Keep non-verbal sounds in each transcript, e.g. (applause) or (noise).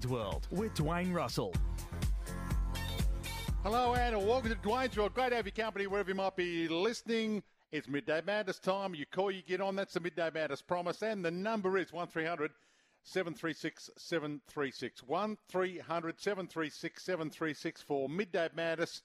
Dwayne's World with Dwayne Russell. Hello and welcome to Dwayne's World. Great to have your company wherever you might be listening. It's Midday Madness time. You call, you get on. That's the Midday Madness promise. And the number is 1300 736 736. 1300 736 736 for Midday Madness.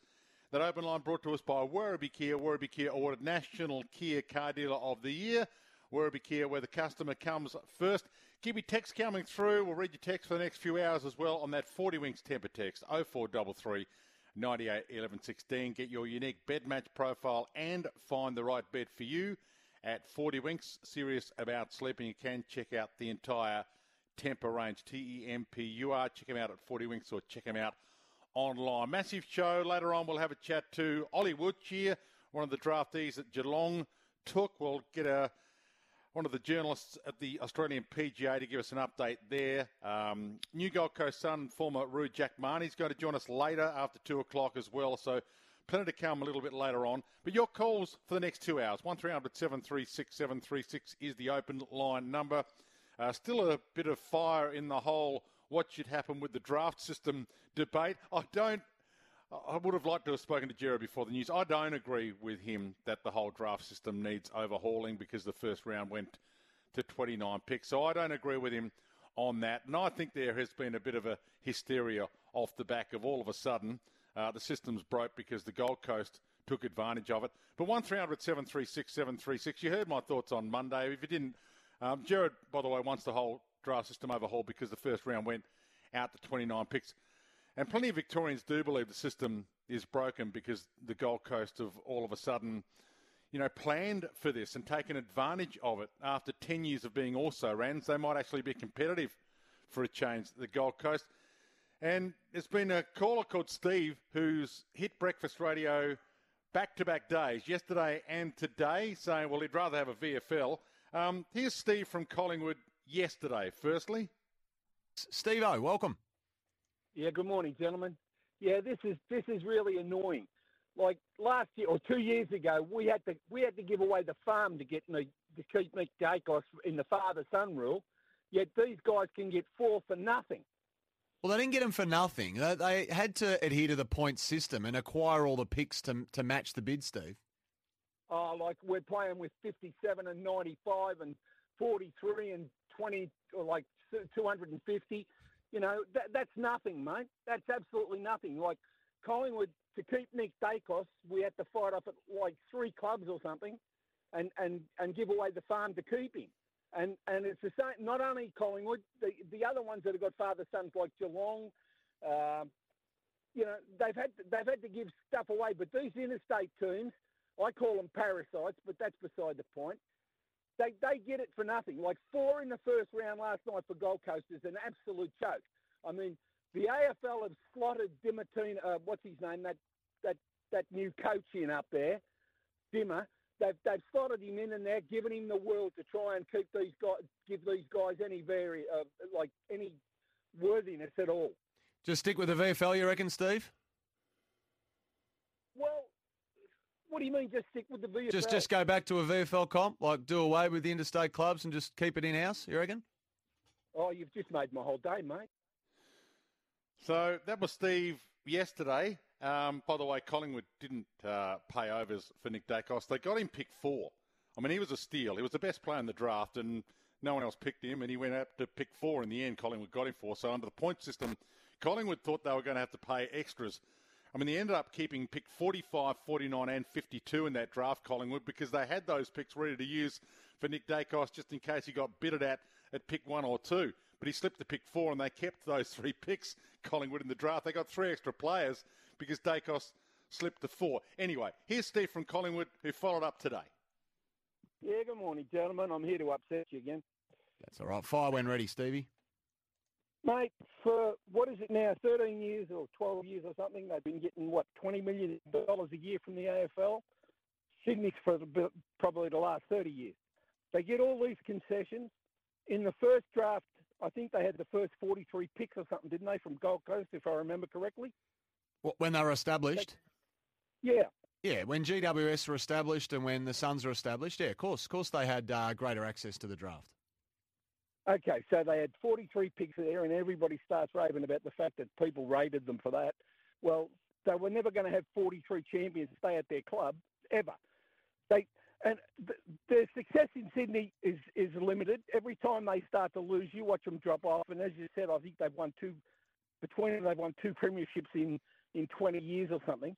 That open line brought to us by Werribee Kia. Werribee Kia awarded National Kia Car Dealer of the Year. Werribee Kia, where the customer comes first. Your text coming through. We'll read your text for the next few hours as well on that 40 Winks Tempur text 0433 98 11 16. Get your unique bed match profile and find the right bed for you at 40 Winks. Serious about sleeping, you can check out the entire Tempur range, T E M P U R. Check them out at 40 Winks or check them out online. Massive show. Later on, we'll have a chat to Ollie Wood here, one of the draftees that Geelong took. We'll get a one of the journalists at the Australian PGA to give us an update there. Um, New Gold Coast Sun former Roo Jack Mahoney is going to join us later after two o'clock as well. So plenty to come a little bit later on. But your calls for the next two hours, 1300 736 736 is the open line number. Uh, still a bit of fire in the whole what should happen with the draft system debate. I don't I would have liked to have spoken to Jared before the news. I don't agree with him that the whole draft system needs overhauling because the first round went to 29 picks. So I don't agree with him on that. And I think there has been a bit of a hysteria off the back of all of a sudden uh, the system's broke because the Gold Coast took advantage of it. But 1300 736 736, you heard my thoughts on Monday. If you didn't, um, Jared, by the way, wants the whole draft system overhauled because the first round went out to 29 picks. And plenty of Victorians do believe the system is broken because the Gold Coast have all of a sudden, you know, planned for this and taken advantage of it after 10 years of being also rans. They might actually be competitive for a change, the Gold Coast. And there's been a caller called Steve who's hit breakfast radio back to back days, yesterday and today, saying, well, he'd rather have a VFL. Um, here's Steve from Collingwood yesterday, firstly. Steve O, welcome. Yeah, good morning, gentlemen. Yeah, this is this is really annoying. Like last year or two years ago, we had to we had to give away the farm to get me to keep Nick Daicos in the father son rule. Yet these guys can get four for nothing. Well, they didn't get them for nothing. They, they had to adhere to the point system and acquire all the picks to to match the bid, Steve. Oh, like we're playing with 57 and 95 and 43 and 20 or like 250 you know, that, that's nothing, mate. That's absolutely nothing. Like Collingwood, to keep Nick Daicos, we had to fight off at like three clubs or something and, and, and give away the farm to keep him. And, and it's the same, not only Collingwood, the, the other ones that have got father sons like Geelong, uh, you know, they've had, to, they've had to give stuff away. But these interstate teams, I call them parasites, but that's beside the point. They, they get it for nothing. Like four in the first round last night for Gold Coast is an absolute choke. I mean, the AFL have slotted Dimitino, uh, what's his name, that, that, that new coach in up there, Dimma. They've, they've slotted him in and they're giving him the world to try and keep these guys, give these guys any vari, uh, like any worthiness at all. Just stick with the VFL, you reckon, Steve? Well, what do you mean? Just stick with the VFL? Just just go back to a VFL comp, like do away with the interstate clubs and just keep it in house. You reckon? Oh, you've just made my whole day, mate. So that was Steve yesterday. Um, by the way, Collingwood didn't uh, pay overs for Nick Daicos. They got him pick four. I mean, he was a steal. He was the best player in the draft, and no one else picked him, and he went up to pick four in the end. Collingwood got him four. So under the point system, Collingwood thought they were going to have to pay extras. I mean, they ended up keeping pick 45, 49, and 52 in that draft, Collingwood, because they had those picks ready to use for Nick Daicos just in case he got bitted at at pick one or two. But he slipped to pick four, and they kept those (laughs) three picks, Collingwood, in the draft. They got three extra players because Daicos slipped to four. Anyway, here's Steve from Collingwood who followed up today. Yeah, good morning, gentlemen. I'm here to upset you again. That's all right. Fire when ready, Stevie. Mate, for what is it now, 13 years or 12 years or something, they've been getting, what, $20 million a year from the AFL? Sydney for probably the last 30 years. They get all these concessions. In the first draft, I think they had the first 43 picks or something, didn't they, from Gold Coast, if I remember correctly? When they were established? They, yeah. Yeah, when GWS were established and when the Suns were established, yeah, of course, of course they had uh, greater access to the draft. Okay, so they had 43 picks there, and everybody starts raving about the fact that people rated them for that. Well, they were never going to have 43 champions stay at their club ever. They and th- their success in Sydney is is limited. Every time they start to lose, you watch them drop off. And as you said, I think they've won two between them. They've won two premierships in in 20 years or something,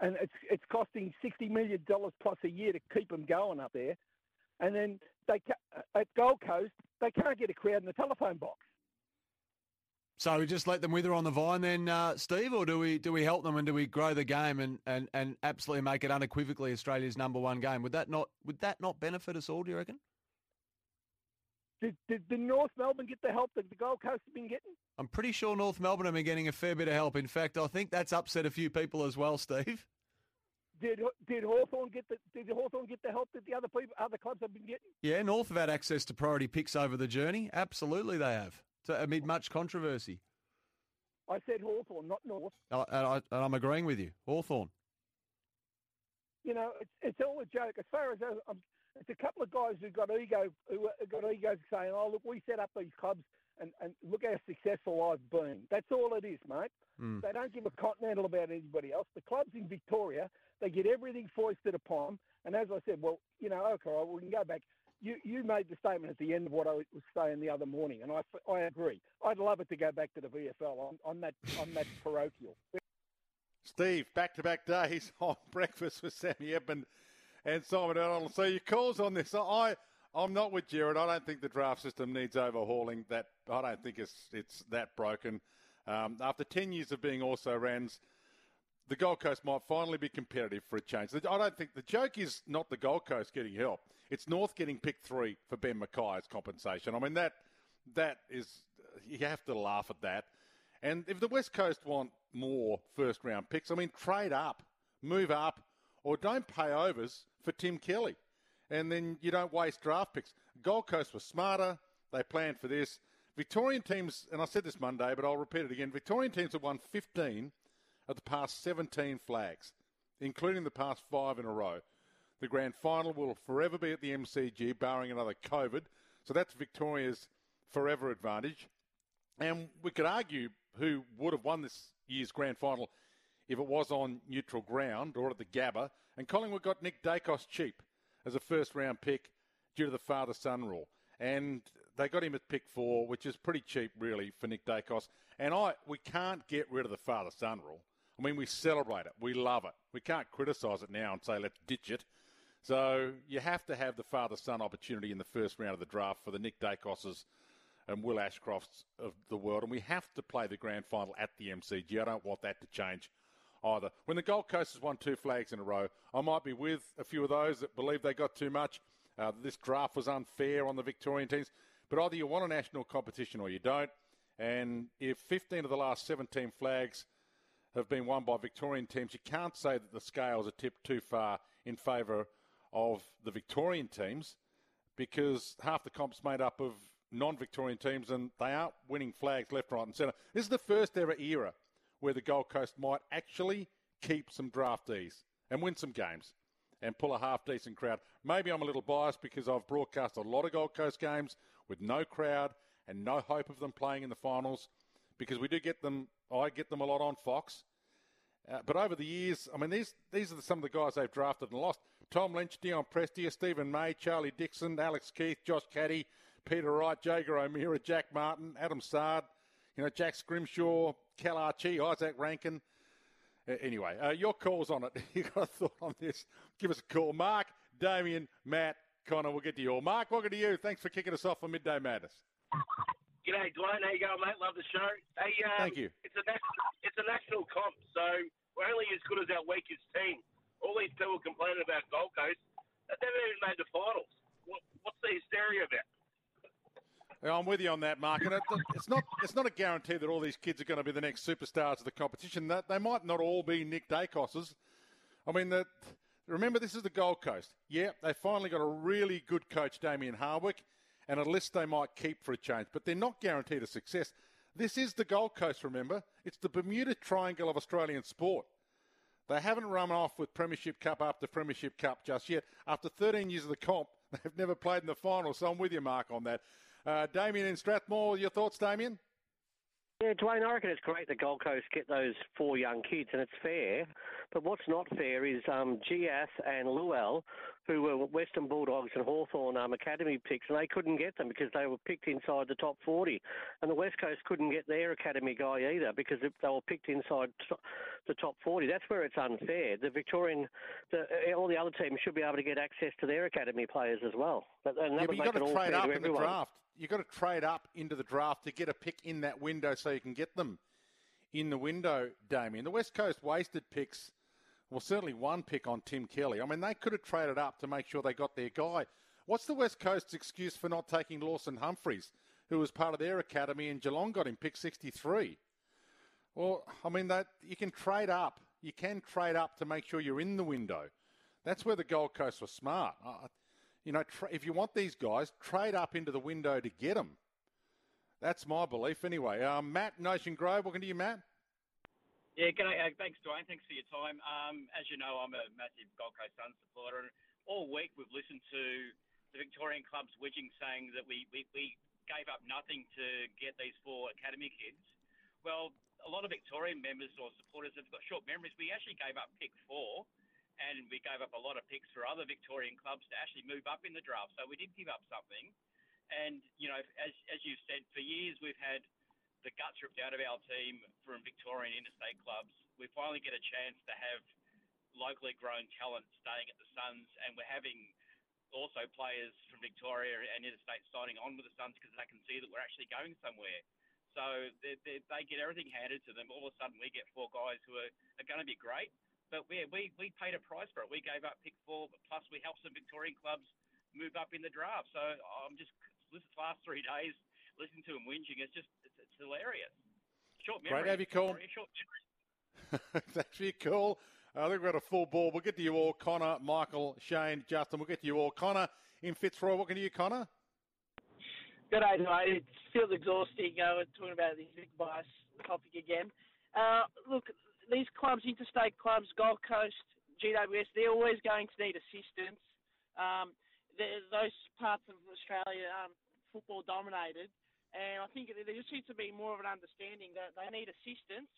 and it's it's costing 60 million dollars plus a year to keep them going up there. And then they at Gold Coast, they can't get a crowd in the telephone box. So we just let them wither on the vine, then, uh, Steve, or do we do we help them and do we grow the game and, and, and absolutely make it unequivocally Australia's number one game? Would that not would that not benefit us all? Do you reckon? Did, did, did North Melbourne get the help that the Gold Coast have been getting? I'm pretty sure North Melbourne have been getting a fair bit of help. In fact, I think that's upset a few people as well, (laughs) Steve. Did did Hawthorn get the did Hawthorn get the help that the other people other clubs have been getting? Yeah, North have had access to priority picks over the journey. Absolutely, they have. So, amid much controversy. I said Hawthorn, not North. Uh, and, I, and I'm agreeing with you, Hawthorn. You know, it's, it's all a joke. As far as um, it's a couple of guys who got ego, who got egos saying, "Oh, look, we set up these clubs, and, and look how successful I've been." That's all it is, mate. Mm. They don't give a continental about anybody else. The clubs in Victoria, they get everything foisted upon them. And as I said, well, you know, okay, we can go back you, you made the statement at the end of what I was saying the other morning, and I, I agree. I'd love it to go back to the VFL on, on that on that parochial. Steve, back to back days (laughs) on breakfast with Sammy Edmund and Simon Arnold. So your calls on this. I I'm not with Jared. I don't think the draft system needs overhauling. That I don't think it's it's that broken. Um, after ten years of being also rans, the Gold Coast might finally be competitive for a change. I don't think the joke is not the Gold Coast getting help. It's North getting picked three for Ben McKay as compensation. I mean that that is you have to laugh at that. And if the West Coast want more first round picks, I mean trade up, move up, or don't pay overs for Tim Kelly, and then you don't waste draft picks. Gold Coast was smarter. They planned for this. Victorian teams, and I said this Monday, but I'll repeat it again. Victorian teams have won 15 of the past 17 flags, including the past five in a row. The grand final will forever be at the MCG, barring another COVID. So that's Victoria's forever advantage. And we could argue who would have won this year's grand final if it was on neutral ground or at the Gabba. And Collingwood got Nick Daicos cheap as a first round pick due to the father son rule. And they got him at pick four, which is pretty cheap, really, for Nick Daicos. And I, we can't get rid of the father son rule. I mean, we celebrate it, we love it. We can't criticise it now and say let's ditch it. So you have to have the father-son opportunity in the first round of the draft for the Nick Daicoses and Will Ashcrofts of the world, and we have to play the grand final at the MCG. I don't want that to change either. When the Gold Coast has won two flags in a row, I might be with a few of those that believe they got too much. Uh, this draft was unfair on the Victorian teams, but either you want a national competition or you don't. And if 15 of the last 17 flags have been won by Victorian teams, you can't say that the scales are tipped too far in favour of the Victorian teams because half the comp's made up of non-Victorian teams and they aren't winning flags left, right and centre. This is the first ever era where the Gold Coast might actually keep some draftees and win some games and pull a half decent crowd. Maybe I'm a little biased because I've broadcast a lot of Gold Coast games with no crowd and no hope of them playing in the finals. because we do get them. I get them a lot on Fox. Uh, but over the years, I mean, these these are some of the guys they've drafted and lost. Tom Lynch, Dion Prestia, Steven May, Charlie Dixon, Alex Keith, Josh Caddy, Peter Wright, Jaeger O'Meara, Jack Martin, Adam Saad, you know, Jack Scrimshaw, Cal Archie, Izak Rankine. Uh, anyway, uh, your call's on it. (laughs) you got a thought on this? Give us a call. Mark, Damien, Matt, Connor, we'll get to you all. Mark, welcome to you. Thanks for kicking us off for Midday Madness. G'day, Dwayne. How you going, mate? Love the show. Hey, um, Thank you. It's a national, it's a national comp, so we're only as good as our weakest team. All these people complaining about Gold Coast, they've never even made the finals. What, what's the hysteria about? I'm with you on that, Mark. And it, it's not it's not a guarantee that all these kids are going to be the next superstars of the competition. That they might not all be Nick Daicoses. I mean, that remember this is the Gold Coast. Yeah, they finally got a really good coach, Damien Hardwick, and a list they might keep for a change. But they're not guaranteed a success. This is the Gold Coast. Remember, it's the Bermuda Triangle of Australian sport. They haven't run off with Premiership Cup after Premiership Cup just yet. After 13 years of the comp, (laughs) they've never played in the final. So I'm with you, Mark, on that. Uh, Damien in Strathmore, your thoughts, Damien? Yeah, Dwayne, I reckon it's great that Gold Coast get those four young kids, and it's fair. But what's not fair is um, and Luell, who were Western Bulldogs and Hawthorn um, Academy picks, and they couldn't get them because they were picked inside the top 40. And the West Coast couldn't get their Academy guy either because they were picked inside the top 40. That's where it's unfair. The Victorian, the, all the other teams should be able to get access to their Academy players as well. And yeah, but you've got to trade up in the draft you've got to trade up into the draft to get a pick in that window so you can get them in the window, Damien. The West Coast wasted picks, well, certainly one pick on Tim Kelly. I mean, they could have traded up to make sure they got their guy. What's the West Coast's excuse for not taking Lawson Humphries, who was part of their academy and Geelong got him pick 63? Well, I mean, that you can trade up. You can trade up to make sure you're in the window. That's where the Gold Coast was smart. You know, tra- if you want these guys, trade up into the window to get them. That's my belief anyway. Um, Matt, Ocean Grove, welcome to you, Matt. Yeah, g'day. Uh, thanks, Dwayne. Thanks for your time. Um, as you know, I'm a massive Gold Coast Suns supporter, and all week we've listened to the Victorian clubs wedging saying that we, we, we gave up nothing to get these four academy kids. Well, a lot of Victorian members or supporters have got short memories. We actually gave up pick four and we gave up a lot of picks for other Victorian clubs to actually move up in the draft. So we did give up something. And, you know, as, as you've said, for years we've had the guts ripped out of our team from Victorian interstate clubs. We finally get a chance to have locally grown talent staying at the Suns, and we're having also players from Victoria and interstate signing on with the Suns because they can see that we're actually going somewhere. So they, they, they get everything handed to them. All of a sudden, we get four guys who are, are going to be great but we, we, we paid a price for it. We gave up pick four, but plus we helped some Victorian clubs move up in the draft. So I'm just this last three days listening to him whinging. It's just hilarious. Short memory. Great have you called. Short memory. (laughs) That's very cool. I think we've got a full ball. We'll get to you all, Connor, Michael, Shane, Justin. We'll get to you all. Connor in Fitzroy. What can you, do, Connor? Good day, mate. It feels exhausting uh, talking about this big bias topic again. Uh, look, these clubs, interstate clubs, Gold Coast, GWS, they're always going to need assistance. Um, those parts of Australia um, football dominated, and I think there just needs to be more of an understanding that they need assistance,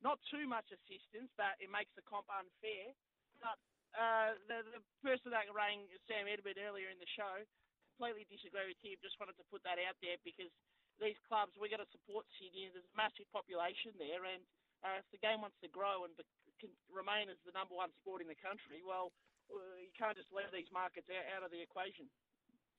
not too much assistance, but it makes the comp unfair. But uh, the, the person that rang Sam Edmund earlier in the show, completely disagree with him. Just wanted to put that out there because these clubs, we've got to support Sydney. There's a massive population there, and uh, if the game wants to grow and be, remain as the number one sport in the country, well, uh, you can't just leave these markets out, out of the equation.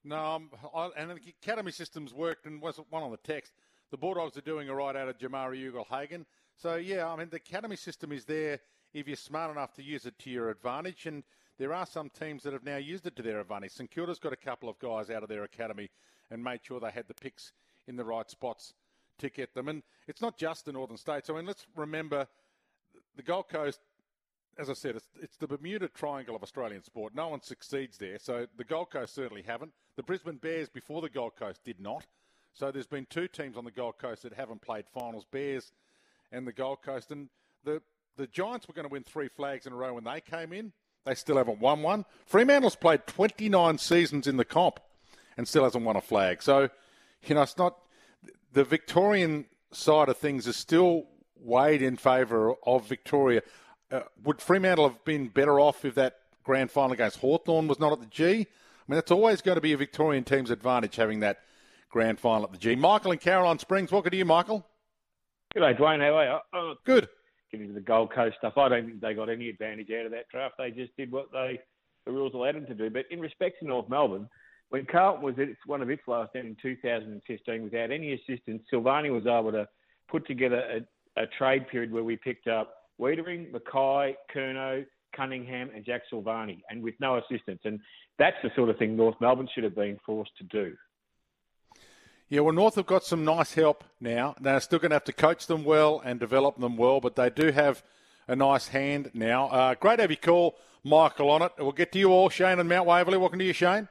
No, I, and the academy system's worked, and was one on the text. The Bulldogs are doing a right out of Jamarra Ugle-Hagan. So, yeah, I mean, the academy system is there if you're smart enough to use it to your advantage. And there are some teams that have now used it to their advantage. St Kilda's got a couple of guys out of their academy and made sure they had the picks in the right spots to get them. And it's not just the Northern States. I mean, let's remember the Gold Coast, as I said, it's, it's the Bermuda Triangle of Australian sport. No one succeeds there. So the Gold Coast certainly haven't. The Brisbane Bears before the Gold Coast did not. So there's been two teams on the Gold Coast that haven't played finals, Bears and the Gold Coast. And the, the Giants were going to win three flags in a row when they came in. They still haven't won one. Fremantle's played 29 seasons in the comp and still hasn't won a flag. So, you know, it's not the Victorian side of things is still weighed in favour of Victoria. Uh, would Fremantle have been better off if that grand final against Hawthorn was not at the G? I mean, it's always going to be a Victorian team's advantage having that grand final at the G. Michael and Caroline Springs, welcome to you, Michael. Good day, Dwayne. How are you? Oh, Good. Getting to the Gold Coast stuff, I don't think they got any advantage out of that draft. They just did what they the rules allowed them to do. But in respect to North Melbourne, when Carlton was at one of its last end in 2015 without any assistance, Silvagni was able to put together a, a trade period where we picked up Weitering, McKay, Curnow, Cunningham, and Jack Silvagni, and with no assistance. And that's the sort of thing North Melbourne should have been forced to do. Yeah, well, North have got some nice help now. They're still going to have to coach them well and develop them well, but they do have a nice hand now. Uh, great to have you call Michael on it. We'll get to you all, Shane and Mount Waverley. Welcome to you, Shane.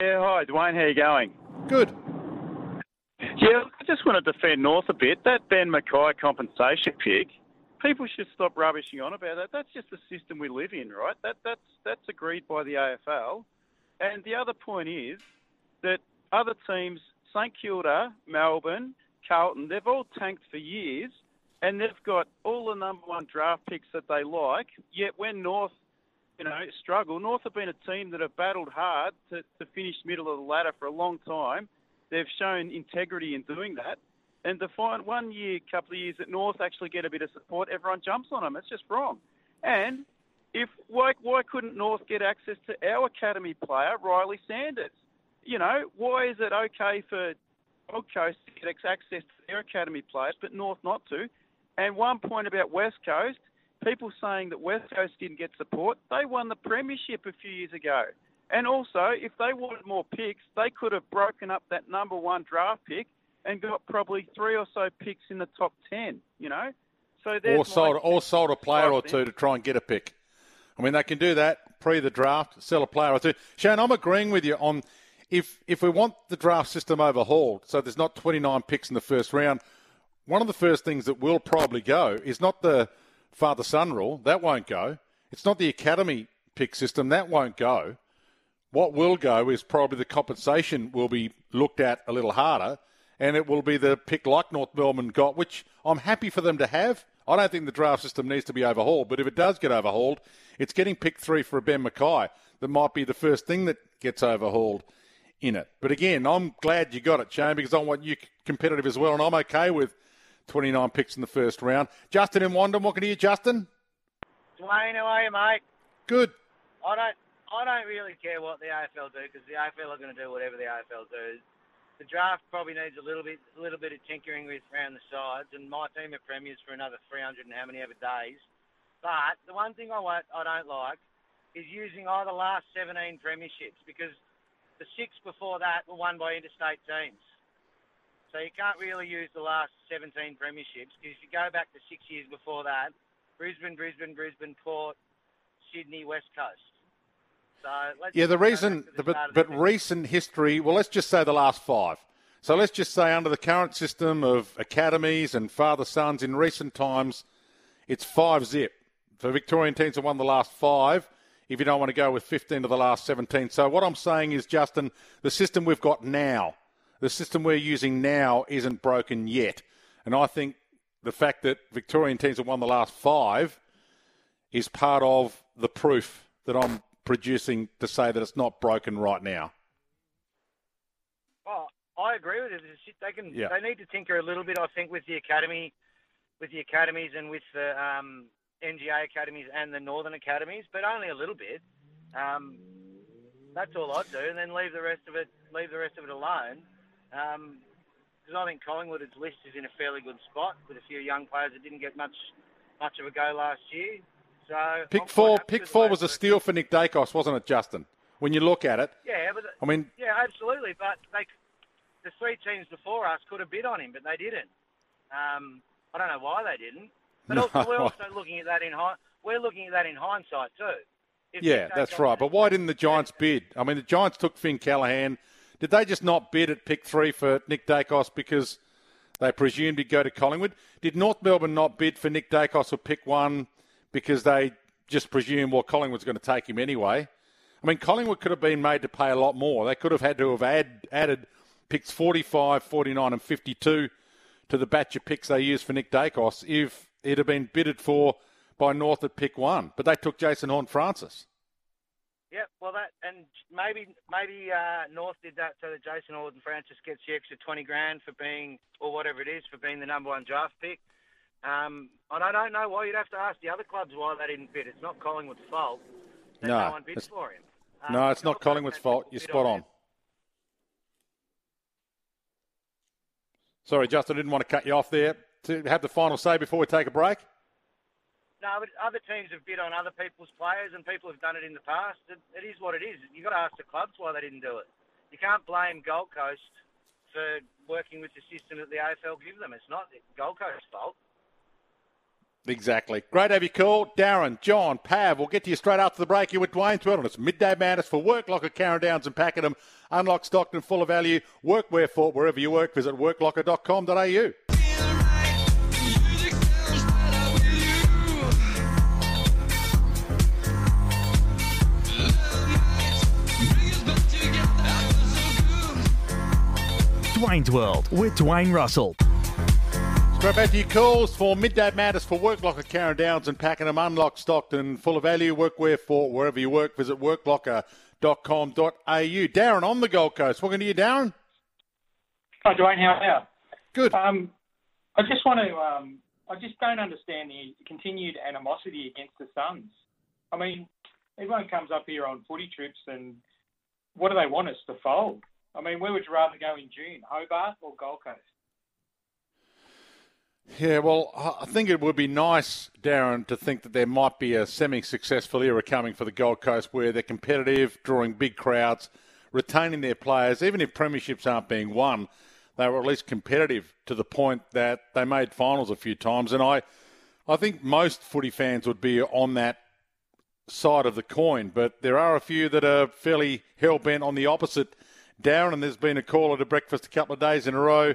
Yeah, hi, Dwayne. How you going? Good. Yeah, I just want to defend North a bit. That Ben McKay compensation pick, people should stop rubbishing on about that. That's just the system we live in, right? That that's that's agreed by the AFL. And the other point is that other teams, St Kilda, Melbourne, Carlton, they've all tanked for years, and they've got all the number one draft picks that they like. Yet when North, you know, struggle, North have been a team that have battled hard to, to finish middle of the ladder for a long time. They've shown integrity in doing that. And to find one year, couple of years that North actually get a bit of support, everyone jumps on them. It's just wrong. And if why why couldn't North get access to our academy player Riley Sanders? you know, why is it okay for Gold Coast to get access to their academy players, but North not to? And one point about West Coast, people saying that West Coast didn't get support, they won the premiership a few years ago. And also, if they wanted more picks, they could have broken up that number one draft pick and got probably three or so picks in the top ten. You know, so or sold or sold a player or two to try and get a pick. I mean, they can do that pre the draft, sell a player or two. Shane, I'm agreeing with you on if if we want the draft system overhauled, so there's not 29 picks in the first round, one of the first things that will probably go is not the father son rule. That won't go. It's not the academy pick system. That won't go. What will go is probably the compensation will be looked at a little harder, and it will be the pick like North Melbourne got, which I'm happy for them to have. I don't think the draft system needs to be overhauled, but if it does get overhauled, it's getting pick three for a Ben McKay. That might be the first thing that gets overhauled in it. But again, I'm glad you got it, Shane, because I want you competitive as well, and I'm okay with 29 picks in the first round. Justin in Wandon, welcome to you, Justin. Dwayne, how are you, mate? Good. I don't, I don't really care what the AFL do because the AFL are going to do whatever the AFL do. The draft probably needs a little bit, a little bit of tinkering with around the sides, and my team are premiers for another 300 and how many ever days. But the one thing I, won't, I don't like is using either last 17 premierships because the six before that were won by interstate teams. So you can't really use the last 17 premierships because if you go back to six years before that, Brisbane, Brisbane, Brisbane, Port, Sydney, West Coast. So yeah, the reason, the, but, but recent history. Well, let's just say the last five. So let's just say under the current system of academies and father sons in recent times, it's five zip for Victorian teams have won the last five if you don't want to go with 15 of the last 17. So what I'm saying is, Justin, the system we've got now, the system we're using now isn't broken yet. And I think the fact that Victorian teams have won the last five is part of the proof that I'm producing to say that it's not broken right now. Well, I agree with it. They can. Yeah. They need to tinker a little bit, I think, with the academy, with the academies and with the um, NGA academies and the Northern academies, but only a little bit. Um, that's all I'd do, and then leave the rest of it leave the rest of it alone. Because um, I think Collingwood's list is in a fairly good spot with a few young players that didn't get much much of a go last year. So pick four, pick four was a steal for Nick Daicos, wasn't it, Justin? When you look at it, yeah, but I mean, yeah, absolutely. But they, the three teams before us could have bid on him, but they didn't. Um, I don't know why they didn't. But no. also, we're (laughs) also looking at that in we're looking at that in hindsight too. If yeah, that's right. But why didn't the Giants bid? I mean, the Giants took Finn Callaghan. Did they just not bid at pick three for Nick Daicos because they presumed he'd go to Collingwood? Did North Melbourne not bid for Nick Daicos or pick one because they just presumed, well, Collingwood's going to take him anyway? I mean, Collingwood could have been made to pay a lot more. They could have had to have add, added picks 45, 49, and 52 to the batch of picks they used for Nick Daicos if it had been bidded for by North at pick one. But they took Jason Horne-Francis. Yeah, well, that and maybe maybe uh, North did that so that Jason Horne-Francis gets the extra twenty grand for being or whatever it is for being the number one draft pick. Um, and I don't know why you'd have to ask the other clubs why they didn't bid. It's not Collingwood's fault that no, no one bid for him. Um, no, it's not Collingwood's fault. You're spot on. on. Sorry, Justin, I didn't want to cut you off there. To have the final say before we take a break. No, but other teams have bid on other people's players, and people have done it in the past. it, it is what it is. You've got to ask the clubs why they didn't do it. You can't blame Gold Coast for working with the system that the AFL give them. It's not Gold Coast's fault. Exactly. Great to have you called. Darren, John, Pav, we'll get to you straight after the break. You're with Dwayne Russell, it's Midday Madness for Worklocker, Carrum Downs and Pakenham. Unlock Stockton, full of value. Workwear for wherever you work. Visit worklocker.com.au. Dwayne's World with Dwayne Russell. Back to your calls for Midday Madness for Worklocker, Carrum Downs and Pakenham. Unlock Stockton, full of value workwear for wherever you work. Visit worklocker.com.au. Darren on the Gold Coast. Welcome to you, Darren. Hi, Dwayne. How are you? Good. Um, I just want to. Um, I just don't understand the continued animosity against the Suns. I mean, everyone comes up here on footy trips, and what do they want us to fold? I mean, where would you rather go in June, Hobart or Gold Coast? Yeah, well, I think it would be nice, Darren, to think that there might be a semi successful era coming for the Gold Coast where they're competitive, drawing big crowds, retaining their players. Even if premierships aren't being won, they were at least competitive to the point that they made finals a few times. And I, I think most footy fans would be on that side of the coin, but there are a few that are fairly hell bent on the opposite Darren, and there's been a caller to breakfast a couple of days in a row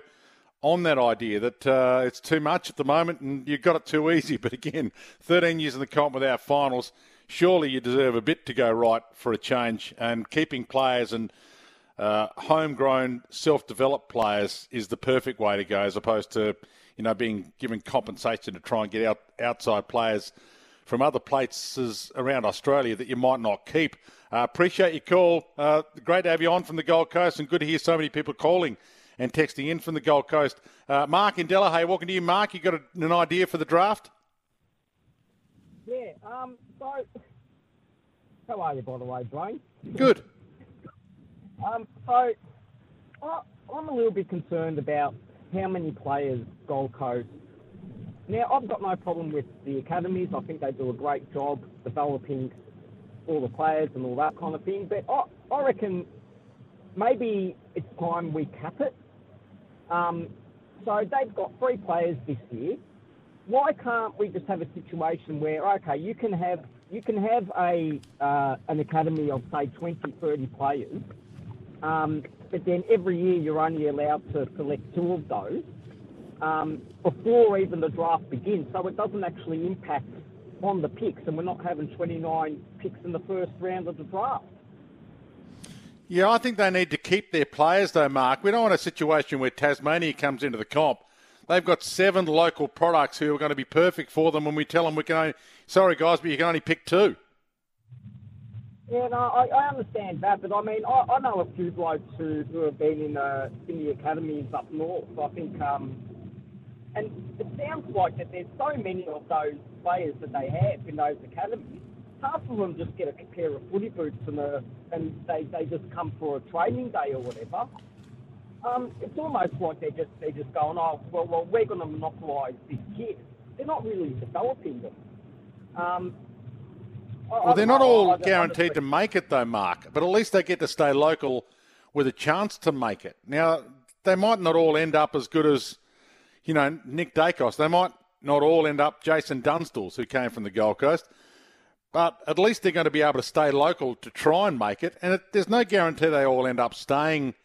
on that idea that uh, it's too much at the moment and you've got it too easy. (laughs) But again, 13 years in the comp without finals, surely you deserve a bit to go right for a change. And keeping players and uh, homegrown, self-developed players is the perfect way to go, as opposed to you know being given compensation to try and get out outside players from other places around Australia that you might not keep. Uh, appreciate your call. Uh, great to have you on from the Gold Coast, and good to hear so many people calling and texting in from the Gold Coast. Uh, Mark in Delahey, welcome to you, Mark. You got a, an idea for the draft? Yeah. Um. So, how are you, by the way, Dwayne? Good. (laughs) um. So, I, I'm a little bit concerned about how many players Gold Coast. Now, I've got no problem with the academies. I think they do a great job developing all the players and all that kind of thing. But I, I reckon maybe it's time we cap it. Um, so they've got three players this year. Why can't we just have a situation where okay, you can have you can have a uh, an academy of say 20, 30 players, um, but then every year you're only allowed to select two of those um, before even the draft begins, so it doesn't actually impact on the picks, and we're not having 29 picks in the first round of the draft. Yeah, I think they need to keep their players, though, Mark. We don't want a situation where Tasmania comes into the comp. They've got seven local products who are going to be perfect for them when we tell them we can only, sorry guys, but you can only pick two. Yeah, no, I, I understand that, but I mean, I, I know a few blokes who, who have been in, uh, in the academies up north. I think um, and it sounds like that there's so many of those players that they have in those academies. Half of them just get a pair of footy boots and, a, and they, they just come for a training day or whatever. Um, it's almost like they're just they're just going, oh well, well we're going to monopolise this kid. They're not really developing them. Um, well, they're not all guaranteed to make it though, Mark. But at least they get to stay local with a chance to make it. Now they might not all end up as good as you know, Nick Daicos. They might not all end up Jason Dunstall, who came from the Gold Coast, but at least they're going to be able to stay local to try and make it. And it, there's no guarantee they all end up staying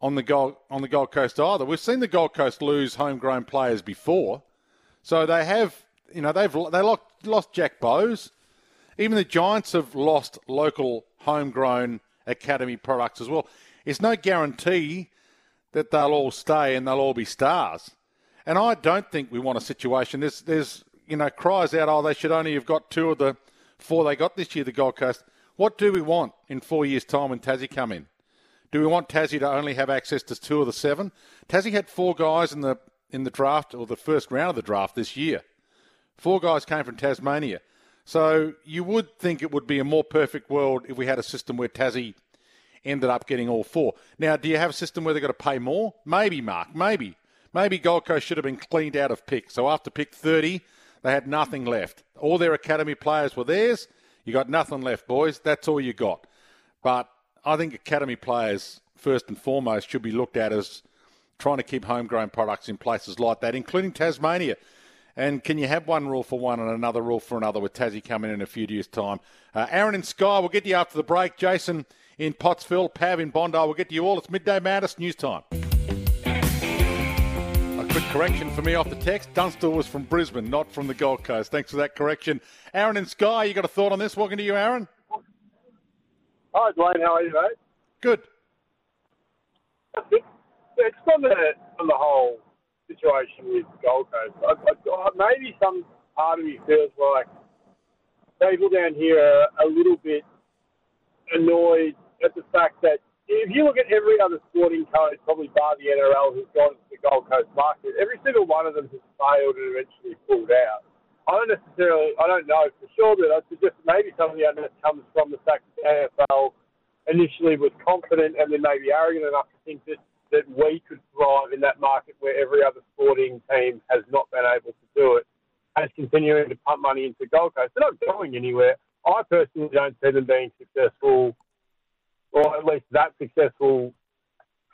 on the Gold on the Gold Coast either. We've seen the Gold Coast lose homegrown players before, so they have. You know, they've they lost, lost Jack Bowes. Even the Giants have lost local homegrown academy products as well. It's no guarantee that they'll all stay and they'll all be stars. And I don't think we want a situation. There's, there's, you know, cries out, oh, they should only have got two of the four they got this year, the Gold Coast. What do we want in four years' time when Tassie come in? Do we want Tassie to only have access to two of the seven? Tassie had four guys in the in the draft or the first round of the draft this year. Four guys came from Tasmania. So you would think it would be a more perfect world if we had a system where Tassie ended up getting all four. Now, do you have a system where they've got to pay more? Maybe, Mark, maybe. Maybe Gold Coast should have been cleaned out of pick. So after pick 30, they had nothing left. All their academy players were theirs. You got nothing left, boys. That's all you got. But I think academy players, first and foremost, should be looked at as trying to keep homegrown products in places like that, including Tasmania. And can you have one rule for one and another rule for another with Tassie coming in a few years' time? Uh, Aaron and Skye, we'll get you after the break. Jason in Pottsville, Pav in Bondi, we'll get you all. It's midday madness news time. Correction for me off the text. Dunstall was from Brisbane, not from the Gold Coast. Thanks for that correction. Aaron and Skye, you got a thought on this? Welcome to you, Aaron. Hi, Dwayne. How are you, mate? Good. It's on the on the whole situation with Gold Coast. I, I, maybe some part of me feels like people down here are a little bit annoyed at the fact that if you look at every other sporting code, probably bar the NRL, who's gone to the Gold Coast market, every single one of them has failed and eventually pulled out. I don't necessarily, I don't know for sure, but I suggest maybe some of the onus comes from the fact that AFL initially was confident and then maybe arrogant enough to think that, that we could thrive in that market where every other sporting team has not been able to do it, as continuing to pump money into Gold Coast. They're not going anywhere. I personally don't see them being successful, or at least that successful,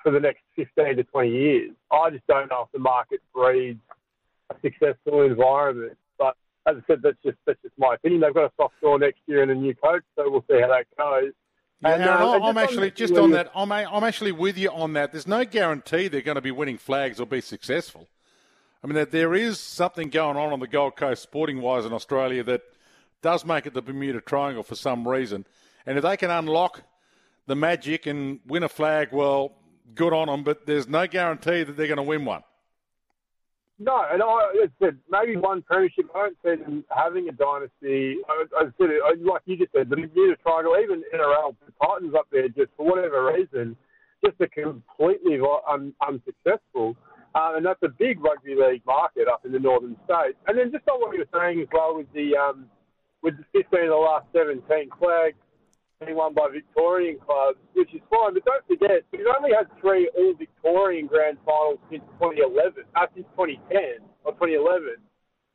for the next 15 to 20 years. I just don't know if the market breeds a successful environment. But as I said, that's just that's just my opinion. They've got a soft draw next year and a new coach, so we'll see how that goes. Yeah, And, Aaron, uh, I'm actually just on that. I'm, I'm actually with you on that. There's no guarantee they're going to be winning flags or be successful. I mean, that there is something going on on the Gold Coast, sporting wise, in Australia that does make it the Bermuda Triangle for some reason. And if they can unlock the magic and win a flag, well, good on them. But there's no guarantee that they're going to win one. No, and I, said, maybe one premiership. I don't see them having a dynasty. I, I said, it, I- like you just said, the Bermuda Triangle, even NRL, the Titans up there, just for whatever reason, just are completely un, unsuccessful. Uh, and that's a big rugby league market up in the northern states. And then just on what you were saying as well with the um, with the 15 of the last 17 flags won by Victorian clubs, which is fine. But don't forget, we've only had three all Victorian grand finals since 2011, uh, since 2010 or 2011.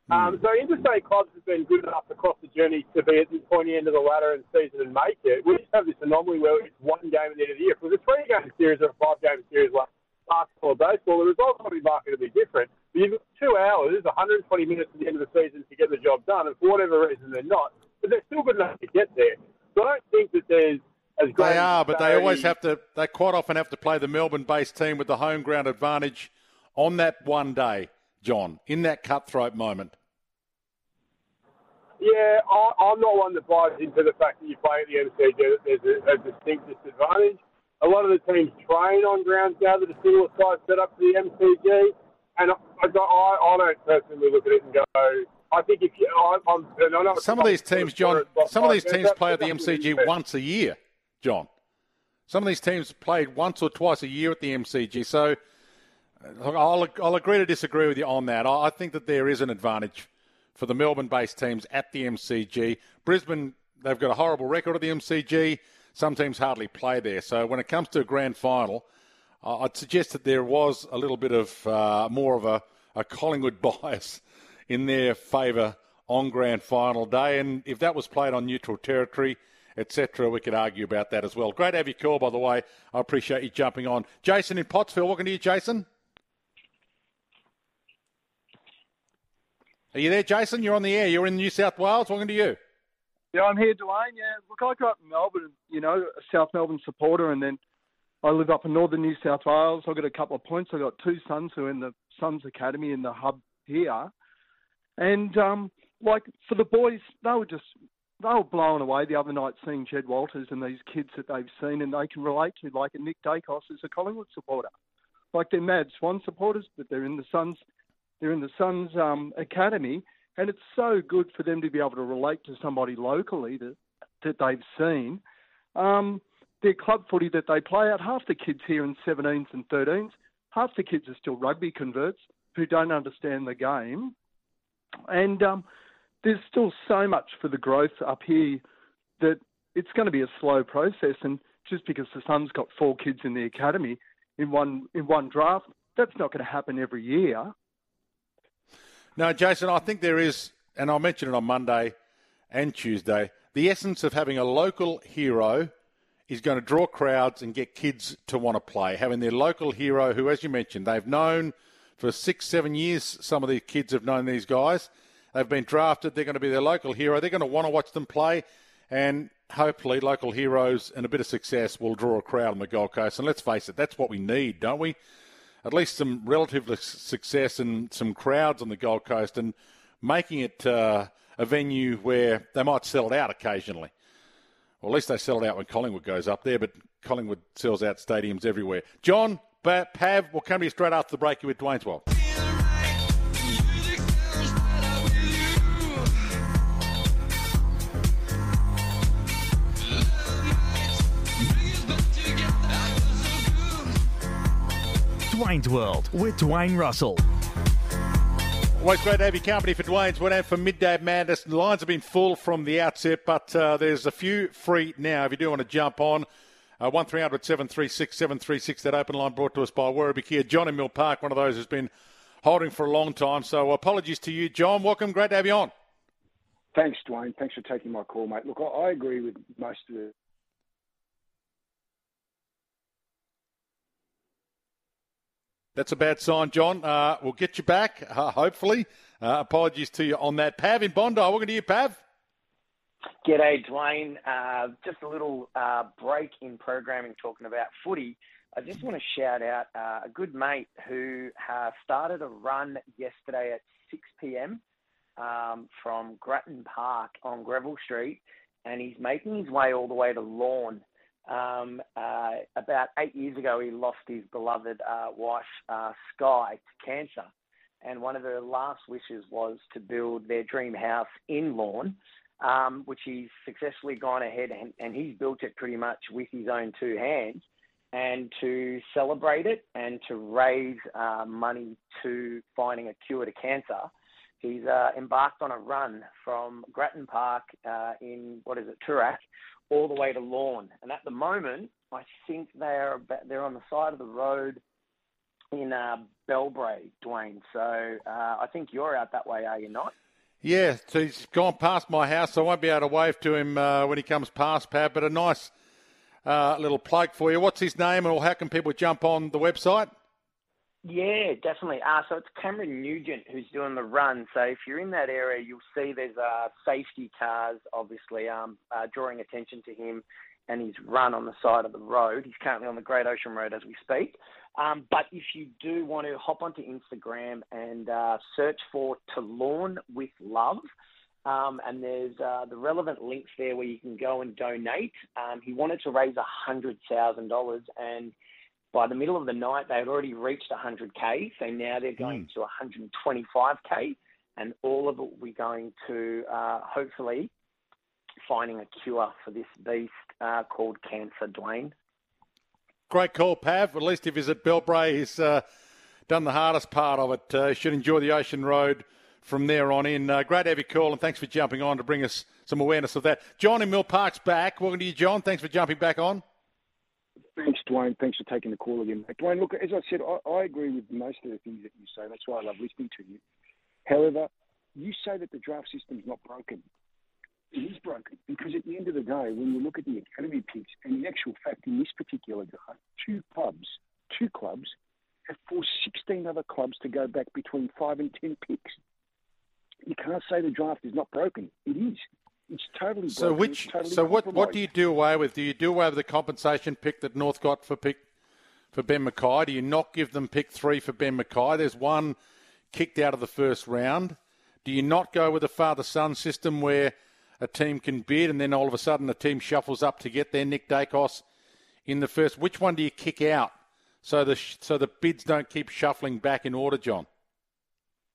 Um, so interstate clubs have been good enough across the journey to be at the pointy end of the ladder and season and make it. We just have this anomaly where it's one game at the end of the year. If it was a three-game series or a five-game series like basketball or baseball, the results would be markedly different. But you've got two hours, 120 minutes at the end of the season to get the job done, and for whatever reason they're not. But they're still good enough to get there. So I don't think that there's as great They are, but they always have to. They quite often have to play the Melbourne-based team with the home ground advantage on that one day, John, in that cutthroat moment. Yeah, I, I'm not one that buys into the fact that you play at the MCG that there's a, a distinct disadvantage. A lot of the teams train on grounds now that are similar size set up to the MCG, and I, I, I don't personally look at it and go, I think if you, I, I'm, and I know Some of these teams, John, some of these teams play at the MCG once a year, John. Some of these teams played once or twice a year at the MCG. So uh, I'll, I'll agree to disagree with you on that. I I think that there is an advantage for the Melbourne-based teams at the MCG. Brisbane, they've got a horrible record at the MCG. Some teams hardly play there. So when it comes to a grand final, I'd suggest that there was a little bit of uh, more of a, a Collingwood (laughs) bias in their favour on grand final day. And if that was played on neutral territory, etc., we could argue about that as well. Great to have your call, by the way. I appreciate you jumping on. Jason in Pottsville, welcome to you, Jason. Are you there, Jason? You're on the air. You're in New South Wales. Welcome to you. Yeah, I'm here, Dwayne. Yeah, look, I grew up in Melbourne, you know, a South Melbourne supporter, and then I live up in northern New South Wales. I've got a couple of points. I've got two sons who are in the Suns Academy in the hub here. And, um, like, for the boys, they were just, they were blown away the other night seeing Jed Walters and these kids that they've seen and they can relate to, like Nick Daicos is a Collingwood supporter. Like, they're Mad Swan supporters, but they're in the Suns They're in the Suns um, Academy, and it's so good for them to be able to relate to somebody locally that, that they've seen. Um, their club footy that they play out, half the kids here in 17s and 13s, half the kids are still rugby converts who don't understand the game. And um, there's still so much for the growth up here that it's going to be a slow process. And just because the Suns got four kids in the academy in one in one draft, that's not going to happen every year. No, Jason, I think there is, and I'll mention it on Monday and Tuesday. The essence of having a local hero is going to draw crowds and get kids to want to play. Having their local hero, who, as you mentioned, they've known for six, seven years. Some of these kids have known these guys. They've been drafted. They're going to be their local hero. They're going to want to watch them play. And hopefully, local heroes and a bit of success will draw a crowd on the Gold Coast. And let's face it, that's what we need, don't we? At least some relative success and some crowds on the Gold Coast and making it uh, a venue where they might sell it out occasionally. Well, at least they sell it out when Collingwood goes up there, but Collingwood sells out stadiums everywhere. John, Pav, we'll come to you straight after the break with Dwayne's World. Dwayne's World with Dwayne Russell. Always great to have your company for Dwayne's Went out for midday madness. The lines have been full from the outset, but uh, there's a few free now if you do want to jump on. Uh, 1300 736 736, that open line brought to us by Werribee Kia. John in Mill Park, one of those who's been holding for a long time. So apologies to you, John. Welcome. Great to have you on. Thanks, Dwayne. Thanks for taking my call, mate. Look, I, I agree with most of the That's a bad sign, John. Uh, we'll get you back, uh, hopefully. Uh, apologies to you on that. Pav in Bondi. Welcome to you, Pav. G'day, Dwayne. Uh, just a little uh, break in programming talking about footy. I just want to shout out uh, a good mate who started a run yesterday at 6 p.m. Um, from Grattan Park on Greville Street, and he's making his way all the way to Lorne. Um, uh, about eight years ago, he lost his beloved uh, wife, uh, Skye, to cancer. And one of her last wishes was to build their dream house in Lorne, um, which he's successfully gone ahead and, and he's built it pretty much with his own two hands. And to celebrate it and to raise uh, money to finding a cure to cancer, he's uh, embarked on a run from Grattan Park uh, in, what is it, Toorak, all the way to Lorne. And at the moment, I think they're about, they're on the side of the road in uh, Bellbrae, Dwayne. So uh, I think you're out that way, are you not? Yeah, so he's gone past my house, so I won't be able to wave to him uh, when he comes past, Pat. But a nice uh, little plug for you. What's his name, and how can people jump on the website? Yeah, definitely. Uh, so it's Cameron Nugent who's doing the run. So if you're in that area, you'll see there's uh, safety cars, obviously, um, uh, drawing attention to him and his run on the side of the road. He's currently on the Great Ocean Road as we speak. Um, but if you do want to hop onto Instagram and uh, search for To Lorne with Love, um, and there's uh, the relevant links there where you can go and donate. Um, he wanted to raise $100,000 and by the middle of the night, they had already reached 100k, so now they're going mm. to 125k, and all of it will be going to uh, hopefully finding a cure for this beast uh, called cancer, Dwayne. Great call, Pav. At least if he's at Bellbrae, he's uh, done the hardest part of it. Uh, should enjoy the Ocean Road from there on in. Uh, great to have you call, and thanks for jumping on to bring us some awareness of that. John in Mill Park's back. Welcome to you, John. Thanks for jumping back on. Thanks, Dwayne. Thanks for taking the call again. Dwayne, look, as I said, I, I agree with most of the things that you say. That's why I love listening to you. However, you say that the draft system's not broken. It is broken because at the end of the day, when you look at the academy picks, and the actual fact in this particular draft, two clubs, two clubs have forced 16 other clubs to go back between five and 10 picks. You can't say the draft is not broken. It is. It's totally so. Broken. Which totally so what what do you do away with? Do you do away with the compensation pick that North got for pick for Ben McKay? Do you not give them pick three for Ben McKay? There's one kicked out of the first round. Do you not go with a father son system where a team can bid and then all of a sudden a team shuffles up to get their Nick Daicos in the first? Which one do you kick out so the so the bids don't keep shuffling back in order, John?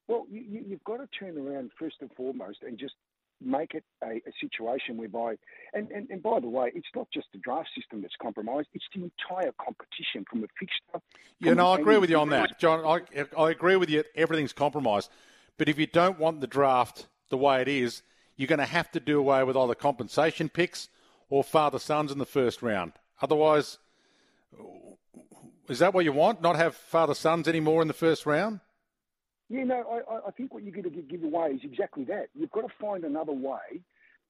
Well, you, you've got to turn around first and foremost and just make it a, a situation whereby, and, and, and by the way, it's not just the draft system that's compromised; it's the entire competition from a fixture. Yeah, no, I agree with you on that, John. I, I agree with you. Everything's compromised, but if you don't want the draft the way it is, you're going to have to do away with either compensation picks or father sons in the first round. Otherwise, is that what you want? Not have father sons anymore in the first round? Yeah, no, I, I- think what you're going to give away is exactly that. You've got to find another way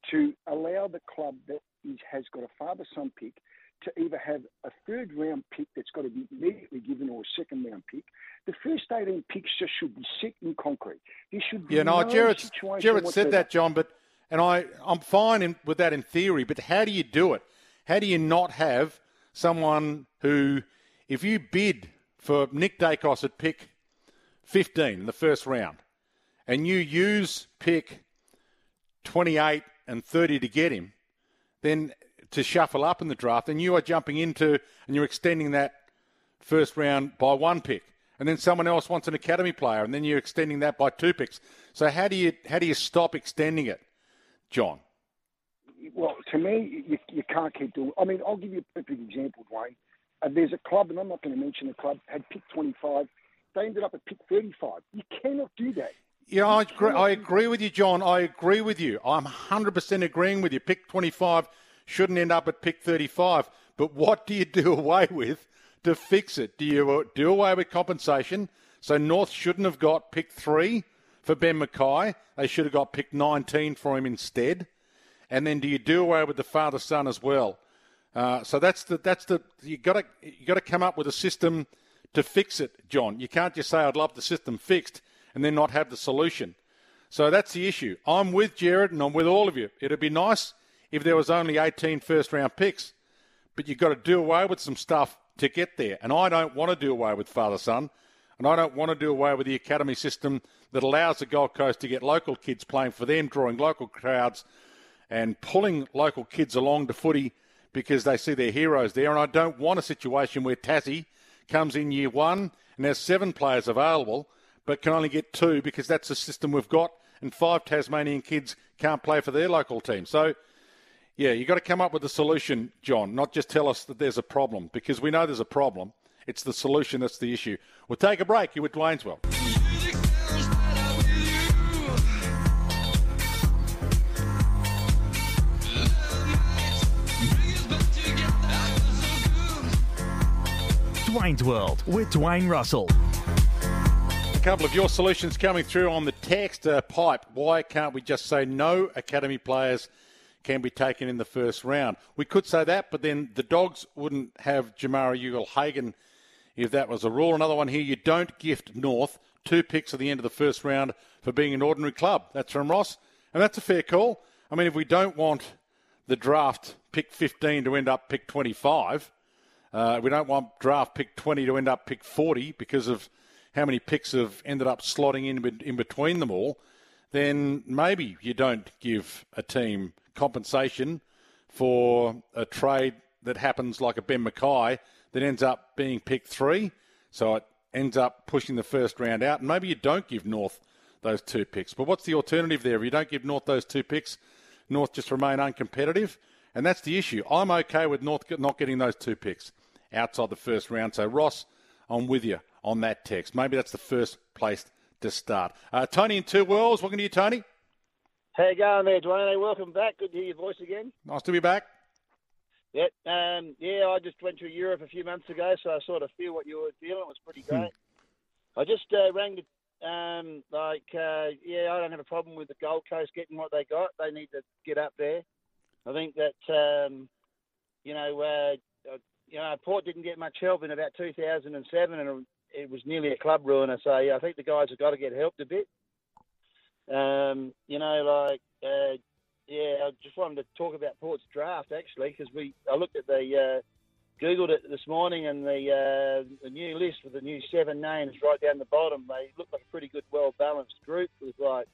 to allow the club that is, has got a father-son pick to either have a third round pick that's got to be immediately given or a second round pick. The first 18 picks just should be set in concrete. There should be Yeah, no, no Jared, situation Jared said that, John, but and I, I'm fine in, with that in theory. But how do you do it? How do you not have someone who, if you bid for Nick Daicos at pick 15 in the first round, and you use pick 28 and 30 to get him, then to shuffle up in the draft, then you are jumping into and you're extending that first round by one pick, and then someone else wants an academy player, and then you're extending that by two picks. So how do you how do you stop extending it, John? Well, to me, you, you can't keep doing. I mean, I'll give you a perfect example, Dwayne. Uh, there's a club, and I'm not going to mention the club, had pick 25. They ended up at pick 35. You cannot do that. Yeah, I agree, I agree with you, John. I agree with you. I'm 100% agreeing with you. Pick 25 shouldn't end up at pick 35. But what do you (laughs) do away with to fix it? Do you uh, do away with compensation? So North shouldn't have got pick three for Ben McKay. They should have got pick 19 for him instead. And then do you do away with the father son as well? Uh, so that's the that's the you got to you got to come up with a system to fix it, John. You can't just say I'd love the system fixed and then not have the solution. So that's the issue. I'm with Jared and I'm with all of you. It'd be nice if there was only 18 first round picks, but you've got to do away with some stuff to get there. And I don't want to do away with father son, and I don't want to do away with the academy system that allows the Gold Coast to get local kids playing for them, drawing local crowds and pulling local kids along to footy because they see their heroes there. And I don't want a situation where Tassie comes in year one and has seven players available, but can only get two because that's the system we've got, and five Tasmanian kids can't play for their local team. So, yeah, you've got to come up with a solution, John, not just tell us that there's a problem, because we know there's a problem. It's the solution that's the issue. We'll take a break. You're with Dwayne's Well. Dwayne's World with Dwayne Russell. A couple of your solutions coming through on the text uh, pipe. Why can't we just say no academy players can be taken in the first round? We could say that, but then the Dogs wouldn't have Jamarra Ugle-Hagan if that was a rule. Another one here you don't gift North two picks at the end of the first round for being an ordinary club. That's from Ross, and that's a fair call. I mean, if we don't want the draft pick 15 to end up pick 25, uh, we don't want draft pick 20 to end up pick 40 because of how many picks have ended up slotting in, in between them all, then maybe you don't give a team compensation for a trade that happens like a Ben McKay that ends up being pick three. So it ends up pushing the first round out. And maybe you don't give North those two picks. But what's the alternative there? If you don't give North those two picks, North just remain uncompetitive. And that's the issue. I'm okay with North not getting those two picks outside the first round. So, Ross, I'm with you on that text. Maybe that's the first place to start. Uh, Tony in Two Worlds. Welcome to you, Tony. How you going there, Dwayne? Welcome back. Good to hear your voice again. Nice to be back. Yeah, um, yeah. I just went to Europe a few months ago, so I sort of feel what you were feeling. It was pretty great. I just uh, rang the, um, like, uh, yeah, I don't have a problem with the Gold Coast getting what they got. They need to get up there. I think that, um, you know, uh, uh, you know, Port didn't get much help in about 2007, and it was nearly a club ruiner. So yeah, I think the guys have got to get helped a bit. Um, you know, like, uh, yeah, I just wanted to talk about Port's draft actually because we I looked at the uh, googled it this morning and the uh, the new list with the new seven names right down the bottom. They look like a pretty good, well balanced group with like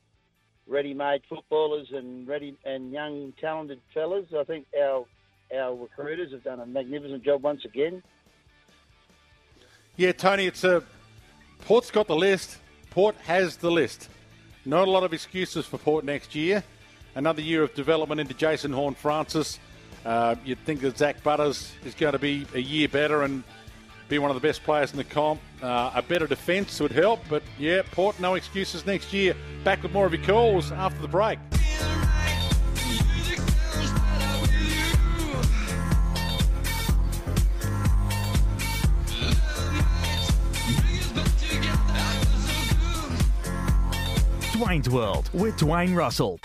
ready-made footballers and ready and young talented fellas. I think our our recruiters have done a magnificent job once again. Yeah, Tony, it's a Port's got the list. Port has the list. Not a lot of excuses for Port next year. Another year of development into Jason Horne-Francis. Uh, you'd think that Zak Butters is going to be a year better and be one of the best players in the comp. Uh, a better defence would help, but yeah, Port, no excuses next year. Back with more of your calls after the break. Dwayne's World with Dwayne Russell.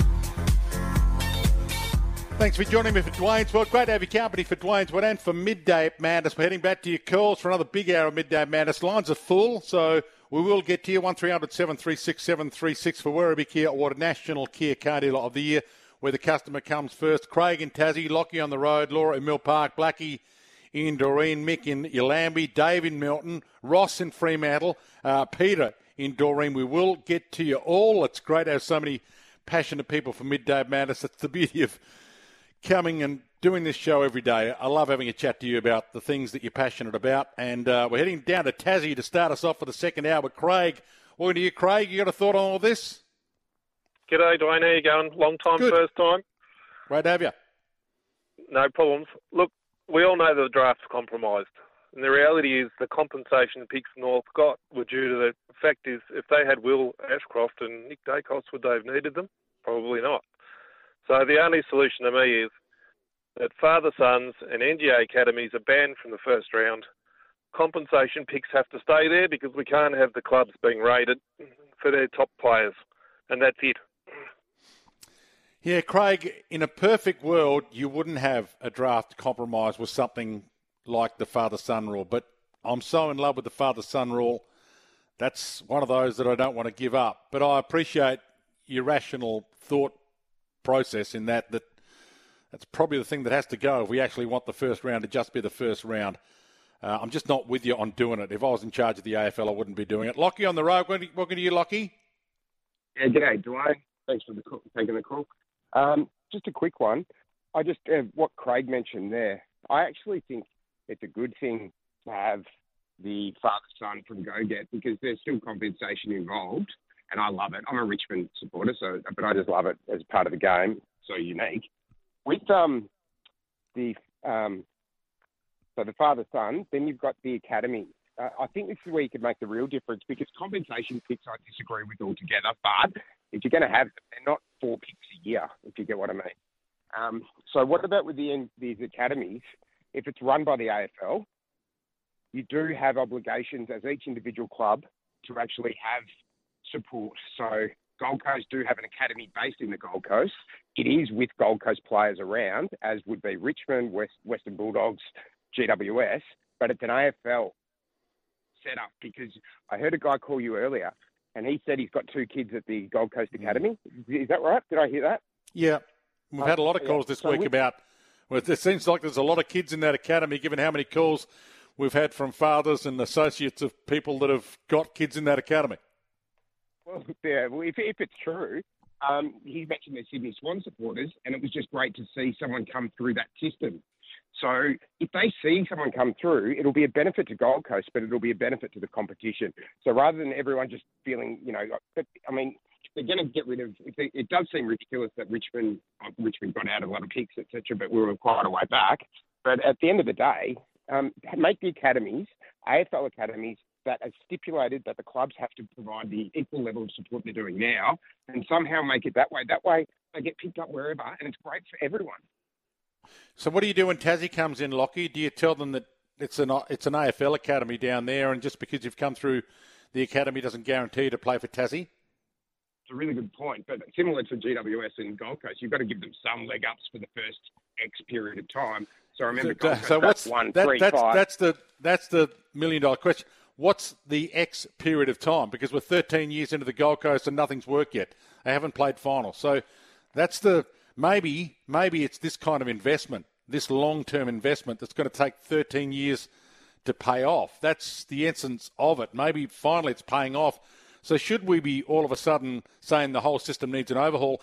Thanks for joining me for Dwayne's World. Great to have your company for Dwayne's World and for Midday Madness. We're heading back to your calls for another big hour of Midday Madness. Lines are full, so we will get to you. 1300 736 736 for Werribee Kia Awarded National Kia Car Dealer of the Year, where the customer comes first. Craig in Tassie, Lockie on the road, Laura in Mill Park, Blackie in Doreen, Mick in Yallambie, Dave in Milton, Ross in Fremantle, uh, Peter in Doreen. We will get to you all. It's great to have so many passionate people for Midday Madness. It's the beauty of coming and doing this show every day. I love having a chat to you about the things that you're passionate about. And uh, we're heading down to Tassie to start us off for the second hour with Craig. Welcome to you, Craig. You got a thought on all this? G'day, Dwayne. How you going? Long time, Good. first time. Great to have you. No problems. Look, we all know the draft's compromised. And the reality is the compensation the picks North got were due to the fact is if they had Will Ashcroft and Nick Daicos, would they have needed them? Probably not. So the only solution to me is that father sons and NGA academies are banned from the first round. Compensation picks have to stay there because we can't have the clubs being raided for their top players. And that's it. Yeah, Craig, in a perfect world, you wouldn't have a draft compromise with something like the father son rule. But I'm so in love with the father son rule. That's one of those that I don't want to give up. But I appreciate your rational thought process in that that that's probably the thing that has to go if we actually want the first round to just be the first round. Uh, I'm just not with you on doing it. If I was in charge of the AFL, I wouldn't be doing it. Lockie on the road. Welcome to you, Lockie. Yeah, g'day, Dwayne. Thanks for the call, taking the call. Um, just a quick one. I just uh, what Craig mentioned there. I actually think it's a good thing to have the father son from Go Get because there's still compensation involved, and I love it. I'm a Richmond supporter, so but I just love it as part of the game. So unique. With um the um so the father son, then you've got the academy. Uh, I think this is where you could make the real difference because compensation picks I disagree with altogether. But if you're going to have them, they're not four picks a year, if you get what I mean. Um, so what about with the these academies? If it's run by the AFL, you do have obligations as each individual club to actually have support. So Gold Coast do have an academy based in the Gold Coast. It is with Gold Coast players around, as would be Richmond, West, Western Bulldogs, GWS, but it's an AFL setup because I heard a guy call you earlier and he said he's got two kids at the Gold Coast Academy. Mm-hmm. Is that right? Did I hear that? Yeah, we've had a lot of oh, calls this So week about. Well, it seems like there's a lot of kids in that academy, given how many calls we've had from fathers and associates of people that have got kids in that academy. Well, (laughs) yeah, well, if, if it's true, um, he mentioned the Sydney Swan supporters, and it was just great to see someone come through that system. So if they see someone come through, it'll be a benefit to Gold Coast, but it'll be a benefit to the competition. So rather than everyone just feeling, you know, I mean, they're going to get rid of. They, it does seem ridiculous that Richmond, uh, Richmond got out of a lot of picks, etc., but we were quite a way back. But at the end of the day, um, make the academies, AFL academies, that are stipulated that the clubs have to provide the equal level of support they're doing now, and somehow make it that way. That way, they get picked up wherever, and it's great for everyone. So what do you do when Tassie comes in, Lockie? Do you tell them that it's an it's an AFL academy down there, and just because you've come through the academy doesn't guarantee you to play for Tassie? It's a really good point, but similar to GWS and Gold Coast, you've got to give them some leg ups for the first X period of time. So remember So, Gold Coast so what's one, that, three, that's five. that's the that's the million dollar question. What's the X period of time? Because we're 13 years into the Gold Coast and nothing's worked yet. They haven't played finals, so that's the maybe maybe it's this kind of investment, this long term investment that's going to take 13 years to pay off. That's the essence of it. Maybe finally it's paying off. So should we be all of a sudden saying the whole system needs an overhaul?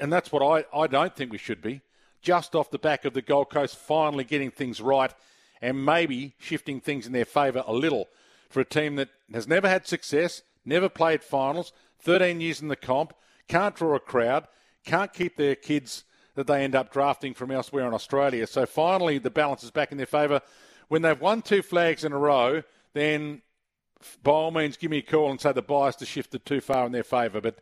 And that's what I, I don't think we should be. Just off the back of the Gold Coast finally getting things right and maybe shifting things in their favour a little for a team that has never had success, never played finals, 13 years in the comp, can't draw a crowd, can't keep their kids that they end up drafting from elsewhere in Australia. So finally, the balance is back in their favour. When they've won two flags in a row, then by all means, give me a call and say the bias has shifted too far in their favour. But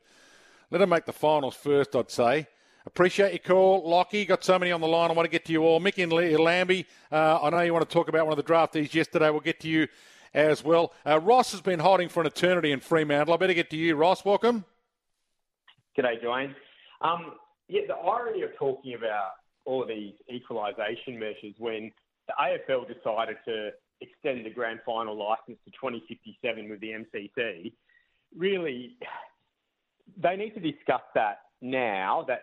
let them make the finals first, I'd say. Appreciate your call, Lockie. Got so many on the line. I want to get to you all. Mick and Lambie, uh, I know you want to talk about one of the draftees yesterday. We'll get to you as well. Uh, Ross has been holding for an eternity in Fremantle. I better get to you, Ross. Welcome. G'day, Dwayne. Um, yeah, the irony of talking about all of these equalisation measures when the AFL decided to extend the grand final licence to 2057 with the MCC, really, they need to discuss that now that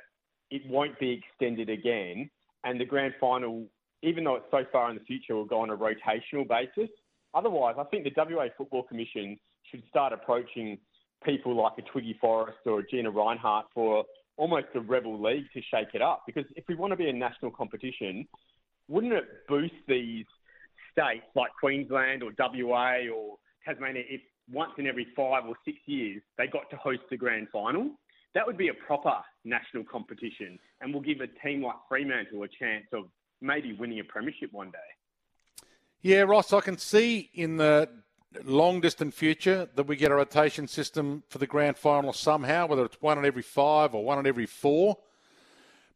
it won't be extended again, and the grand final, even though it's so far in the future, will go on a rotational basis. Otherwise, I think the WA Football Commission should start approaching people like a Twiggy Forrest or a Gina Rinehart for almost a rebel league to shake it up. Because if we want to be a national competition, wouldn't it boost these states like Queensland or WA or Tasmania if once in every five or six years they got to host the grand final? That would be a proper national competition and will give a team like Fremantle a chance of maybe winning a premiership one day. Yeah, Ross, I can see in the long distant future that we get a rotation system for the grand final somehow, whether it's one in every five or one in every four.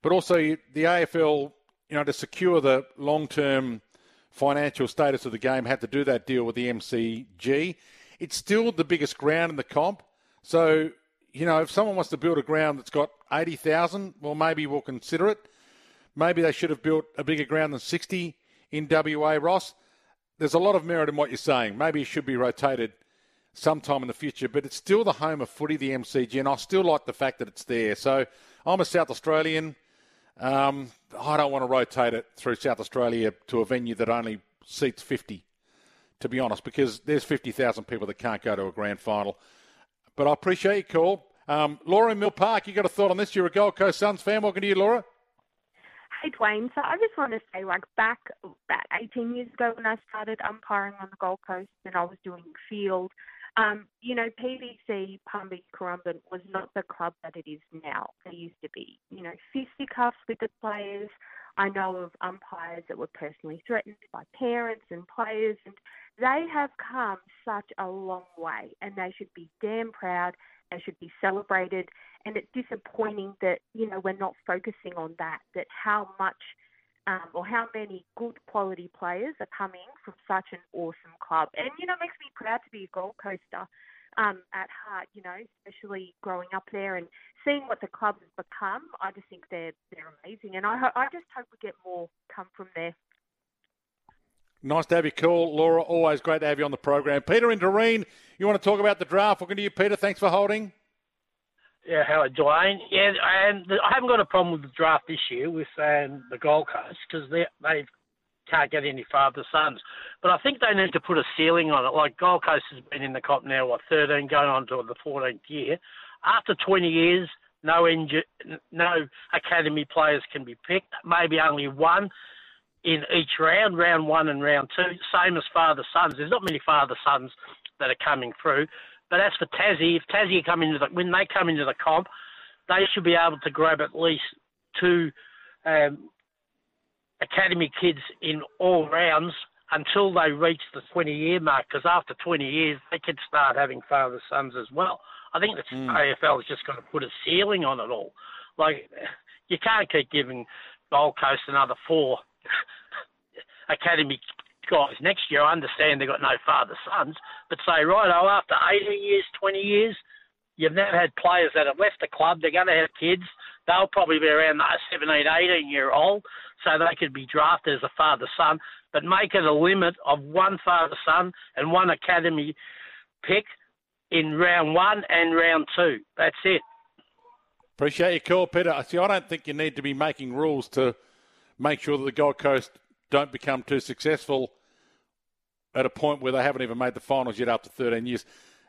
But also the AFL, you know, to secure the long term financial status of the game, had to do that deal with the MCG. It's still the biggest ground in the comp. So, you know, if someone wants to build a ground that's got 80,000, well, maybe we'll consider it. Maybe they should have built a bigger ground than 60 in WA, Ross there's a lot of merit in what you're saying. Maybe it should be rotated sometime in the future, but it's still the home of footy, the MCG, and I still like the fact that it's there. So I'm a South Australian. Um, I don't want to rotate it through South Australia to a venue that only seats 50, to be honest, because there's 50,000 people that can't go to a grand final. But I appreciate your call. Um, Laura in Mill Park, you got a thought on this? You're a Gold Coast Suns fan. Welcome to you, Laura. Hey Dwayne, so I just want to say, like back about 18 years ago when I started umpiring on the Gold Coast and I was doing field, um, you know, PBC, Palm Beach, Currumbin was not the club that it is now. They used to be, you know, fisticuffs with the players. I know of umpires that were personally threatened by parents and players, and they have come such a long way, and they should be damn proud. They should be celebrated and it's disappointing that you know we're not focusing on that. That how much um, or how many good quality players are coming from such an awesome club, and you know it makes me proud to be a Gold Coaster um, at heart. You know, especially growing up there and seeing what the club has become. I just think they're they're amazing, and I ho- I just hope we get more come from there. Nice to have you call, Laura. Always great to have you on the program. Peter and Doreen, you want to talk about the draft? Welcome to you, Peter. Thanks for holding. Yeah, Howard Dwayne. Yeah, and I haven't got a problem with the draft this year with um, the Gold Coast because they they can't get any father sons. But I think they need to put a ceiling on it. Like Gold Coast has been in the comp now, what 13, going on to the 14th year. After 20 years, no inju- no academy players can be picked. Maybe only one in each round, round one and round two. Same as father sons. There's not many father sons that are coming through. But as for Tassie, if Tassie come into the when they come into the comp, they should be able to grab at least two um, academy kids in all rounds until they reach the 20 year mark. Because after 20 years, they can start having father sons as well. I think the mm. AFL has just got to put a ceiling on it all. Like you can't keep giving Gold Coast another four (laughs) academy guys next year, I understand they've got no father sons, but say, right, oh, after 18 years, 20 years, you've now had players that have left the club, they're going to have kids, they'll probably be around the 17, 18 year old, so they could be drafted as a father son, but make it a limit of one father son and one academy pick in round one and round two. That's it. Appreciate your call, Peter. See, I don't think you need to be making rules to make sure that the Gold Coast don't become too successful at a point where they haven't even made the finals yet after 13 years.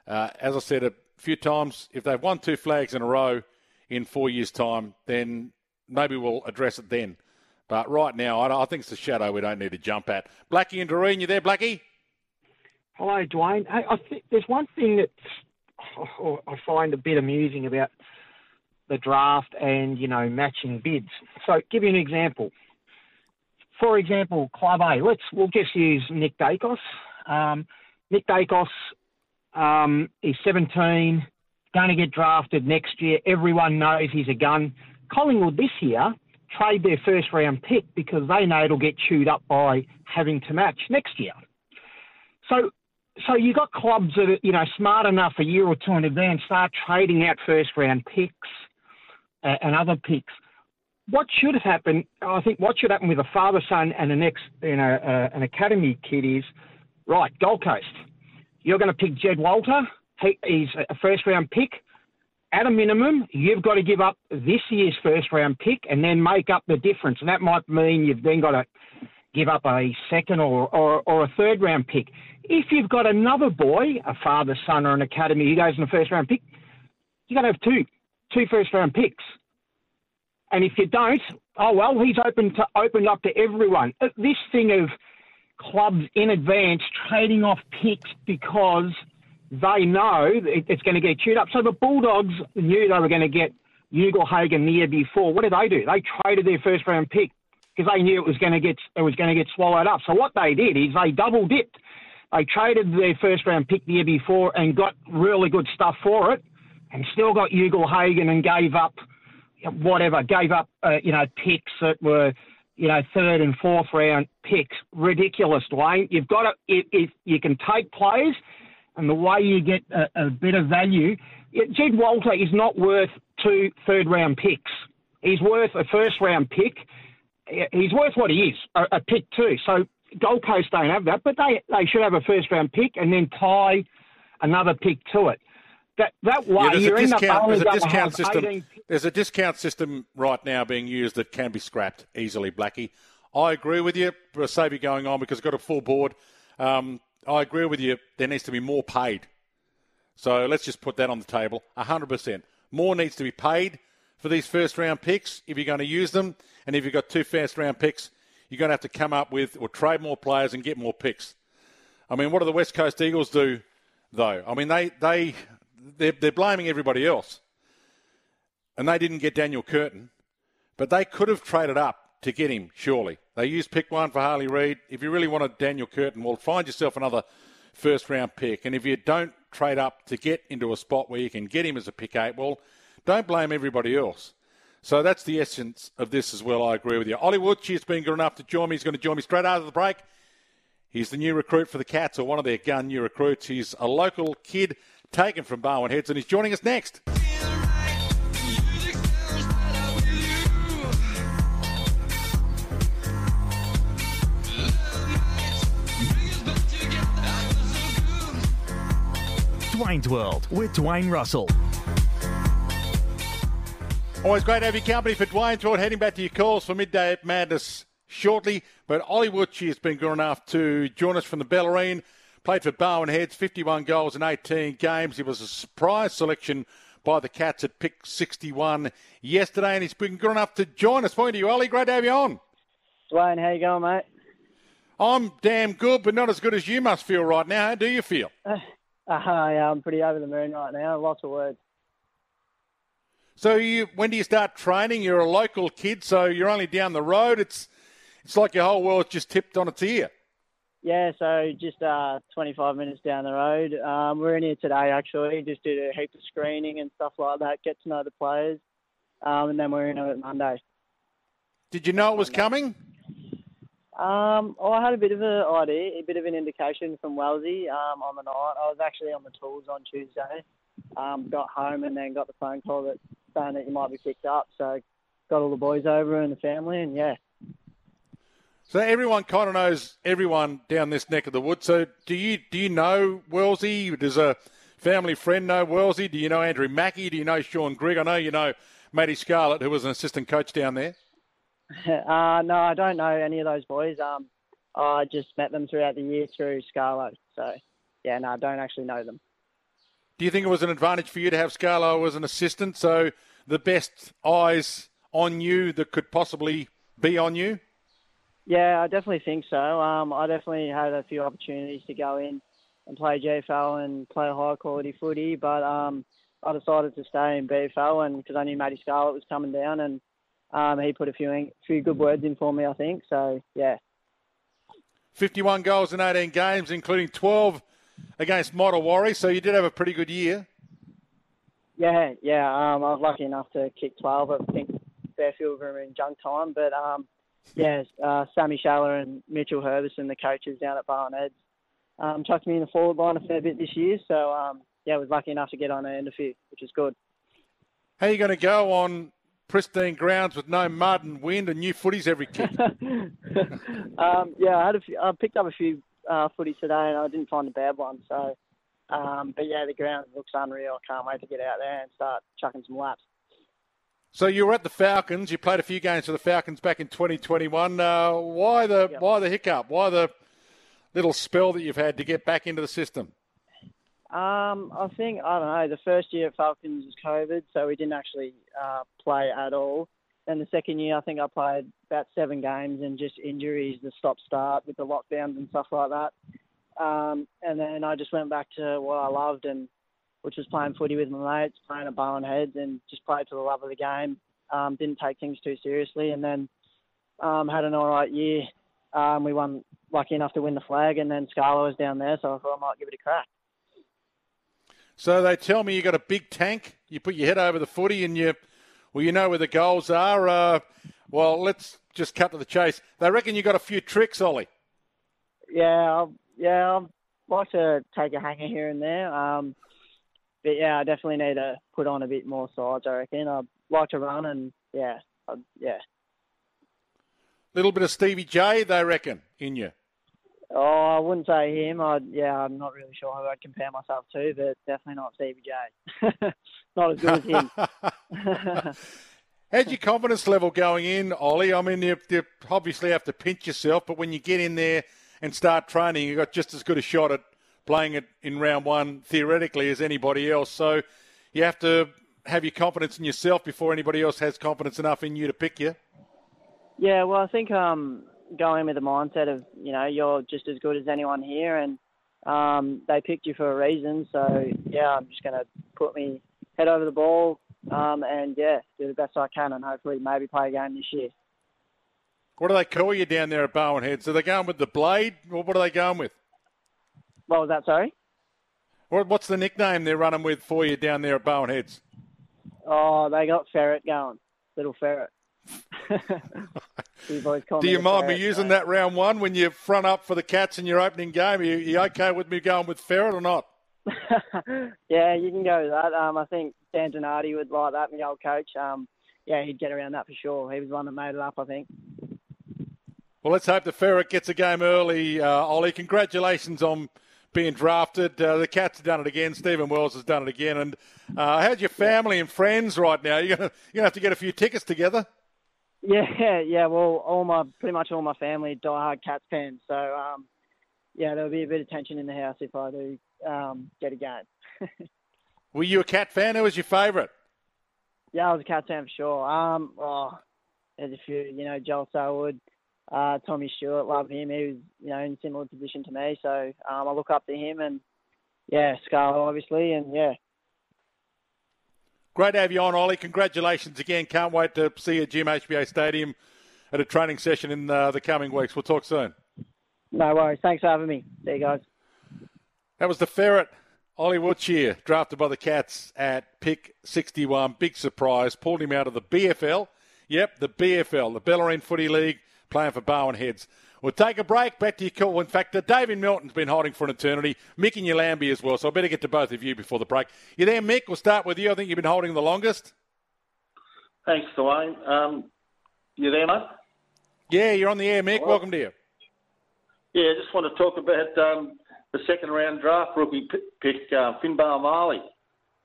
Uh, as I said a few times, if they've won two flags in a row in four years' time, then maybe we'll address it then. But right now, I, I think it's a shadow we don't need to jump at. Blackie and Doreen, you there, Blackie? Hello, Dwayne. Hey, I think there's one thing that I find a bit amusing about the draft and you know matching bids. So, give you an example. For example, Club A. Let's we'll just use Nick Daicos. Um, Nick Daicos um, is 17, going to get drafted next year. Everyone knows he's a gun. Collingwood this year trade their first round pick because they know it'll get chewed up by having to match next year. So so you got clubs that are, you know smart enough a year or two in advance start trading out first round picks uh, and other picks. What should have happened? I think what should happen with a father son and an ex you know uh, an academy kid is right Gold Coast. You're going to pick Jed Walter. He, he's a first round pick. At a minimum, you've got to give up this year's first round pick and then make up the difference. And that might mean you've then got to give up a second or, or, or a third round pick. If you've got another boy, a father, son, or an academy who goes in the first round pick, you're going to have two, two first round picks. And if you don't, oh well, he's open to opened up to everyone. Uh, this thing of clubs in advance trading off picks because they know it's going to get chewed up. So the Bulldogs knew they were going to get Ugle-Hagan the year before. What did they do? They traded their first round pick because they knew it was going to get it was going to get swallowed up. So what they did is they double dipped. They traded their first round pick the year before and got really good stuff for it, and still got Ugle-Hagan and gave up whatever, gave up uh, you know picks that were you know third and fourth round picks. Ridiculous, Dwayne. You've got to if, if you can take players, and the way you get a, a bit of value. Jed Walter is not worth two third round picks. He's worth a first round pick he's worth what he is, a, a pick too. So Gold Coast don't have that, but they, they should have a first round pick and then tie another pick to it. That that way yeah, you a end discount, up only there's a going to discount have system. 18 There's a discount system right now being used that can be scrapped easily, Blackie. I agree with you. For a saviour going on because I've got a full board. Um, I agree with you. There needs to be more paid. So let's just put that on the table. 100%. More needs to be paid for these first round picks if you're going to use them. And if you've got two first round picks, you're going to have to come up with or trade more players and get more picks. I mean, what do the West Coast Eagles do, though? I mean, they, they, they're, they're blaming everybody else. And they didn't get Daniel Curtin, but they could have traded up to get him, surely. They used pick one for Harley Reid. If you really wanted Daniel Curtin, well, find yourself another first round pick. And if you don't trade up to get into a spot where you can get him as a pick eight, well, don't blame everybody else. So that's the essence of this as well. I agree with you. Ollie Wiltshire has been good enough to join me. He's going to join me straight after the break. He's the new recruit for the Cats, or one of their gun new recruits. He's a local kid taken from Barwon Heads, and he's joining us next. Dwayne's World with Dwayne Russell. Always great to have your company for Dwayne Thorpe. Heading back to your calls for Midday Madness shortly. But Ollie Wiltshire has been good enough to join us from the Bellarine. Played for Barwon Heads, 51 goals in 18 games. He was a surprise selection by the Cats at pick 61 yesterday, and he's been good enough to join us. Point to you, Ollie. Great to have you on. Dwayne, how you going, mate? I'm damn good, but not as good as you must feel right now. How do you feel? Uh, yeah, I'm pretty over the moon right now. Lots of words. So you, when do you start training? You're a local kid, so you're only down the road. It's it's like your whole world just tipped on its ear. Yeah, so just uh, 25 minutes down the road. Um, we're in here today actually, just did a heap of screening and stuff like that, get to know the players, um, and then we're in it Monday. Did you know it was coming? Um, well, I had a bit of an idea, a bit of an indication from Wellesley um, on the night. I was actually on the tools on Tuesday. Um, got home and then got the phone call that saying that you might be picked up. So got all the boys over and the family, and yeah. So everyone kind of knows everyone down this neck of the woods. So do you do you know Wellesley? Does a family friend know Wellesley? Do you know Andrew Mackie? Do you know Sean Grigg? I know you know Matty Scarlett, who was an assistant coach down there. (laughs) uh, no, I don't know any of those boys. Um, I just met them throughout the year through Scarlo. So yeah, no, I don't actually know them. Do you think it was an advantage for you to have Scarlo as an assistant? So the best eyes on you that could possibly be on you? Yeah, I definitely think so. Um, I definitely had a few opportunities to go in and play GFL and play high quality footy. But um, I decided to stay in BFL and because I knew Matty Scarlett was coming down and um, he put a few few good words in for me, I think. So yeah. 51 goals in 18 games, including 12 against Model Warriors. So you did have a pretty good year. Yeah, yeah. Um, I was lucky enough to kick 12. I think Fairfield were in junk time, but um, yeah, uh, Sammy Shaler and Mitchell Herbison, the coaches down at Barwon Heads, um, chucked me in the forward line a fair bit this year. So um, yeah, I was lucky enough to get on and a few, which is good. How are you going to go on pristine grounds with no mud and wind and new footies every (laughs) kick? um, yeah, I had a few, I picked up a few uh, footies today and I didn't find a bad one. So, um, but yeah, the ground looks unreal. I can't wait to get out there and start chucking some laps. So you were at the Falcons. You played a few games for the Falcons back in 2021. Uh, why the yep. why the hiccup? Why the little spell that you've had to get back into the system? Um, I think I don't know. The first year at Falcons was COVID, so we didn't actually uh, play at all. And the second year, I think I played about seven games and just injuries, the stop-start with the lockdowns and stuff like that. Um, and then I just went back to what I loved, and which was playing footy with my mates, playing at Barwon Heads, and just played for the love of the game. Um, didn't take things too seriously, and then um, had an all right year. Um, we won, lucky enough to win the flag, and then Scarlo was down there, so I thought I might give it a crack. So they tell me you got a big tank. You put your head over the footy and you, well, you know where the goals are. Uh, well, let's just cut to the chase. They reckon you got a few tricks, Ollie. Yeah, yeah. I'd like to take a hanger here and there. Um, but yeah, I definitely need to put on a bit more size. I reckon. I'd like to run and yeah, I'd, yeah. Little bit of Stevie J, they reckon, in you. Oh, I wouldn't say him. I yeah, I'm not really sure who I'd compare myself to, but definitely not Stevie J. (laughs) not as good as him. (laughs) How's your confidence level going in, Ollie? I mean, you, you, obviously have to pinch yourself, but when you get in there and start training, you've got just as good a shot at playing it in round one, theoretically, as anybody else. So you have to have your confidence in yourself before anybody else has confidence enough in you to pick you. Yeah, well, I think um, going with the mindset of you know you're just as good as anyone here, and um, they picked you for a reason. So yeah, I'm just going to put me head over the ball um, and yeah, do the best I can, and hopefully maybe play a game this year. What do they call you down there at Barwon Heads? Are they going with the blade, or what are they going with? What was that? Sorry. what's the nickname they're running with for you down there at Barwon Heads? Oh, they got ferret going, little ferret. Do you mind me using so. that round one when you front up for the Cats in your opening game? Are you, are you okay with me going with Ferret or not? (laughs) yeah, you can go with that. Um, I think Dan Donati would like that, the old coach. Um, yeah, he'd get around that for sure. He was the one that made it up, I think. Well, let's hope the Ferret gets a game early, uh, Ollie. Congratulations on being drafted. Uh, the Cats have done it again. Stephen Wells has done it again. And uh, how's your family and friends right now? You're going to have to get a few tickets together. Yeah, (laughs) yeah. Well, all my pretty much all my family diehard Cats fans, so um, yeah, there'll be a bit of tension in the house if I do um, get a game. (laughs) Were you a Cat fan? Who was your favourite? Yeah, I was a Cat fan for sure. Um, oh, there's a few. You know, Joel Selwood, uh, Tommy Stewart, love him. He was you know in a similar position to me, so um, I look up to him and yeah, Scarlett obviously, and yeah, Great to have you on, Ollie. Congratulations again. Can't wait to see you at GMHBA Stadium at a training session in uh, the coming weeks. We'll talk soon. No worries. Thanks for having me. See you guys. That was the ferret, Ollie Wiltshire, drafted by the Cats at pick 61. Big surprise. Pulled him out of the BFL. Yep, the BFL, the Bellarine Footy League, playing for Barwon Heads. We'll take a break. Back to your call. In fact, uh, David Milton's been holding for an eternity. Mick and Yallambie as well. So I better get to both of you before the break. You there, Mick? We'll start with you. I think you've been holding the longest. Thanks, Dwayne. Um, you there, mate? Yeah, you're on the air, Mick. Welcome to you. Yeah, I just want to talk about um, the second round draft rookie pick, uh, Finnbar Maley.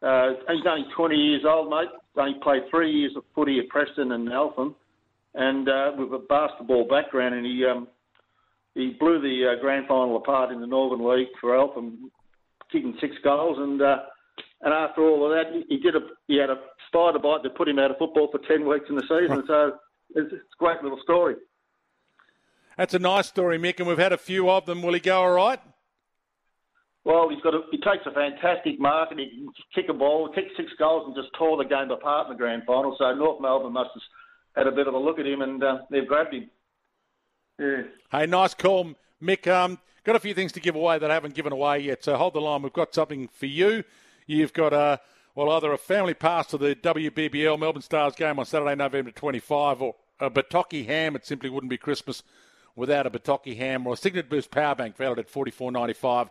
Uh, he's only 20 years old, mate. Only played three years of footy at Preston and Eltham, and uh, with a basketball background, and he um, he blew the uh, grand final apart in the Northern League for Eltham, kicking six goals, and uh, and after all of that, he did a he had a spider bite that put him out of football for ten weeks in the season. (laughs) so it's, it's a great little story. That's a nice story, Mick, and we've had a few of them. Will he go all right? Well, he's got a, he takes a fantastic mark and he can kick a ball, kick six goals, and just tore the game apart in the grand final. So North Melbourne must have had a bit of a look at him and uh, they've grabbed him. Yeah. Hey, nice call, Mick. Um, got a few things to give away that I haven't given away yet, so hold the line. We've got something for you. You've got a well, either a family pass to the WBBL Melbourne Stars game on Saturday, November 25, or a Bertocchi ham. It simply wouldn't be Christmas without a Bertocchi ham, or a Cygnett Boost power bank valued at 44.95.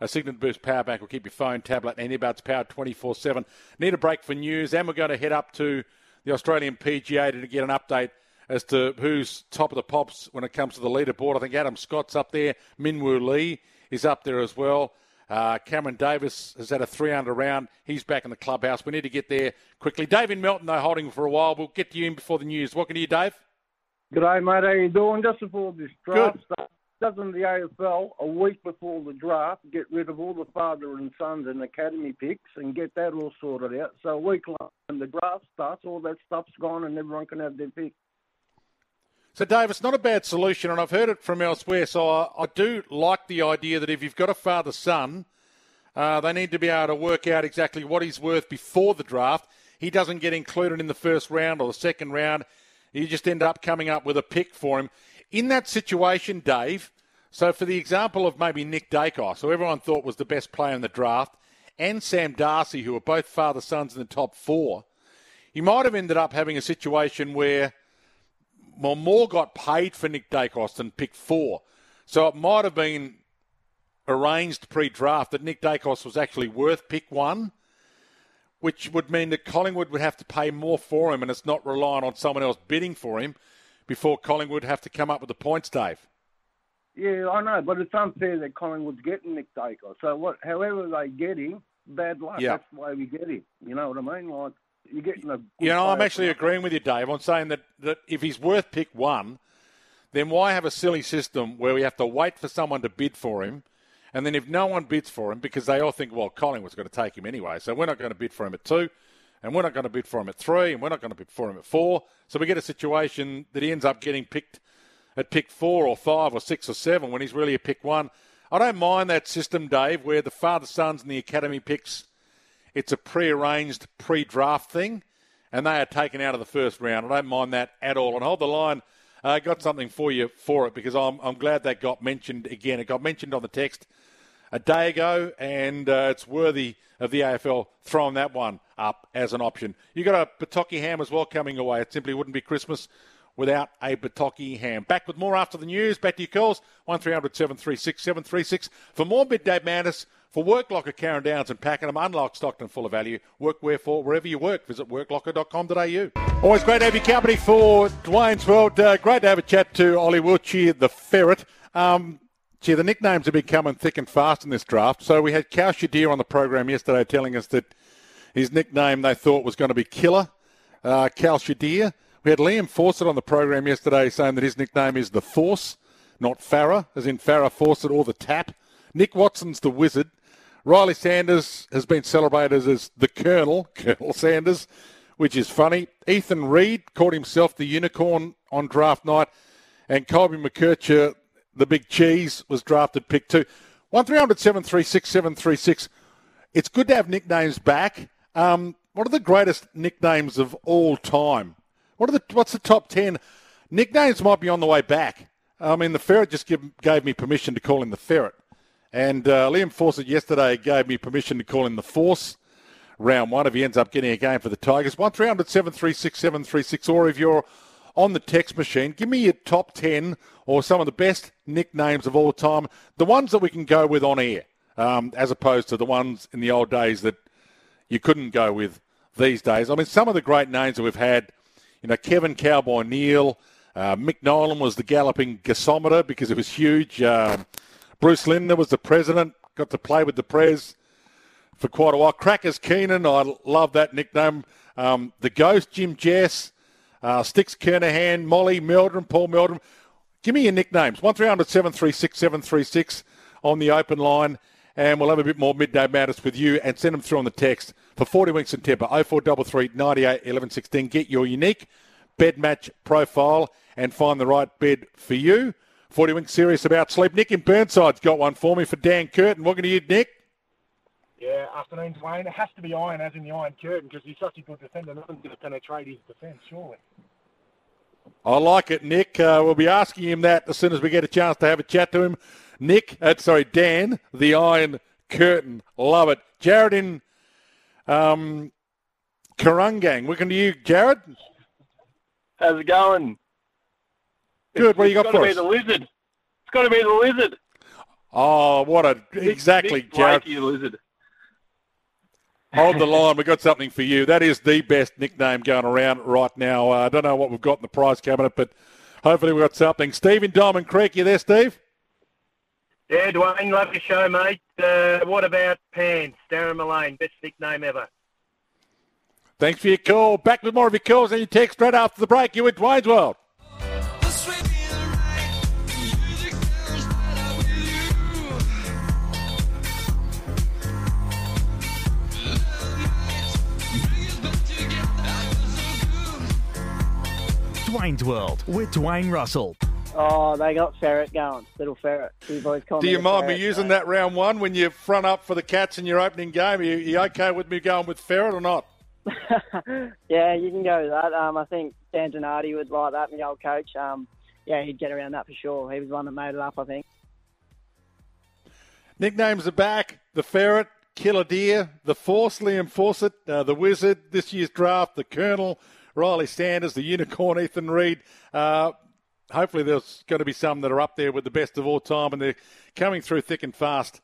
A Cygnett Boost power bank will keep your phone, tablet, and earbuds powered 24 7. Need a break for news, and we're going to head up to the Australian PGA to get an update as to who's top of the pops when it comes to the leaderboard. I think Adam Scott's up there. Min Woo Lee is up there as well. Uh, Cameron Davis has had a three under round. He's back in the clubhouse. We need to get there quickly. David Melton, though, holding for a while. We'll get to you in before the news. What can you, Dave? G'day, mate. How you doing? Just before this draft starts, doesn't the AFL a week before the draft get rid of all the father and sons and academy picks and get that all sorted out? So a week later, when the draft starts, all that stuff's gone and everyone can have their pick. So, Dave, it's not a bad solution, and I've heard it from elsewhere. So, I, I do like the idea that if you've got a father son, uh, they need to be able to work out exactly what he's worth before the draft. He doesn't get included in the first round or the second round. You just end up coming up with a pick for him. In that situation, Dave, so for the example of maybe Nick Daicos, who everyone thought was the best player in the draft, and Sam Darcy, who are both father sons in the top four, you might have ended up having a situation where well, more got paid for Nick Daicos than pick four. So it might have been arranged pre-draft that Nick Daicos was actually worth pick one, which would mean that Collingwood would have to pay more for him, and it's not relying on someone else bidding for him before Collingwood have to come up with the points, Dave. Yeah, I know, but it's unfair that Collingwood's getting Nick Daicos. So what, however they get him, bad luck. Yeah. That's the way we get him. You know what I mean? Like you're getting a. You know, I'm actually agreeing with you, Dave. I'm saying that, that if he's worth pick one, then why have a silly system where we have to wait for someone to bid for him? And then if no one bids for him, because they all think, well, Collingwood's going to take him anyway, so we're not going to bid for him at two, and we're not going to bid for him at three, and we're not going to bid for him at four. So we get a situation that he ends up getting picked at pick four or five or six or seven when he's really a pick one. I don't mind that system, Dave, where the father sons and the academy picks, it's a pre-arranged pre-draft thing, and they are taken out of the first round. I don't mind that at all. And hold the line. I got something for you for it because I'm, I'm glad that got mentioned again. It got mentioned on the text a day ago, and uh, it's worthy of the AFL throwing that one up as an option. You got a Bertocchi ham as well coming away. It simply wouldn't be Christmas without a Bertocchi ham. Back with more after the news. Back to your calls, 1300 736 736. For more Midday Madness, for Work Locker, Carrum Downs and Pakenham, unlock Stockton full of value. Work where for, wherever you work. Visit worklocker.com.au. Always great to have your company for Dwayne's World. Uh, great to have a chat to Ollie Wiltshire, the ferret. Um, Gee, the nicknames have been coming thick and fast in this draft. So we had Cal on the program yesterday telling us that his nickname they thought was going to be Killer, uh. We had Liam Fawcett on the program yesterday saying that his nickname is the Force, not Farrah, as in Farrah Fawcett or the Tap. Nick Watson's the Wizard. Riley Sanders has been celebrated as the Colonel, (laughs) Colonel Sanders, which is funny. Ethan Read called himself the Unicorn on draft night. And Colby McKercher, the big cheese, was drafted pick two. 1300 736 736. It's good to have nicknames back. Um, what are the greatest nicknames of all time? What are the what's the top ten? Nicknames might be on the way back. I mean, the ferret just give, gave me permission to call him the ferret, and uh, Liam Fawcett yesterday gave me permission to call him the Force. Round one, if he ends up getting a game for the Tigers, one 736 736 or if you're on the text machine, give me your top ten or some of the best nicknames of all time, the ones that we can go with on air, um, as opposed to the ones in the old days that you couldn't go with these days. I mean, some of the great names that we've had, you know, Kevin Cowboy Neale, uh, Mick Nolan was the galloping gasometer because it was huge. Um, Bruce Linder was the president, got to play with the Prez for quite a while. Crackers Keenan, I love that nickname. Um, the Ghost, Jim Jess, uh, Sticks Kernahan, Molly Meldrum, Paul Meldrum. Give me your nicknames. 1300 736 736 on the open line. And we'll have a bit more midday madness with you and send them through on the text for 40 Winks in Tempur 0433 98 11 16. Get your unique bed match profile and find the right bed for you. 40 Wink serious about sleep. Nick in Burnside's got one for me for Dan Curtin. What can you, Nick? Yeah, afternoon, Dwayne. It has to be Iron, as in the Iron Curtain, because he's such a good defender. Nothing's going to penetrate his defence, surely. I like it, Nick. Uh, we'll be asking him that as soon as we get a chance to have a chat to him. Nick, uh, sorry, Dan, the Iron Curtain. Love it. Jared in um, Kurunjang. Looking to you, Jared. How's it going? Good. What do you got it's for gotta us? be the lizard. It's got to be the lizard. Oh, what a exactly, Big Jared. flaky lizard. Hold the line. We've got (laughs) something for you. That is the best nickname going around right now. Uh, I don't know what we've got in the prize cabinet, but hopefully we've got something. Steve in Diamond Creek, you there, Steve? Yeah, Dwayne, love your show, mate. Uh, what about Pants? Darren Millane, best nickname ever. Thanks for your call. Back with more of your calls and your text straight after the break. You with Dwayne's World. Dwayne's World with Dwayne Russell. Oh, they got ferret going. Little ferret. You boys call Do me you the mind me using mate. that round one when you front up for the Cats in your opening game? Are you, you okay with me going with Ferret or not? (laughs) yeah, you can go with that. Um, I think Dan Gennardi would like that, my old coach. Um, yeah, he'd get around that for sure. He was the one that made it up, I think. Nicknames are back. The Ferret, Killer Deer, the Force, Liam Fawcett, uh, the Wizard, this year's draft, the Colonel, Riley Sanders, the Unicorn, Ethan Read. Uh, hopefully there's going to be some that are up there with the best of all time, and they're coming through thick and fast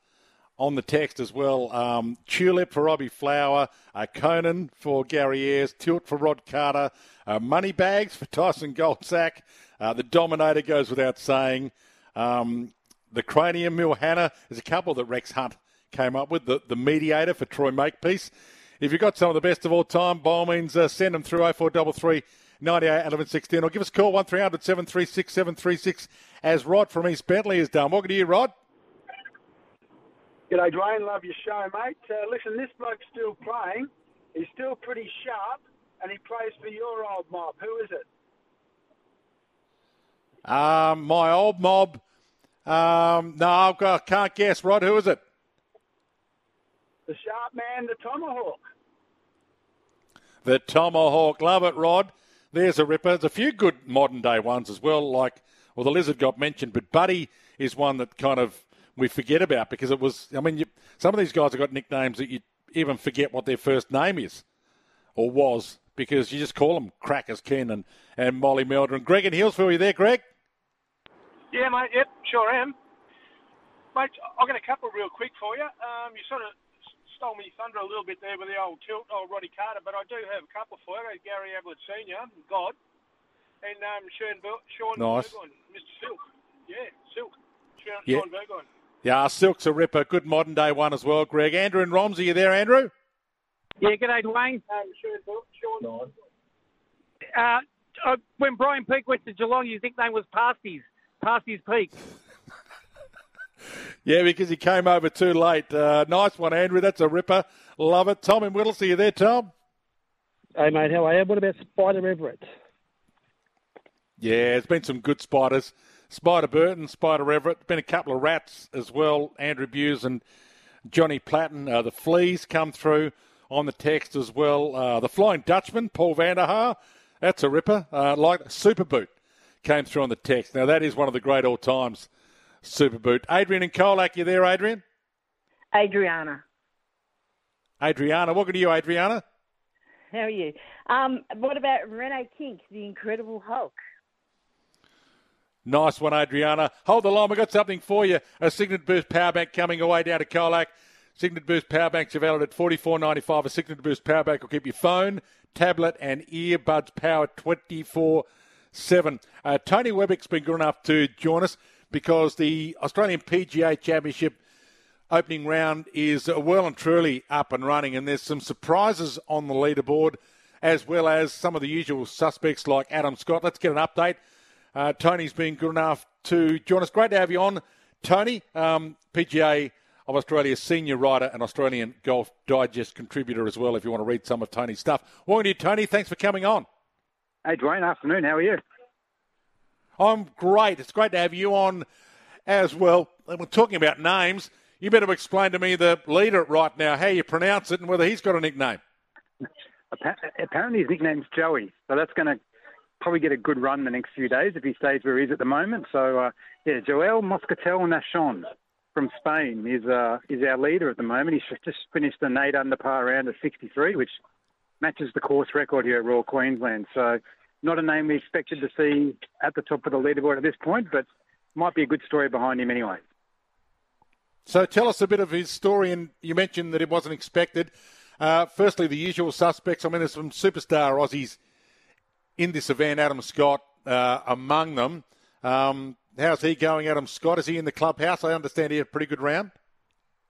on the text as well. Um, Tulip for Robbie Flower, uh, Conan for Gary Ayres, Tilt for Rod Carter, uh, Moneybags for (laughs) Tyson Goldsack. Uh, the Dominator goes without saying. Um, the Cranium Mil Hanna, there's a couple that Rex Hunt came up with. The, the Mediator for Troy Makepeace. If you've got some of the best of all time, by all means, uh, send them through 0433 98 11 16 or give us a call 1300 736 736 as Rod from East Bentleigh is done. Welcome to you, Rod. G'day, Dwayne. Love your show, mate. Uh, listen, this bloke's still playing. He's still pretty sharp, and he plays for your old mob. Who is it? Um, my old mob. Um, no, I've got, I can't guess. Rod, who is it? The sharp man, the tomahawk. The Tomahawk. Love it, Rod. There's a ripper. There's a few good modern day ones as well, like, well, the lizard got mentioned, but Buddy is one that kind of we forget about because it was, I mean, you, some of these guys have got nicknames that you even forget what their first name is or was because you just call them Crackers Keenan, and Molly Meldrum. Greg and Hillsville, you there, Greg? Yeah, mate. Yep, sure am. Mate, I've got a couple real quick for you. Um, you sort of stole me thunder a little bit there with the old tilt, old Roddy Carter, but I do have a couple for you. Gary Ablett Senior, God, and um, Sean, Bur- Sean Nice. Burgoyne, Mr. Silk. Yeah, Silk. Sean, Yeah. Sean Burgoyne. Yeah, Silk's a ripper. Good modern day one as well, Greg. Andrew and Roms, are you there, Andrew? Yeah, g'day, Dwayne. Um, Sean, Bur- Sean. Uh, uh, when Brian Peake went to Geelong, his nickname was Pasties. Pasties Peake. Yeah, because he came over too late. Uh, nice one, Andrew. That's a ripper. Love it. Tom and Whittlesea, are you there, Tom? Hey, mate, how are you? What about Spider Everitt? Yeah, it's been some good spiders. Spider Burton, Spider Everitt. Been a couple of rats as well. Andrew Bews and Johnny Platten. Uh, the Fleas come through on the text as well. Uh, the Flying Dutchman, Paul Vanderhaar. That's a ripper. Uh, like Super Boot came through on the text. Now, that is one of the great all times, Super Boot. Adrian and Colac, you there, Adrian? Adriana, Adriana. Welcome to you, Adriana. how are you? Um, what about Rene Kink, the Incredible Hulk? Nice one, Adriana. Hold the line. We've got something for you. A Cygnett Boost power bank coming away down to Colac. Cygnett Boost power banks are at forty four ninety five. A Cygnett Boost power bank will keep your phone, tablet, and earbuds powered twenty four seven. Uh, Tony Webeck's been good enough to join us because the Australian PGA Championship opening round is uh, well and truly up and running, and there's some surprises on the leaderboard, as well as some of the usual suspects like Adam Scott. Let's get an update. Uh, Tony's been good enough to join us. Great to have you on, Tony. Um, PGA of Australia senior writer and Australian Golf Digest contributor as well. If you want to read some of Tony's stuff, welcome to you, Tony. Thanks for coming on. Hey, Dwayne. Afternoon. How are you? I'm great. It's great to have you on as well. And we're talking about names. You better explain to me the leader right now, how you pronounce it, and whether he's got a nickname. Apparently, his nickname's Joey, so that's going to probably get a good run the next few days if he stays where he is at the moment. So, uh, yeah, Joel Moscatel Nachshon from Spain is uh, is our leader at the moment. He's just finished an eight under par round of 63, which matches the course record here at Royal Queensland. So, not a name we expected to see at the top of the leaderboard at this point, but might be a good story behind him anyway. So tell us a bit of his story, and you mentioned that it wasn't expected. Uh, firstly, the usual suspects. I mean, there's some superstar Aussies in this event. Adam Scott uh, among them. Um, how's he going, Adam Scott? Is he in the clubhouse? I understand he had a pretty good round.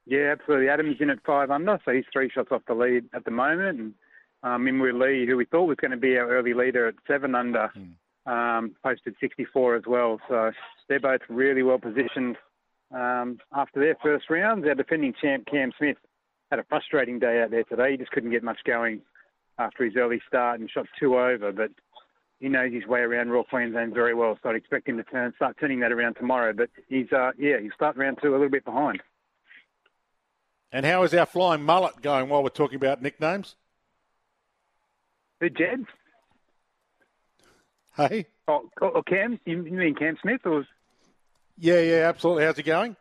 Yeah, absolutely. Adam's in at five under, so he's three shots off the lead at the moment. And um, Lee, who we thought was going to be our early leader at seven under, mm. um, posted 64 as well. So they're both really well positioned um, after their first rounds. Our defending champ Cam Smith had a frustrating day out there today. He just couldn't get much going after his early start and shot two over, but he knows his way around Royal Queensland very well. So I'd expect him to turn, start turning that around tomorrow. But he's, uh, yeah, he'll start round two a little bit behind. And how is our flying mullet going while we're talking about nicknames? Who, Jed? Hey? Oh, oh, oh Cam? You mean Cam Smith or? Yeah, yeah, absolutely. How's he going?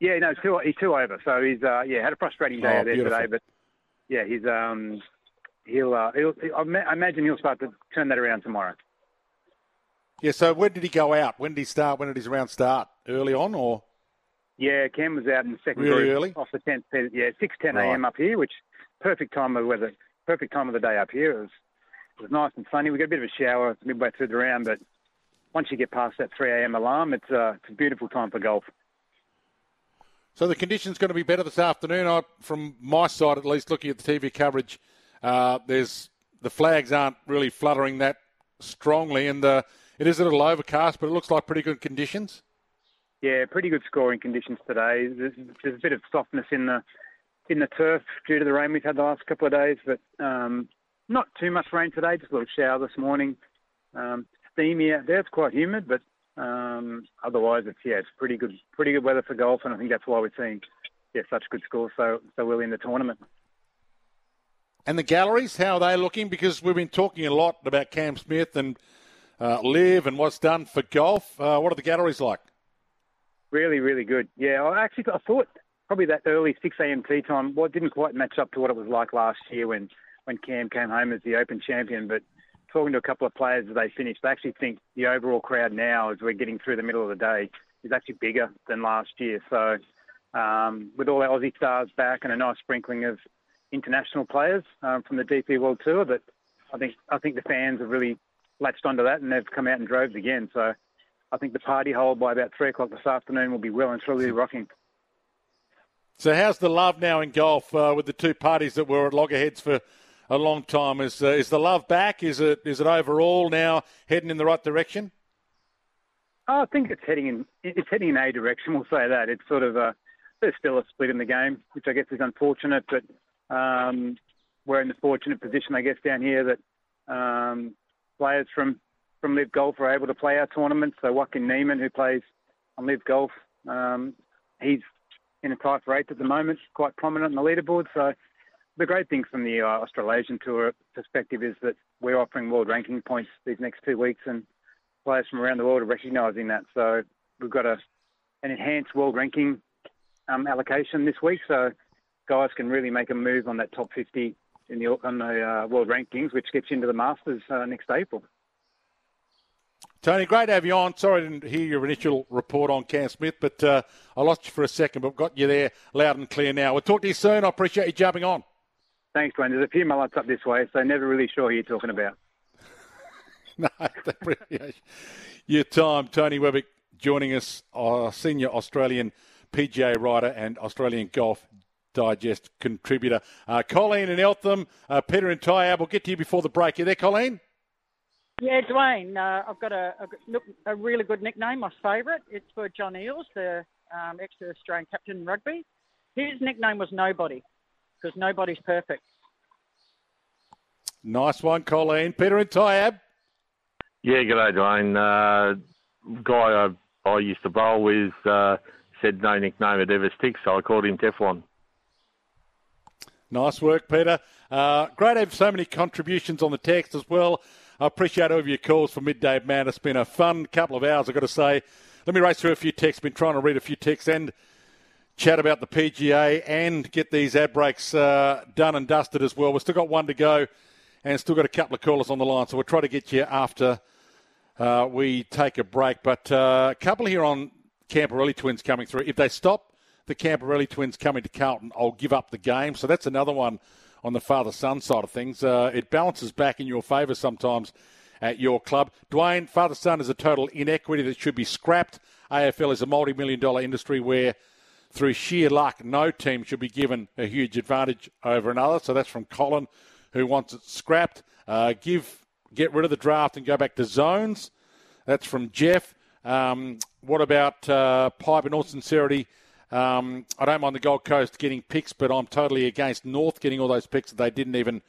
Yeah, no, two, he's two over. So he's uh, yeah had a frustrating day Oh, out there beautiful. today, but yeah, he's um he'll uh, he'll I ma- I imagine he'll start to turn that around tomorrow. Yeah, so when did he go out? When did he start? When did his round start? Early on or? Yeah, Cam was out in the second Really group early? off the tenth. Yeah, six ten Right. a.m. up here, which perfect time of weather, perfect time of the day up here. It was it was nice and sunny. We got a bit of a shower midway through the round, but once you get past that three a.m. alarm, it's uh, it's a beautiful time for golf. So the conditions going to be better this afternoon. I, from my side, at least, looking at the TV coverage, uh, there's the flags aren't really fluttering that strongly, and uh, it is a little overcast, but it looks like pretty good conditions. Yeah, pretty good scoring conditions today. There's, there's a bit of softness in the in the turf due to the rain we've had the last couple of days, but um, not too much rain today. Just a little shower this morning. Um, steamy out there. It's quite humid, but um, otherwise, it's yeah, it's pretty good, pretty good weather for golf, and I think that's why we're seeing yeah such good scores so so early in the tournament. And the galleries, how are they looking? Because we've been talking a lot about Cam Smith and uh, LIV and what's done for golf. Uh, what are the galleries like? Really, really good. Yeah, I actually I thought probably that early 6 a.m. tee time well, it didn't quite match up to what it was like last year when when Cam came home as the Open champion. But talking to a couple of players as they finished, they actually think the overall crowd now, as we're getting through the middle of the day, is actually bigger than last year. So um, with all our Aussie stars back and a nice sprinkling of international players um, from the DP World Tour, that I think I think the fans have really latched onto that and they've come out in droves again. So I think the party hole by about three o'clock this afternoon will be well and truly rocking. So how's the love now in golf uh, with the two parties that were at loggerheads for a long time? Is uh, is the love back? Is it is it overall now heading in the right direction? I think it's heading in it's heading in a direction. We'll say that it's sort of a there's still a split in the game, which I guess is unfortunate. But um, we're in the fortunate position, I guess, down here that um, players from from LIV Golf are able to play our tournament. So Joaquin Niemann, who plays on LIV Golf, um, he's in a for eighth at the moment, quite prominent on the leaderboard. So the great thing from the uh, Australasian Tour perspective is that we're offering world ranking points these next two weeks, and players from around the world are recognising that. So we've got a an enhanced world ranking um, allocation this week, so guys can really make a move on that top 50 in the on the uh, world rankings, which gets you into the Masters uh, next April. Tony, great to have you on. Sorry I didn't hear your initial report on Cam Smith, but uh, I lost you for a second, but got you there loud and clear now. We'll talk to you soon. I appreciate you jumping on. Thanks, Dwayne. There's a few mullets up this way, so never really sure who you're talking about. (laughs) no, appreciate your time. Tony Webeck joining us, uh, senior Australian PGA writer and Australian Golf Digest contributor. Uh, Colleen and Eltham, uh, Peter and Tyabb, we'll get to you before the break. You there, Colleen? Yeah, Dwayne, uh, I've got a, a, a really good nickname, my favourite. It's for John Eales, the um, ex-Australian captain in rugby. His nickname was Nobody, because nobody's perfect. Nice one, Colleen. Peter and Tyabb. Yeah, g'day, Dwayne. Uh, guy I, I used to bowl with uh, said no nickname had ever stick, so I called him Teflon. Nice work, Peter. Uh, great to have so many contributions on the text as well. I appreciate all of your calls for Midday Man. It's been a fun couple of hours, I've got to say. Let me race through a few texts. Been trying to read a few texts and chat about the PGA and get these ad breaks uh, done and dusted as well. We've still got one to go and still got a couple of callers on the line, so we'll try to get you after uh, we take a break. But uh, a couple here on Camporeale twins coming through. If they stop the Camporeale twins coming to Carlton, I'll give up the game. So that's another one on the father son side of things. Uh, it balances back in your favour sometimes at your club. Dwayne, father son is a total inequity that should be scrapped. AFL is a multi million dollar industry where, through sheer luck, no team should be given a huge advantage over another. So that's from Colin, who wants it scrapped. Uh, give Get rid of the draft and go back to zones. That's from Jeff. Um, what about uh, Pipe in all sincerity? Um, I don't mind the Gold Coast getting picks, but I'm totally against North getting all those picks that they didn't even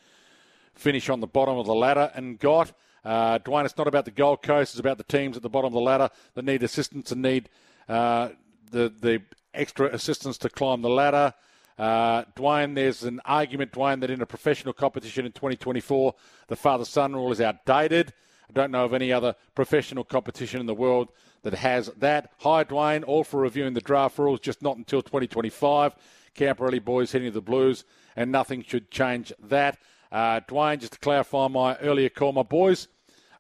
finish on the bottom of the ladder and got. Uh, Dwayne, it's not about the Gold Coast; it's about the teams at the bottom of the ladder that need assistance and need uh, the the extra assistance to climb the ladder. Uh, Dwayne, there's an argument, Dwayne, that in a professional competition in 2024, the father-son rule is outdated. I don't know of any other professional competition in the world that has that. Hi, Dwayne. All for reviewing the draft rules, just not until 2025. Camporeale boys heading to the Blues, and nothing should change that. Uh, Dwayne, just to clarify my earlier call, my boys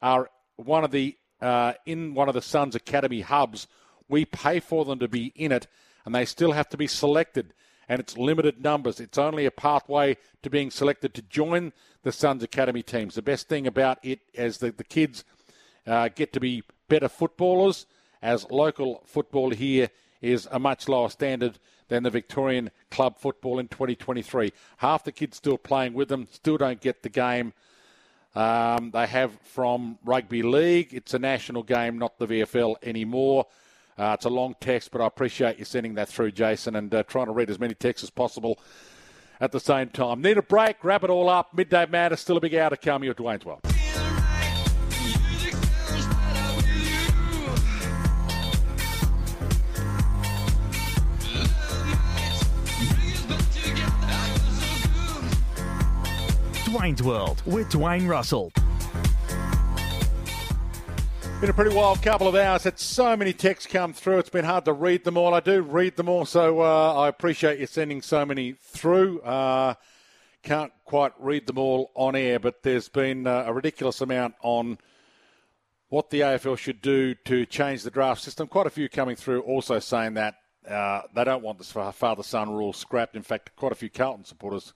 are one of the uh, in one of the Suns Academy hubs. We pay for them to be in it, and they still have to be selected. And it's limited numbers. It's only a pathway to being selected to join the Suns Academy teams. The best thing about it is that the kids uh, get to be better footballers, as local football here is a much lower standard than the Victorian club football in 2023. Half the kids still playing with them, still don't get the game. Um, they have from rugby league. It's a national game, not the VFL anymore. Uh, it's a long text, but I appreciate you sending that through, Jason, and uh, trying to read as many texts as possible at the same time. Need a break, wrap it all up. Midday Madness, still a big hour to come. You're Dwayne's Well. Dwayne's World with Dwayne Russell. Been a pretty wild couple of hours. Had so many texts come through. It's been hard to read them all. I do read them all, so uh, I appreciate you sending so many through. Uh, can't quite read them all on air, but there's been uh, a ridiculous amount on what the AFL should do to change the draft system. Quite a few coming through also saying that uh, they don't want this father son rule scrapped. In fact, quite a few Carlton supporters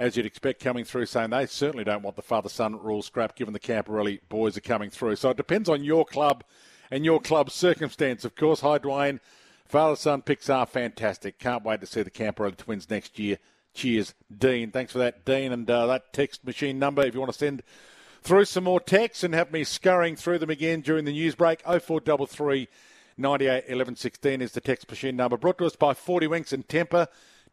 as you'd expect, coming through saying they certainly don't want the father son rule scrapped given the Camporeale boys are coming through. So it depends on your club and your club's circumstance, of course. Hi, Dwayne. Father son picks are fantastic. Can't wait to see the Camporelli twins next year. Cheers, Dean. Thanks for that, Dean. And uh, that text machine number, if you want to send through some more texts and have me scurrying through them again during the news break, 0433 98 11 16 is the text machine number. Brought to us by 40 Winks and Tempur.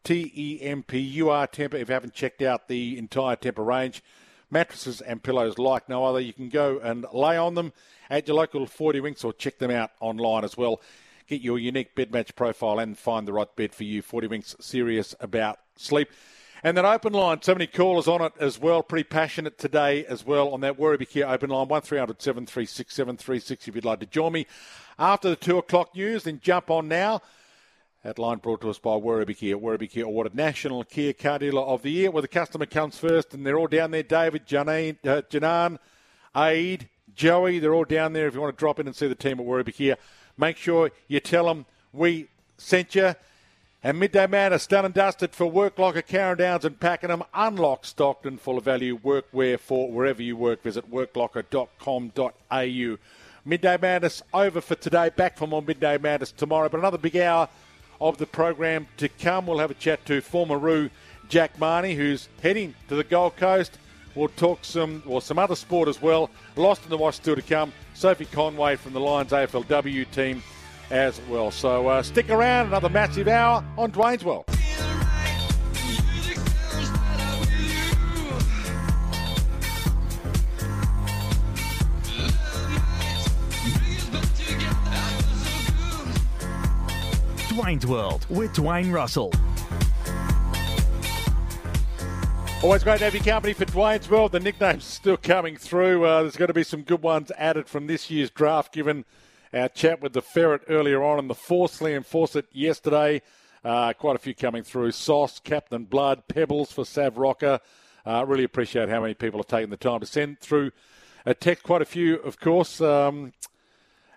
T E M P U R Tempur. If you haven't checked out the entire Tempur range, mattresses and pillows like no other, you can go and lay on them at your local 40 Winks or check them out online as well. Get your unique bed match profile and find the right bed for you. 40 Winks, serious about sleep. And that open line, so many callers on it as well. Pretty passionate today as well on that Werribee Kia open line, 1300 736 736 if you'd like to join me. After the 2 o'clock news, then jump on now. That line brought to us by Werribee. Werribee awarded National Kia Car Dealer of the Year, where the customer comes first, and they're all down there. David, Janine, uh, Janan, Aid, Joey, they're all down there. If you want to drop in and see the team at Werribee make sure you tell them we sent you. And Midday Madness done and dusted for Work Locker, Carrum Downs and Pakenham. Unlock Stockton, full of value workwear for wherever you work. Visit worklocker.com.au. Midday Madness over for today. Back for more Midday Madness tomorrow. But another big hour of the program to come. We'll have a chat to former Roo Jack Mahony, who's heading to the Gold Coast. We'll talk some or some other sport as well. Lost in the wash still to come. Sophie Conway from the Lions AFLW team as well. So uh, stick around, another massive hour on Dwayne's World. Dwayne's World with Dwayne Russell. Always great to have your company for Dwayne's World. The nicknames still coming through. Uh, there's going to be some good ones added from this year's draft, given our chat with the Ferret earlier on and the Force Liam Fawcett yesterday. Uh, quite a few coming through. Sauce, Captain Blood, Pebbles for Sav Rocca. Uh, really appreciate how many people have taken the time to send through a text. Quite a few, of course. Um,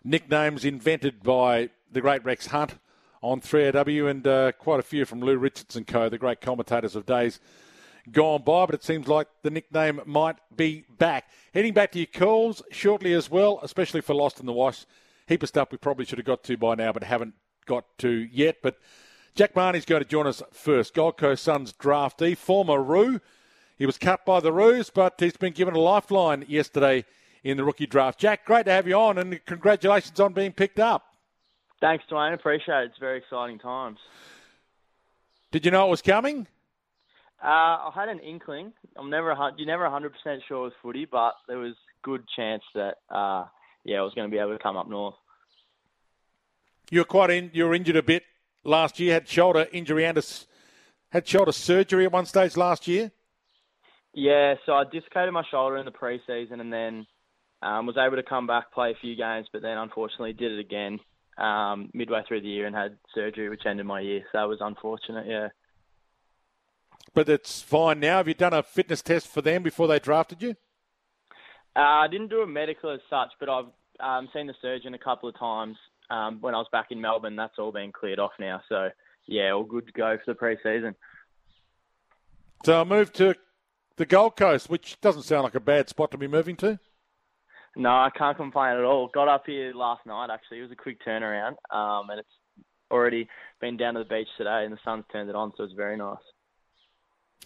nicknames invented by the great Rex Hunt on 3AW and uh, quite a few from Lou Richards and Co., the great commentators of days gone by, but it seems like the nickname might be back. Heading back to your calls shortly as well, especially for Lost in the Wash. Heap of stuff we probably should have got to by now, but haven't got to yet. But Jack Mahony's going to join us first. Gold Coast Suns draftee, former Roo. He was cut by the Roos, but he's been given a lifeline yesterday in the rookie draft. Jack, great to have you on, and congratulations on being picked up. Thanks, Dwayne. Appreciate it. It's very exciting times. Did you know it was coming? Uh, I had an inkling. I'm never you're never 100% sure with footy, but there was good chance that uh, yeah, I was going to be able to come up north. You were quite in. You were injured a bit last year. Had shoulder injury and a, had shoulder surgery at one stage last year. Yeah, so I dislocated my shoulder in the preseason, and then um, was able to come back, play a few games, but then unfortunately did it again um, midway through the year and had surgery, which ended my year. So that was unfortunate. Yeah. But it's fine now. Have you done a fitness test for them before they drafted you? Uh, I didn't do a medical as such, but I've um, seen the surgeon a couple of times um, when I was back in Melbourne. That's all been cleared off now. So yeah, all good to go for the pre-season. So I moved to the Gold Coast, which doesn't sound like a bad spot to be moving to. No, I can't complain at all. Got up here last night. Actually, it was a quick turnaround, um, and it's already been down to the beach today, and the sun's turned it on, so it's very nice.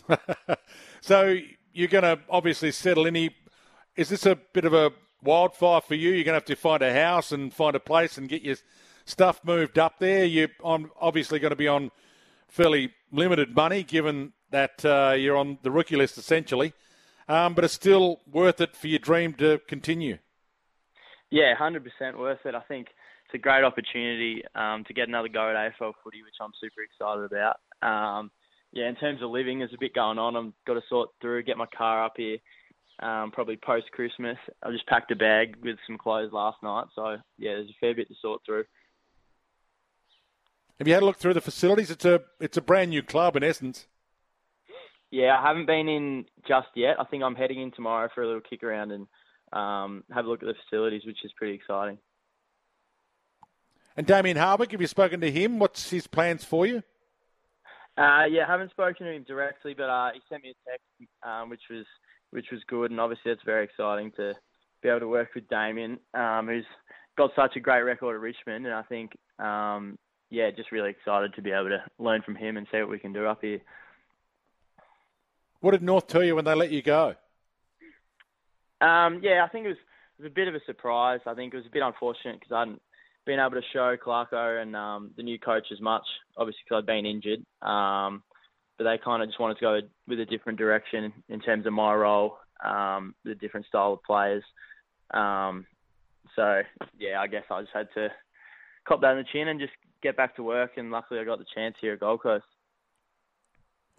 (laughs) so you're going to obviously settle in. Is this a bit of a wildfire for you? You're going to have to find a house and find a place and get your stuff moved up there. You're obviously going to be on fairly limited money, given that uh, you're on the rookie list essentially. Um, but it's still worth it for your dream to continue. Yeah, hundred percent worth it. I think it's a great opportunity um, to get another go at AFL footy, which I'm super excited about. Um, yeah, in terms of living, there's a bit going on. I've got to sort through, get my car up here, um, probably post Christmas. I just packed a bag with some clothes last night, so yeah, there's a fair bit to sort through. Have you had a look through the facilities? It's a it's a brand new club in essence. Yeah, I haven't been in just yet. I think I'm heading in tomorrow for a little kick around and um, have a look at the facilities, which is pretty exciting. And Damien Hardwick, have you spoken to him? What's his plans for you? Uh, yeah, I haven't spoken to him directly, but uh, he sent me a text, um, which was which was good, and obviously it's very exciting to be able to work with Damien, um, who's got such a great record at Richmond, and I think, um, yeah, just really excited to be able to learn from him and see what we can do up here. What did North tell you when they let you go? Um, yeah, I think it was, it was a bit of a surprise. I think it was a bit unfortunate because I hadn't been able to show Clarko and um, the new coach as much, obviously because I'd been injured. Um, but they kind of just wanted to go with a different direction in terms of my role, um, the different style of players. Um, so yeah, I guess I just had to cop that in the chin and just get back to work. And luckily, I got the chance here at Gold Coast.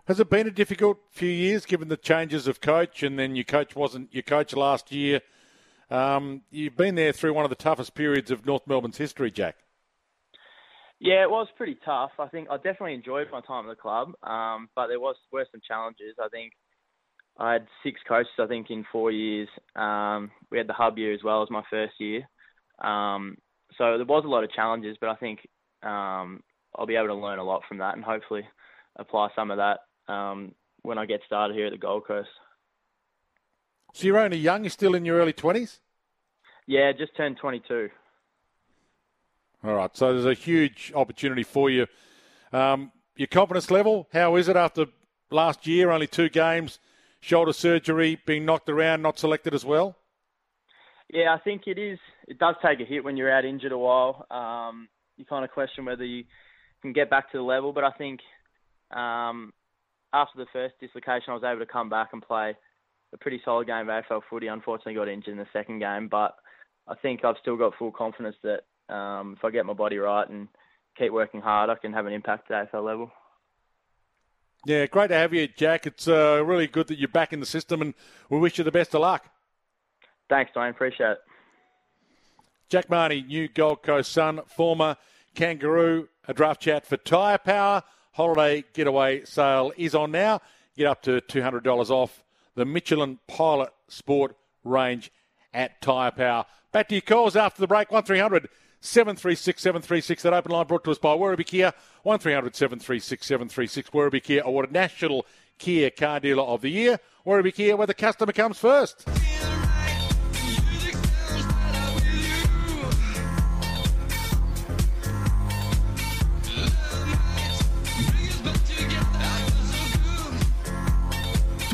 Has it been a difficult few years given the changes of coach and then your coach wasn't your coach last year? Um, you've been there through one of the toughest periods of North Melbourne's history, Jack. Yeah, it was pretty tough. I think I definitely enjoyed my time at the club, um, but there was were some challenges. I think I had six coaches. I think in four years. Um, we had the hub year as well as my first year, um, so there was a lot of challenges. But I think um, I'll be able to learn a lot from that and hopefully apply some of that um, when I get started here at the Gold Coast. So you're only young. You're still in your early twenties. Yeah, just turned 22. All right. So there's a huge opportunity for you. Um, your confidence level, how is it after last year? Only two games, shoulder surgery, being knocked around, not selected as well. Yeah, I think it is. It does take a hit when you're out injured a while. Um, you kind of question whether you can get back to the level, but I think um, after the first dislocation, I was able to come back and play a pretty solid game of AFL footy. Unfortunately, got injured in the second game, but I think I've still got full confidence that um, if I get my body right and keep working hard, I can have an impact at AFL level. Yeah, great to have you, Jack. It's uh, really good that you're back in the system, and we wish you the best of luck. Thanks, Dwayne. Appreciate it. Jack Mahony, new Gold Coast Sun, former Kangaroo, a draft chat for Tyre Power. Holiday getaway sale is on now. Get up to $200 off the Michelin Pilot Sport range at Tyre Power. Back to your calls after the break, 1300 736 736. That open line brought to us by Werribee Kia, 1300 736 736. Werribee Kia awarded National Kia Car Dealer of the Year. Werribee Kia, where the customer comes first.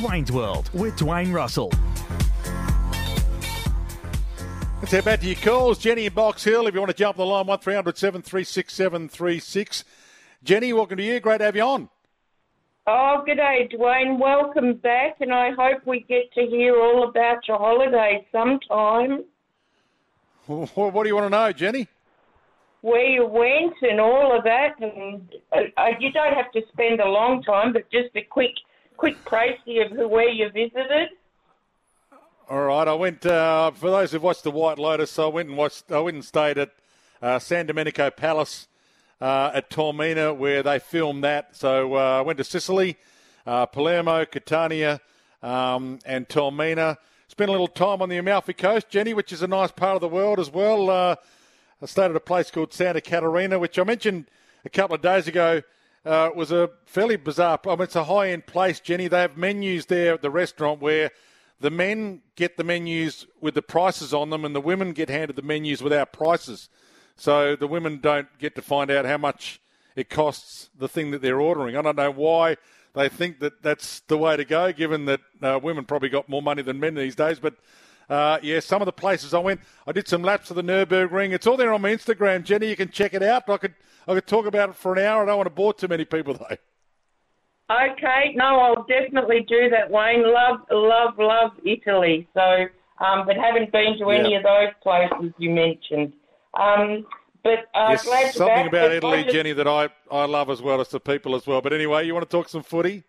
Dwayne's World with Dwayne Russell. Let's head back to your calls. Jenny in Box Hill, if you want to jump the line, 1300 736 736. Jenny, welcome to you. Great to have you on. Oh, good day, Dwayne. Welcome back, and I hope we get to hear all about your holiday sometime. What do you want to know, Jenny? Where you went and all of that, and uh, uh, you don't have to spend a long time, but just a quick, quick précis of who, where you visited. All right, I went. Uh, for those who've watched the White Lotus, I went and watched. I went and stayed at uh, San Domenico Palace uh, at Taormina, where they filmed that. So uh, I went to Sicily, uh, Palermo, Catania, um, and Taormina. Spent a little time on the Amalfi Coast, Jenny, which is a nice part of the world as well. Uh, I stayed at a place called Santa Caterina, which I mentioned a couple of days ago. Uh, was a fairly bizarre. I mean, it's a high-end place, Jenny. They have menus there at the restaurant where the men get the menus with the prices on them, and the women get handed the menus without prices. So the women don't get to find out how much it costs the thing that they're ordering. I don't know why they think that that's the way to go, given that uh, women probably got more money than men these days. But uh, yeah, some of the places I went, I did some laps of the Nurburgring. It's all there on my Instagram, Jenny. You can check it out. I could I could talk about it for an hour. I don't want to bore too many people though. Okay, no, I'll definitely do that, Wayne. Love, love, love Italy. So, um, but haven't been to any Yeah. of those places you mentioned. Um, but uh, Yes, glad something about Italy, just- Jenny, that I, I love as well as the people as well. But anyway, you want to talk some footy?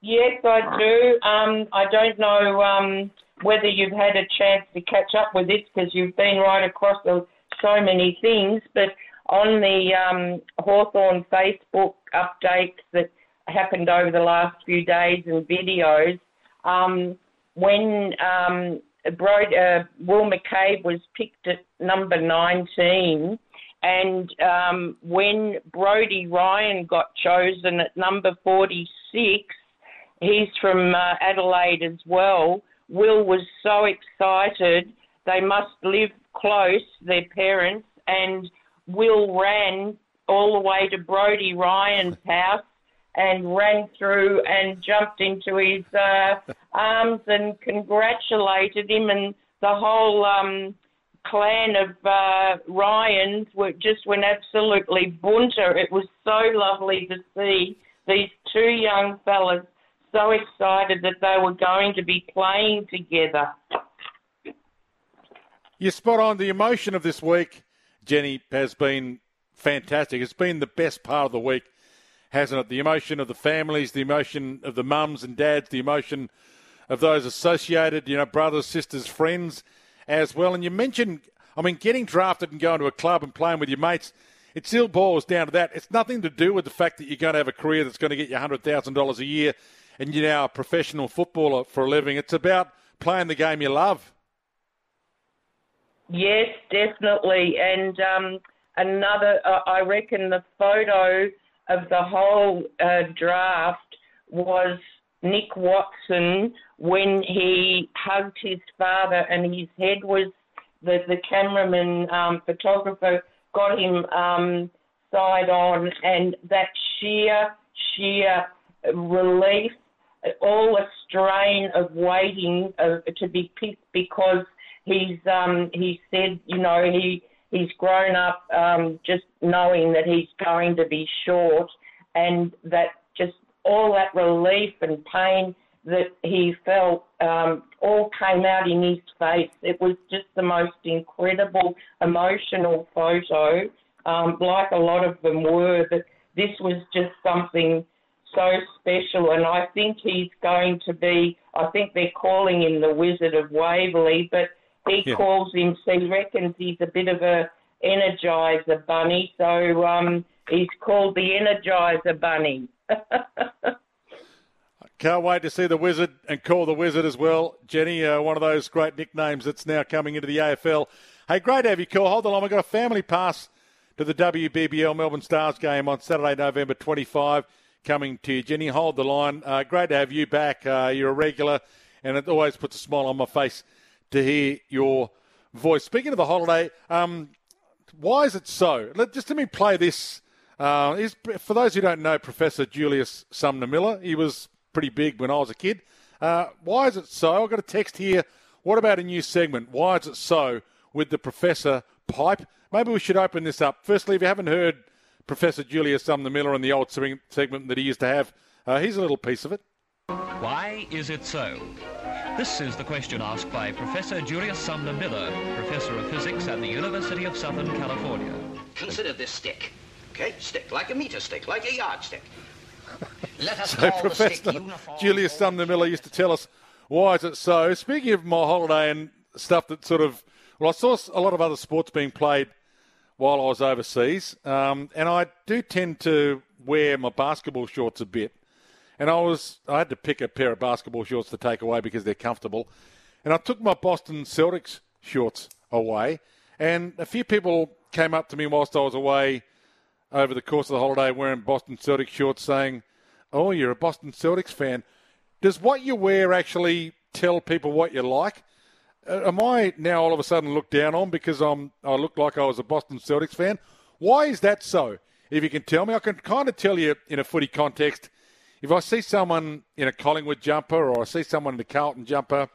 Yes, I do. Um, I don't know um, whether you've had a chance to catch up with this because you've been right across the, so many things, but on the um, Hawthorn Facebook updates that happened over the last few days and videos, um, when um, uh, Will McCabe was picked at number 19, and um, when Brody Ryan got chosen at number 46, he's from uh, Adelaide as well. Will was so excited. They must live close, their parents, and Will ran all the way to Brody Ryan's (laughs) house and ran through and jumped into his uh, arms and congratulated him, and the whole um, clan of uh, Ryans were just went absolutely bunter. It was so lovely to see these two young fellas so excited that they were going to be playing together. You're spot on. The emotion of this week, Jenny, has been fantastic. It's been the best part of the week, hasn't it? The emotion of the families, the emotion of the mums and dads, the emotion of those associated, you know, brothers, sisters, friends as well. And you mentioned, I mean, getting drafted and going to a club and playing with your mates, it still boils down to that. It's nothing to do with the fact that you're going to have a career that's going to get you $100,000 a year and you're now a professional footballer for a living. It's about playing the game you love. Yes, definitely. And um, another, uh, I reckon the photo of the whole uh, draft was Nick Watson when he hugged his father and his head was, the, the cameraman, um, photographer got him um, side on and that sheer, sheer relief, all the strain of waiting uh, to be picked because he's um he said you know he he's grown up um just knowing that he's going to be short and that just all that relief and pain that he felt um all came out in his face. It was just the most incredible emotional photo. Um, like a lot of them were, that this was just something so special. And I think he's going to be, I think they're calling him the Wizard of Waverley, but he Yeah. calls him, he reckons he's a bit of a energizer bunny. So um, he's called the Energizer Bunny. (laughs) Can't wait to see the Wizard and call the Wizard as well. Jenny, uh, one of those great nicknames that's now coming into the AFL. Hey, great to have you, call. Hold on. We've got a family pass to the WBBL Melbourne Stars game on Saturday, November 25, coming to you. Jenny, hold the line. Uh, great to have you back. Uh, you're a regular, and it always puts a smile on my face to hear your voice. Speaking of the holiday, um, why is it so? Let, just let me play this. Uh, he's, for those who don't know, Professor Julius Sumner Miller, he was pretty big when I was a kid. Uh, why is it so? I've got a text here. What about a new segment? Why is it so with the Professor pipe? Maybe we should open this up. Firstly, if you haven't heard Professor Julius Sumner Miller and the old seg- segment that he used to have, uh, here's a little piece of it. Why is it so? This is the question asked by Professor Julius Sumner Miller, Professor of Physics at the University of Southern California. Consider this stick. Okay? Stick, like a meter stick, like a yardstick. Let us (laughs) So call the stick Professor uniform. Julius Sumner Miller used to tell us why is it so. Speaking of my holiday and stuff that sort of, well, I saw a lot of other sports being played while I was overseas, um, and I do tend to wear my basketball shorts a bit. And I was, I had to pick a pair of basketball shorts to take away because they're comfortable. And I took my Boston Celtics shorts away, and a few people came up to me whilst I was away over the course of the holiday wearing Boston Celtics shorts saying, Oh, you're a Boston Celtics fan. Does what you wear actually tell people what you like? Uh, am I now all of a sudden looked down on because I'm I look like I was a Boston Celtics fan? Why is that so? If you can tell me, I can kind of tell you in a footy context. If I see someone in a Collingwood jumper or I see someone in a Carlton jumper,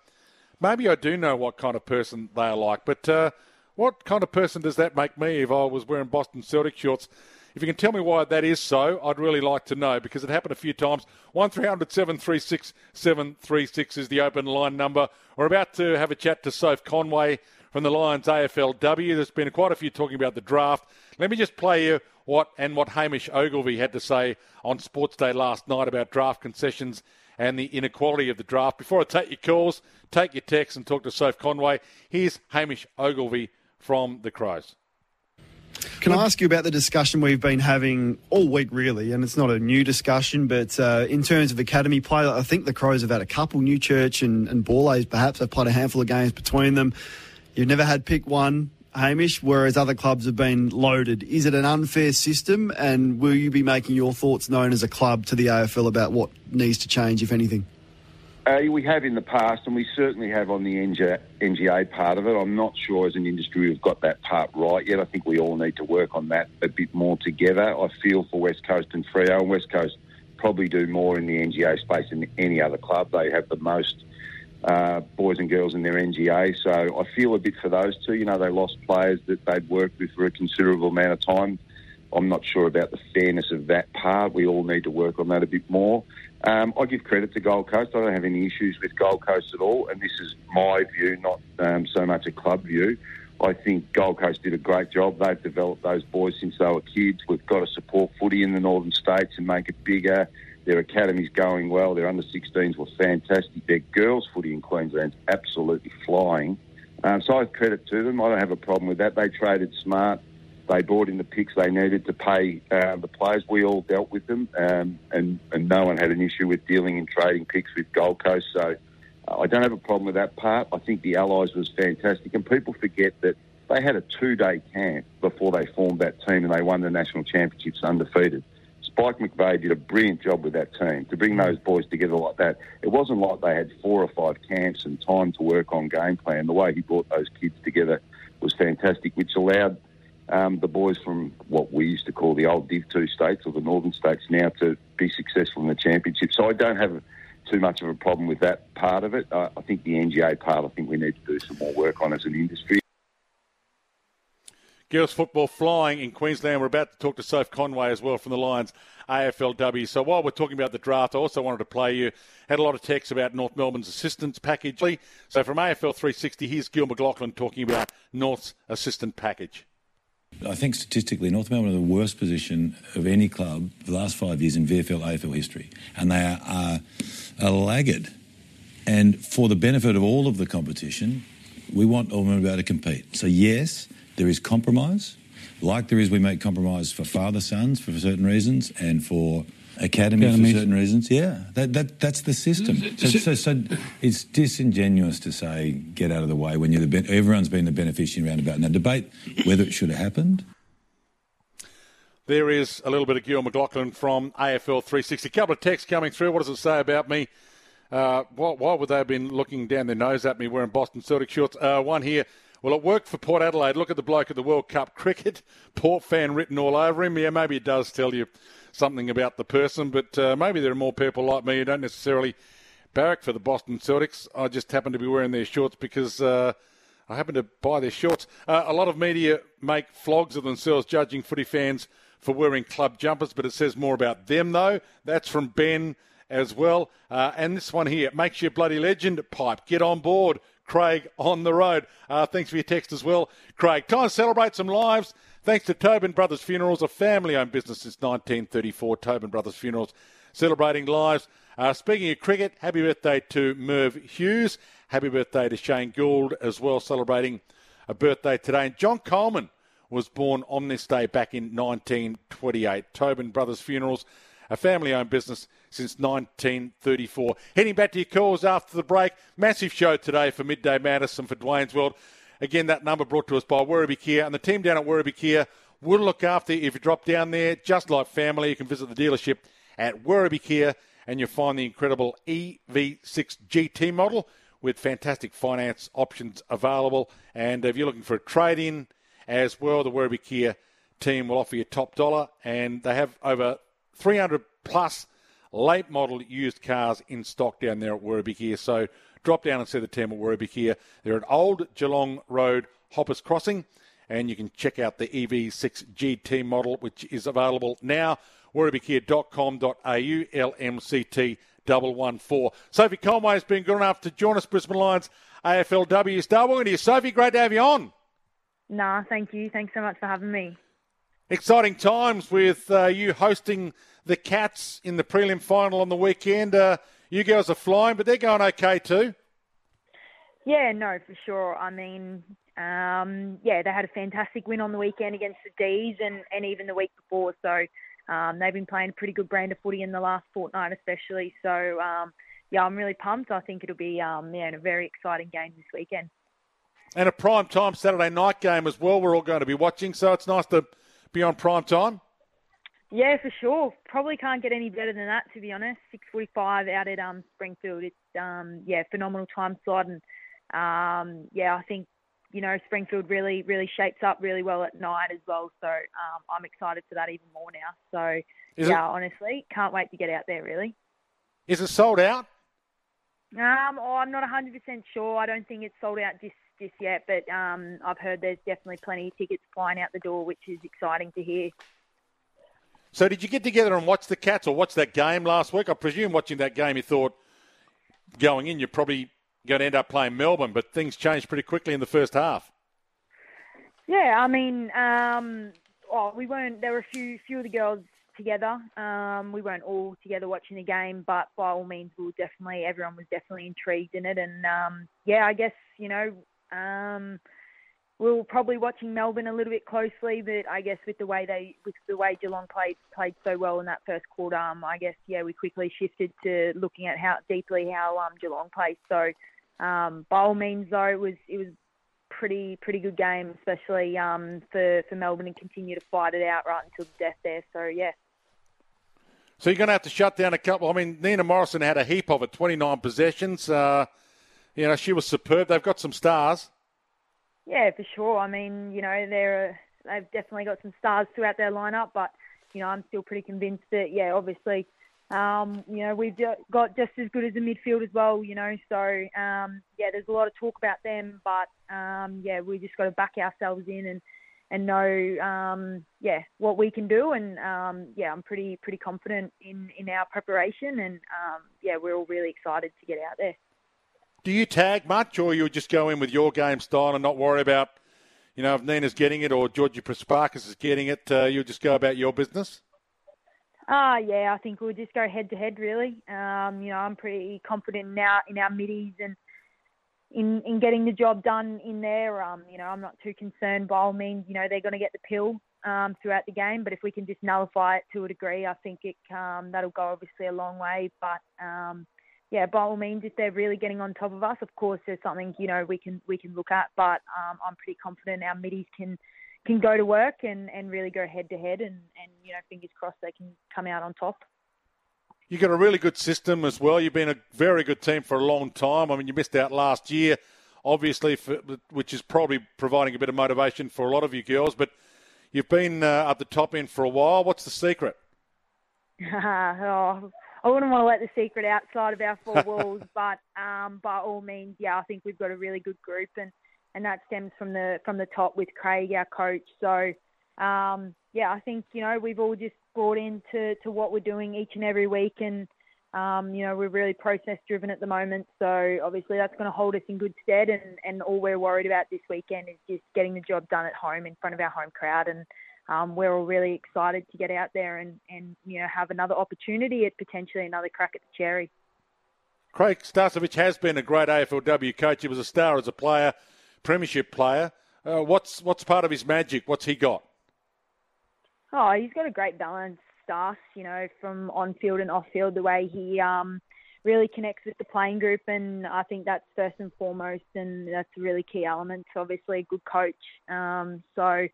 maybe I do know what kind of person they are like. But uh, what kind of person does that make me if I was wearing Boston Celtics shorts? If you can tell me why that is so, I'd really like to know because it happened a few times. 1300 736 736 is the open line number. We're about to have a chat to Soph Conway from the Lions AFLW. There's been quite a few talking about the draft. Let me just play you what and what Hamish Ogilvy had to say on Sports Day last night about draft concessions and the inequality of the draft. Before I take your calls, take your texts and talk to Soph Conway, here's Hamish Ogilvy from the Crows. Can I ask you about the discussion we've been having all week, really? And it's not a new discussion, but uh, in terms of academy play, I think the Crows have had a couple. Newchurch and, and Borlase, perhaps, have played a handful of games between them. You've never had pick one, Hamish, whereas other clubs have been loaded. Is it an unfair system? And will you be making your thoughts known as a club to the AFL about what needs to change, if anything? Uh, we have in the past, and we certainly have on the NGA, NGA part of it. I'm not sure as an industry we've got that part right yet. I think we all need to work on that a bit more together. I feel for West Coast and Freo, and West Coast probably do more in the NGA space than any other club. They have the most uh, boys and girls in their NGA, so I feel a bit for those two. You know, they lost players that they'd worked with for a considerable amount of time. I'm not sure about the fairness of that part. We all need to work on that a bit more. Um, I give credit to Gold Coast. I don't have any issues with Gold Coast at all, and this is my view, not um, so much a club view. I think Gold Coast did a great job. They've developed those boys since they were kids. We've got to support footy in the northern states and make it bigger. Their academy's going well. Their under 16s were fantastic. Their girls' footy in Queensland's absolutely flying. Um, so I credit to them. I don't have a problem with that. They traded smart. They brought in the picks they needed to pay uh, the players. We all dealt with them, um, and, and no one had an issue with dealing and trading picks with Gold Coast. So uh, I don't have a problem with that part. I think the Allies was fantastic, and people forget that they had a two-day camp before they formed that team, and they won the national championships undefeated. Spike McVeigh did a brilliant job with that team to bring those boys together like that. It wasn't like they had four or five camps and time to work on game plan. The way he brought those kids together was fantastic, which allowed um, the boys from what we used to call the old Div 2 states or the northern states now to be successful in the championship. So I don't have too much of a problem with that part of it. Uh, I think the NGA part, I think we need to do some more work on as an industry. Girls football flying in Queensland. We're about to talk to Soph Conway as well from the Lions AFLW. So while we're talking about the draft, I also wanted to play you. Had a lot of texts about North Melbourne's assistance package. So from AFL 360, here's Gil McLachlan talking about North's assistant package. I think statistically, North Melbourne are the worst position of any club the last five years in VFL AFL history, and they are, are, are laggard. And for the benefit of all of the competition, we want all Melbourne to be able to compete. So yes, there is compromise, like there is. We make compromise for father sons for certain reasons, and for academy Academies. for certain reasons. Yeah, that, that that's the system. So, so, so it's disingenuous to say get out of the way when you're the ben- everyone's been the beneficiary roundabout. Now debate whether it should have happened. There is a little bit of Gil McLachlan from AFL 360. A couple of texts coming through. What does it say about me? Uh, why, why would they have been looking down their nose at me wearing Boston Celtic shorts? Uh, one here. Well, it worked for Port Adelaide. Look at the bloke at the World Cup (laughs) cricket. Port fan written all over him. Yeah, maybe it does tell you something about the person, but uh, maybe there are more people like me who don't necessarily barrack for the Boston Celtics. I just happen to be wearing their shorts because uh, I happen to buy their shorts. Uh, a lot of media make flogs of themselves judging footy fans for wearing club jumpers, but it says more about them, though. That's from Ben as well. Uh, and this one here makes you a bloody legend. Pipe, get on board. Craig on the road. Uh, thanks for your text as well, Craig. Time to celebrate some lives. Thanks to Tobin Brothers Funerals, a family owned business since 1934. Tobin Brothers Funerals celebrating lives. Uh, speaking of cricket, happy birthday to Merv Hughes. Happy birthday to Shane Gould as well, celebrating a birthday today. And John Coleman was born on this day back in 1928. Tobin Brothers Funerals, a family owned business since 1934. Heading back to your calls after the break. Massive show today for Midday Madness for Dwayne's World. Again, that number brought to us by Werribee Kia. And the team down at Werribee will look after you if you drop down there. Just like family, you can visit the dealership at Werribee Kia and you'll find the incredible EV6 GT model with fantastic finance options available. And if you're looking for a trade in as well, the Werribee team will offer you top dollar. And they have over 300 plus late model used cars in stock down there at Werribee Kia. So drop down and see the team at Werribee Kia. They're at Old Geelong Road, Hoppers Crossing, and you can check out the EV6 GT model, which is available now. WerribeeKia.com.au, LMCT 114. Sophie Conway has been good enough to join us, Brisbane Lions AFLW star. Welcome to you, Sophie. Great to have you on. Nah, thank you. Thanks so much for having me. Exciting times with uh, you hosting the Cats in the prelim final on the weekend. Uh, you girls are flying, but they're going okay too. Yeah, no, for sure. I mean, um, yeah, they had a fantastic win on the weekend against the D's and, and even the week before. So um, they've been playing a pretty good brand of footy in the last fortnight, especially. So um, yeah, I'm really pumped. I think it'll be um, yeah, a very exciting game this weekend. And a prime time Saturday night game as well. We're all going to be watching, so it's nice to be on prime time. Yeah, for sure. Probably can't get any better than that, to be honest. Six forty-five out at um, Springfield. It's um, yeah, phenomenal time slot, and um, yeah, I think you know Springfield really really shapes up really well at night as well. So um, I'm excited for that even more now. So Is yeah, it- honestly, can't wait to get out there. Really. Is it sold out? Um, oh, I'm not 100% sure. I don't think it's sold out just just yet, but um, I've heard there's definitely plenty of tickets flying out the door, which is exciting to hear. So did you get together and watch the Cats or watch that game last week? I presume watching that game you thought going in you're probably going to end up playing Melbourne, but things changed pretty quickly in the first half. Yeah, I mean, um, oh, we weren't. There were a few few of the girls together. Um, we weren't all together watching the game, but by all means, we were definitely everyone was definitely intrigued in it. And um, yeah, I guess you know um, we were probably watching Melbourne a little bit closely, but I guess with the way they with the way Geelong played played so well in that first quarter, um, I guess yeah, we quickly shifted to looking at how deeply how um, Geelong plays. So um, by all means, though, it was it was pretty pretty good game, especially um, for for Melbourne to continue to fight it out right until the death there. So yeah. So you're going to have to shut down a couple. I mean, Nina Morrison had a heap of it, 29 possessions. Uh, you know, she was superb. They've got some stars. Yeah, for sure. I mean, you know, they're they've definitely got some stars throughout their lineup, but you know, I'm still pretty convinced that yeah, obviously, um, you know, we've got just as good as a midfield as well. You know, so um, yeah, there's a lot of talk about them, but um, yeah, we just got to back ourselves in and and know um, yeah what we can do, and um, yeah, I'm pretty pretty confident in in our preparation, and um, yeah, we're all really excited to get out there. Do you tag much, or you just go in with your game style and not worry about, you know, if Nina's getting it or Georgie Prespakis is getting it, uh, you'll just go about your business? Ah, yeah, I think we'll just go head to head. Really, um, you know, I'm pretty confident our in our middies and in in getting the job done in there. Um, you know, I'm not too concerned. By all means, you know, they're going to get the pill um, throughout the game, but if we can just nullify it to a degree, I think it um, that'll go obviously a long way. But um, yeah, by all means, if they're really getting on top of us, of course, there's something you know we can we can look at. But um, I'm pretty confident our middies can can go to work and, and really go head to head, and and you know fingers crossed they can come out on top. You've got a really good system as well. You've been a very good team for a long time. I mean, you missed out last year, obviously, for, which is probably providing a bit of motivation for a lot of you girls. But you've been uh, at the top end for a while. What's the secret? (laughs) oh, I wouldn't want to let the secret outside of our four walls, (laughs) but um, by all means, yeah, I think we've got a really good group, and, and that stems from the from the top with Craig, our coach. So um, yeah, I think you know we've all just bought into to what we're doing each and every week, and um, you know we're really process driven at the moment. So obviously that's going to hold us in good stead, and and all we're worried about this weekend is just getting the job done at home in front of our home crowd and um, we're all really excited to get out there and, and you know have another opportunity at potentially another crack at the cherry. Craig Starcevich has been a great AFLW coach. He was a star as a player, premiership player. Uh, what's what's part of his magic? What's he got? Oh, he's got a great balance, Stas. You know, from on field and off field, the way he um, really connects with the playing group, and I think that's first and foremost, and that's a really key element. Obviously, a good coach. Um, so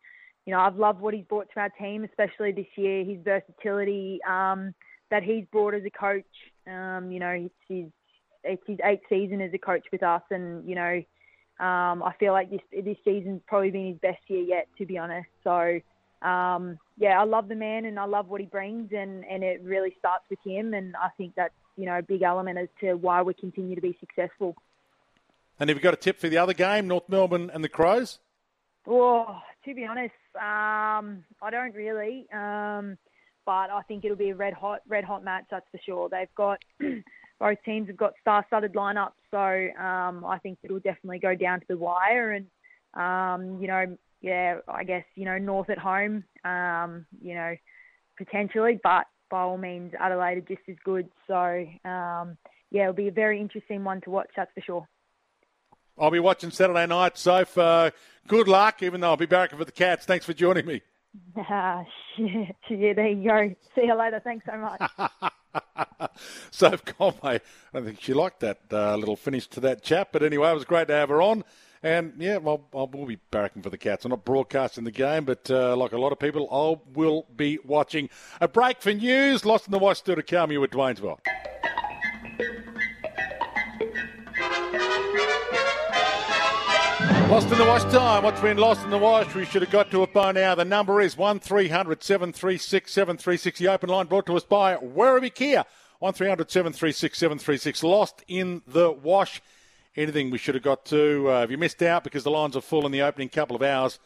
you know, I've loved what he's brought to our team, especially this year. His versatility um, that he's brought as a coach. Um, you know, it's his it's his eighth season as a coach with us, and you know, um, I feel like this this season's probably been his best year yet, to be honest. So, um, yeah, I love the man and I love what he brings, and and it really starts with him, and I think that's you know a big element as to why we continue to be successful. And have you got a tip for the other game, North Melbourne and the Crows? Oh, to be honest, um, I don't really. Um, but I think it'll be a red hot, red hot match. That's for sure. They've got (clears throat) both teams have got star-studded lineups, so um, I think it'll definitely go down to the wire. And um, you know, yeah, I guess you know North at home, um, you know, potentially, but by all means, Adelaide are just as good. So um, yeah, it'll be a very interesting one to watch. That's for sure. I'll be watching Saturday night, Soph. Uh, good luck, even though I'll be barracking for the Cats. Thanks for joining me. (laughs) Ah, shit. Yeah, there you go. See you later. Thanks so much. (laughs) Soph Conway. I don't think she liked that uh, little finish to that chat, but anyway, it was great to have her on. And yeah, well, I will be barracking for the Cats. I'm not broadcasting the game, but uh, like a lot of people, I will be watching. A break for news. Lost in the Wash still to come. You with Dwaynesville. Lost in the wash time. What's been lost in the wash? We should have got to it by now. The number is 1300 736 736. The open line brought to us by Werribee Kia. 1300 736 736. Lost in the wash. Anything we should have got to. Uh, if you missed out because the lines are full in the opening couple of hours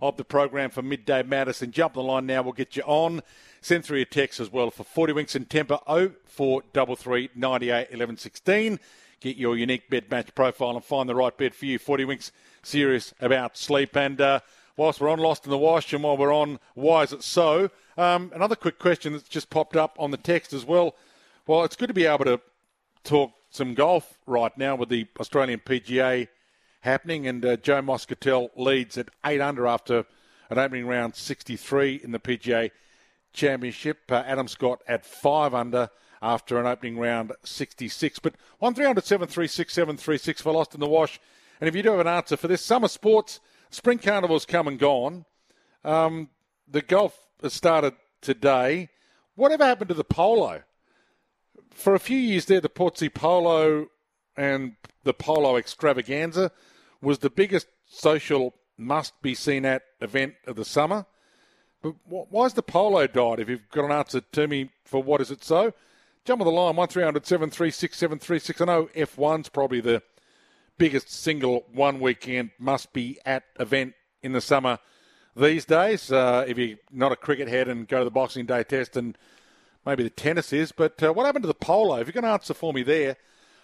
of the program for Midday Madness, jump the line now. We'll get you on. Send through your text as well for 40 Winks and Tempur 0433 98 11 16. Get your unique bed match profile and find the right bed for you. 40 Winks serious about sleep. And uh, whilst we're on Lost in the Wash and while we're on Why Is It So, um, another quick question that's just popped up on the text as well. Well, it's good to be able to talk some golf right now with the Australian PGA happening, and uh, Joel Moscatel leads at 8 under after an opening round 63 in the PGA Championship. Uh, Adam Scott at 5 under after an opening round 66. But 1300 736 736 for Lost in the Wash and if you do have an answer for this, summer sports, spring carnival's come and gone. Um, the golf has started today. Whatever happened to the polo? For a few years there, the Portsea Polo and the Polo Extravaganza was the biggest social must be seen at event of the summer. But why's the polo died? If you've got an answer to me for what is it so, jump on the line one 736 736. I know F1's probably the biggest single one weekend must be at event in the summer these days. Uh, if you're not a cricket head and go to the Boxing Day test, and maybe the tennis is. But uh, what happened to the polo? If you can answer for me there,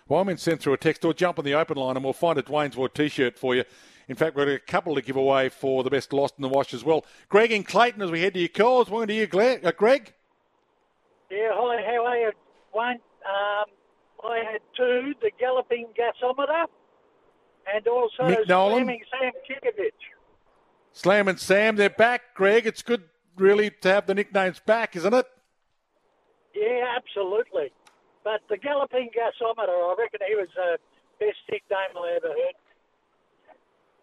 in send through a text or jump on the open line and we'll find a Dwayne's World t shirt for you In fact, we've got a couple to give away for the best lost in the wash as well. Greg and Clayton, as we head to your calls, welcome to you, uh, Greg. Yeah, hi, how are you? One, um, I had two, the galloping gasometer, and also Mick Nolan. slamming Sam Kekovich. Slam and Sam, they're back, Greg. It's good, really, to have the nicknames back, isn't it? Yeah, absolutely. But the galloping gasometer, I reckon he was the best nickname I ever heard.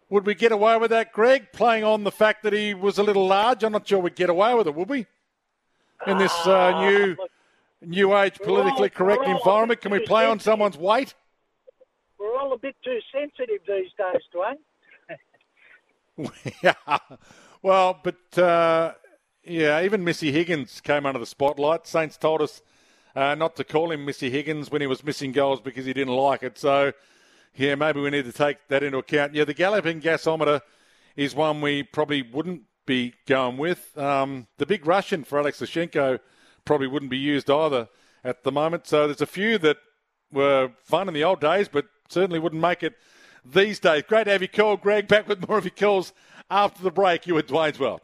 Would we get away with that, Greg? Playing on the fact that he was a little large, I'm not sure we'd get away with it, would we? In this uh, new, new age politically correct environment, can we play on someone's weight? We're all a bit too sensitive these days, Dwayne. (laughs) yeah. Well, but uh, yeah, even Missy Higgins came under the spotlight. Saints told us uh, not to call him Missy Higgins when he was missing goals because he didn't like it. So, yeah, maybe we need to take that into account. Yeah, the galloping gasometer is one we probably wouldn't be going with. Um, the big Russian for Alex Ishchenko probably wouldn't be used either at the moment. So there's a few that were fun in the old days, but certainly wouldn't make it these days. Great to have you call, Greg. Back with more of your calls after the break. You at Dwayne's World.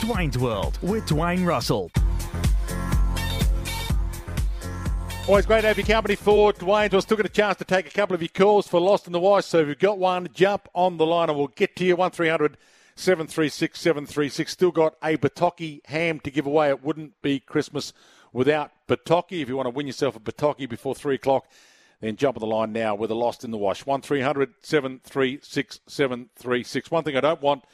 Dwayne's World with Dwayne Russell. Always great to have your company for Dwayne. We'll still get a chance to take a couple of your calls for Lost in the Wash. So if you've got one, jump on the line and we'll get to you. 1300 736 736. Still got a Bertocchi ham to give away. It wouldn't be Christmas without Bertocchi. If you want to win yourself a Bertocchi before 3 o'clock, then jump on the line now with a Lost in the Wash. 1300 736 736. One thing I don't want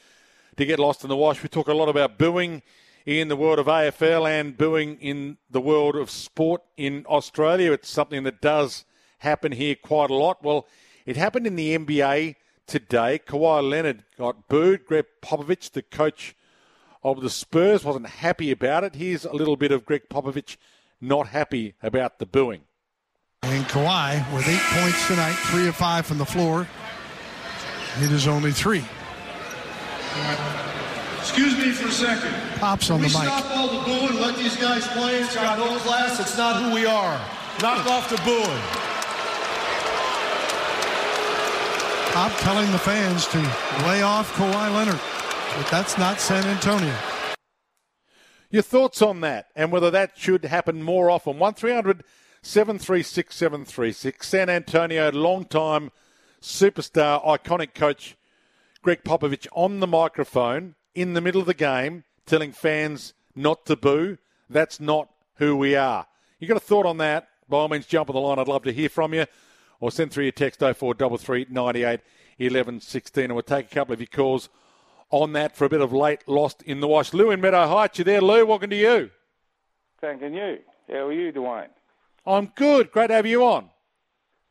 to get lost in the wash. We talk a lot about booing in the world of AFL and booing in the world of sport in Australia. It's something that does happen here quite a lot. Well, it happened in the NBA today. Kawhi Leonard got booed. Gregg Popovich, the coach of the Spurs, wasn't happy about it. Here's a little bit of Gregg Popovich not happy about the booing. And Kawhi, with eight points tonight, three of five from the floor, it is only three. Excuse me for a second. Pops on Can the we mic. stop all the booing, let these guys play. It's got no class. It's not who we are. Knock off the booing. Pop telling the fans to lay off Kawhi Leonard. But that's not San Antonio. Your thoughts on that and whether that should happen more often? 1300 736 736. San Antonio, long-time superstar, iconic coach Gregg Popovich on the microphone in the middle of the game telling fans not to boo. That's not who we are. You got a thought on that? By all means, jump on the line. I'd love to hear from you. Or send through your text 0433 98 11 16. And we'll take a couple of your calls on that for a bit of late lost in the wash. Lou in Meadow Heights, you there, Lou? Welcome to you. Thanking you. How are you, Dwayne? I'm good. Great to have you on.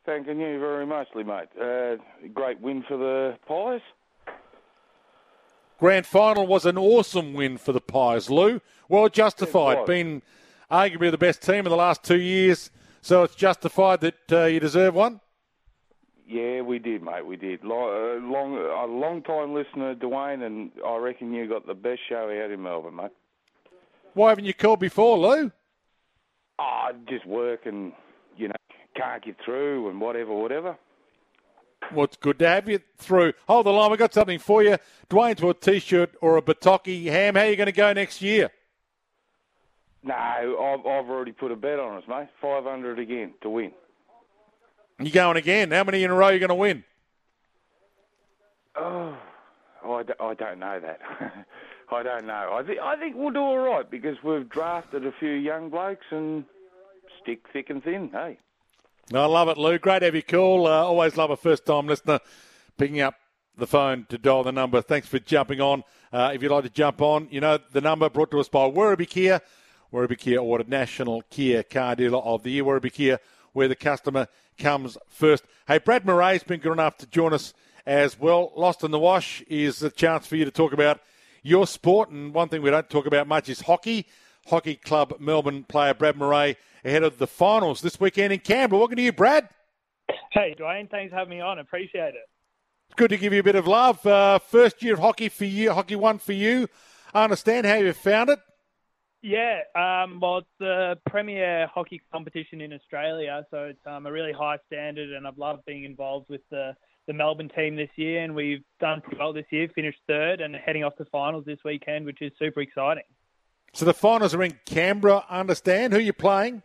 Thanking you very muchly, mate. Uh, great win for the Pies. Grand final was an awesome win for the Pies, Lou. Well justified. Been arguably the best team in the last two years, so it's justified that uh, you deserve one. Yeah, we did, mate. We did. Long, uh, long, a long time listener, Dwayne, and I reckon you got the best show out in Melbourne, mate. Why haven't you called before, Lou? Ah, just work and you know can't get through and whatever, whatever. Well, it's good to have you through. Hold the line. We've got something for you. Dwayne's a t-shirt or a Bertocchi ham. How are you going to go next year? No, I've, I've already put a bet on us, mate. Five hundred again to win. You going again? How many in a row are you going to win? (sighs) Oh, I, d- I don't know that. (laughs) I don't know. I, th- I think we'll do all right because we've drafted a few young blokes and stick thick and thin. Hey. I love it, Lou. Great to have you call. Uh, always love a first-time listener picking up the phone to dial the number. Thanks for jumping on. Uh, if you'd like to jump on, you know the number brought to us by Werribee Kia. Werribee Kia awarded National Kia Car Dealer of the Year. Werribee Kia, where the customer comes first. Hey, Brad Murray's been good enough to join us as well. Lost in the Wash is a chance for you to talk about your sport. And one thing we don't talk about much is hockey. Hockey Club Melbourne player Brad Murray ahead of the finals this weekend in Canberra. Welcome to you, Brad. Hey, Dwayne. Thanks for having me on. Appreciate it. It's good to give you a bit of love. Uh, first year of hockey for you, hockey one for you. I understand how you found it. Yeah, um, well, it's the premier hockey competition in Australia, so it's um, a really high standard, and I've loved being involved with the, the Melbourne team this year, and we've done pretty well this year, finished third, and heading off to finals this weekend, which is super exciting. So the finals are in Canberra, I understand. Who are you playing?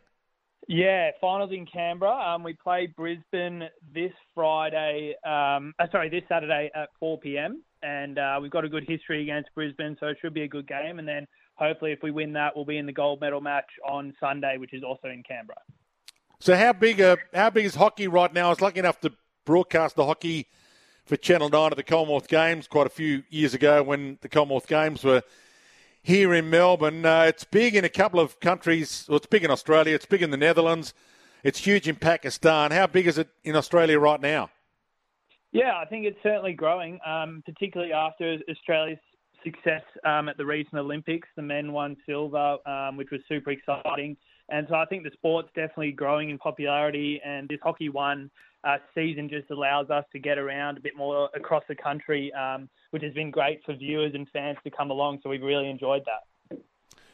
Yeah, finals in Canberra. Um, we play Brisbane this Friday. Um, uh, sorry, this Saturday at 4 p.m. And uh, we've got a good history against Brisbane, so it should be a good game. And then hopefully, if we win that, we'll be in the gold medal match on Sunday, which is also in Canberra. So how big? Uh, how big is hockey right now? I was lucky enough to broadcast the hockey for Channel Nine at the Commonwealth Games quite a few years ago when the Commonwealth Games were here in Melbourne. Uh, it's big in a couple of countries. Well, it's big in Australia. It's big in the Netherlands. It's huge in Pakistan. How big is it in Australia right now? Yeah, I think it's certainly growing, um, particularly after Australia's success um, at the recent Olympics. The men won silver, um, which was super exciting. And so I think the sport's definitely growing in popularity, and this Hockey One uh, season just allows us to get around a bit more across the country, um, which has been great for viewers and fans to come along. So we've really enjoyed that.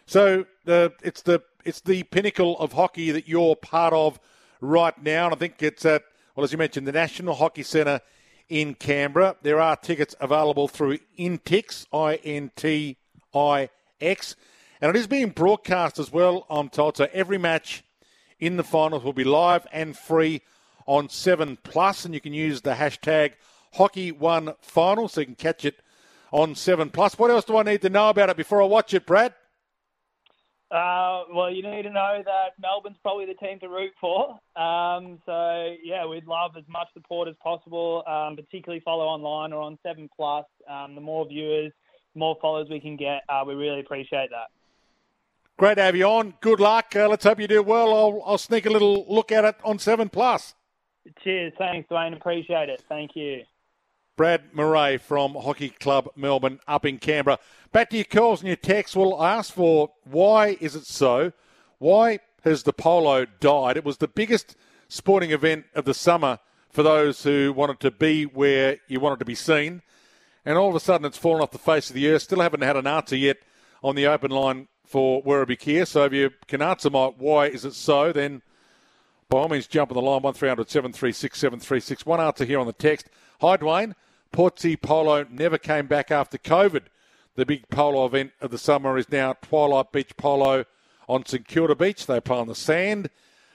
So the it's the it's the pinnacle of hockey that you're part of right now, and I think it's at well as you mentioned the National Hockey Centre in Canberra. There are tickets available through Intix, I N T I X, and it is being broadcast as well. I'm told so. Every match in the finals will be live and free on 7 Plus, and you can use the hashtag Hockey One Final so you can catch it on 7 Plus. What else do I need to know about it before I watch it, Brad? Uh, well, you need to know that Melbourne's probably the team to root for. Um, so yeah, we'd love as much support as possible, um, particularly follow online or on Seven Plus. Um, the more viewers, more followers we can get, uh, we really appreciate that. Great to have you on. Good luck. Uh, let's hope you do well. I'll, I'll sneak a little look at it on Seven Plus. Cheers. Thanks, Dwayne. Appreciate it. Thank you. Brad Murray from Hockey Club Melbourne up in Canberra. Back to your calls and your texts. We'll ask for why is it so? Why has the polo died? It was the biggest sporting event of the summer for those who wanted to be where you wanted to be seen. And all of a sudden it's fallen off the face of the earth. Still haven't had an answer yet on the open line for Werribee Kia. So if you can answer my why is it so, then by all means jump on the line 1300 736 736. One answer here on the text. Hi Dwayne. Portsea Polo never came back after COVID. The big polo event of the summer is now Twilight Beach Polo on St Kilda Beach. They play on the sand,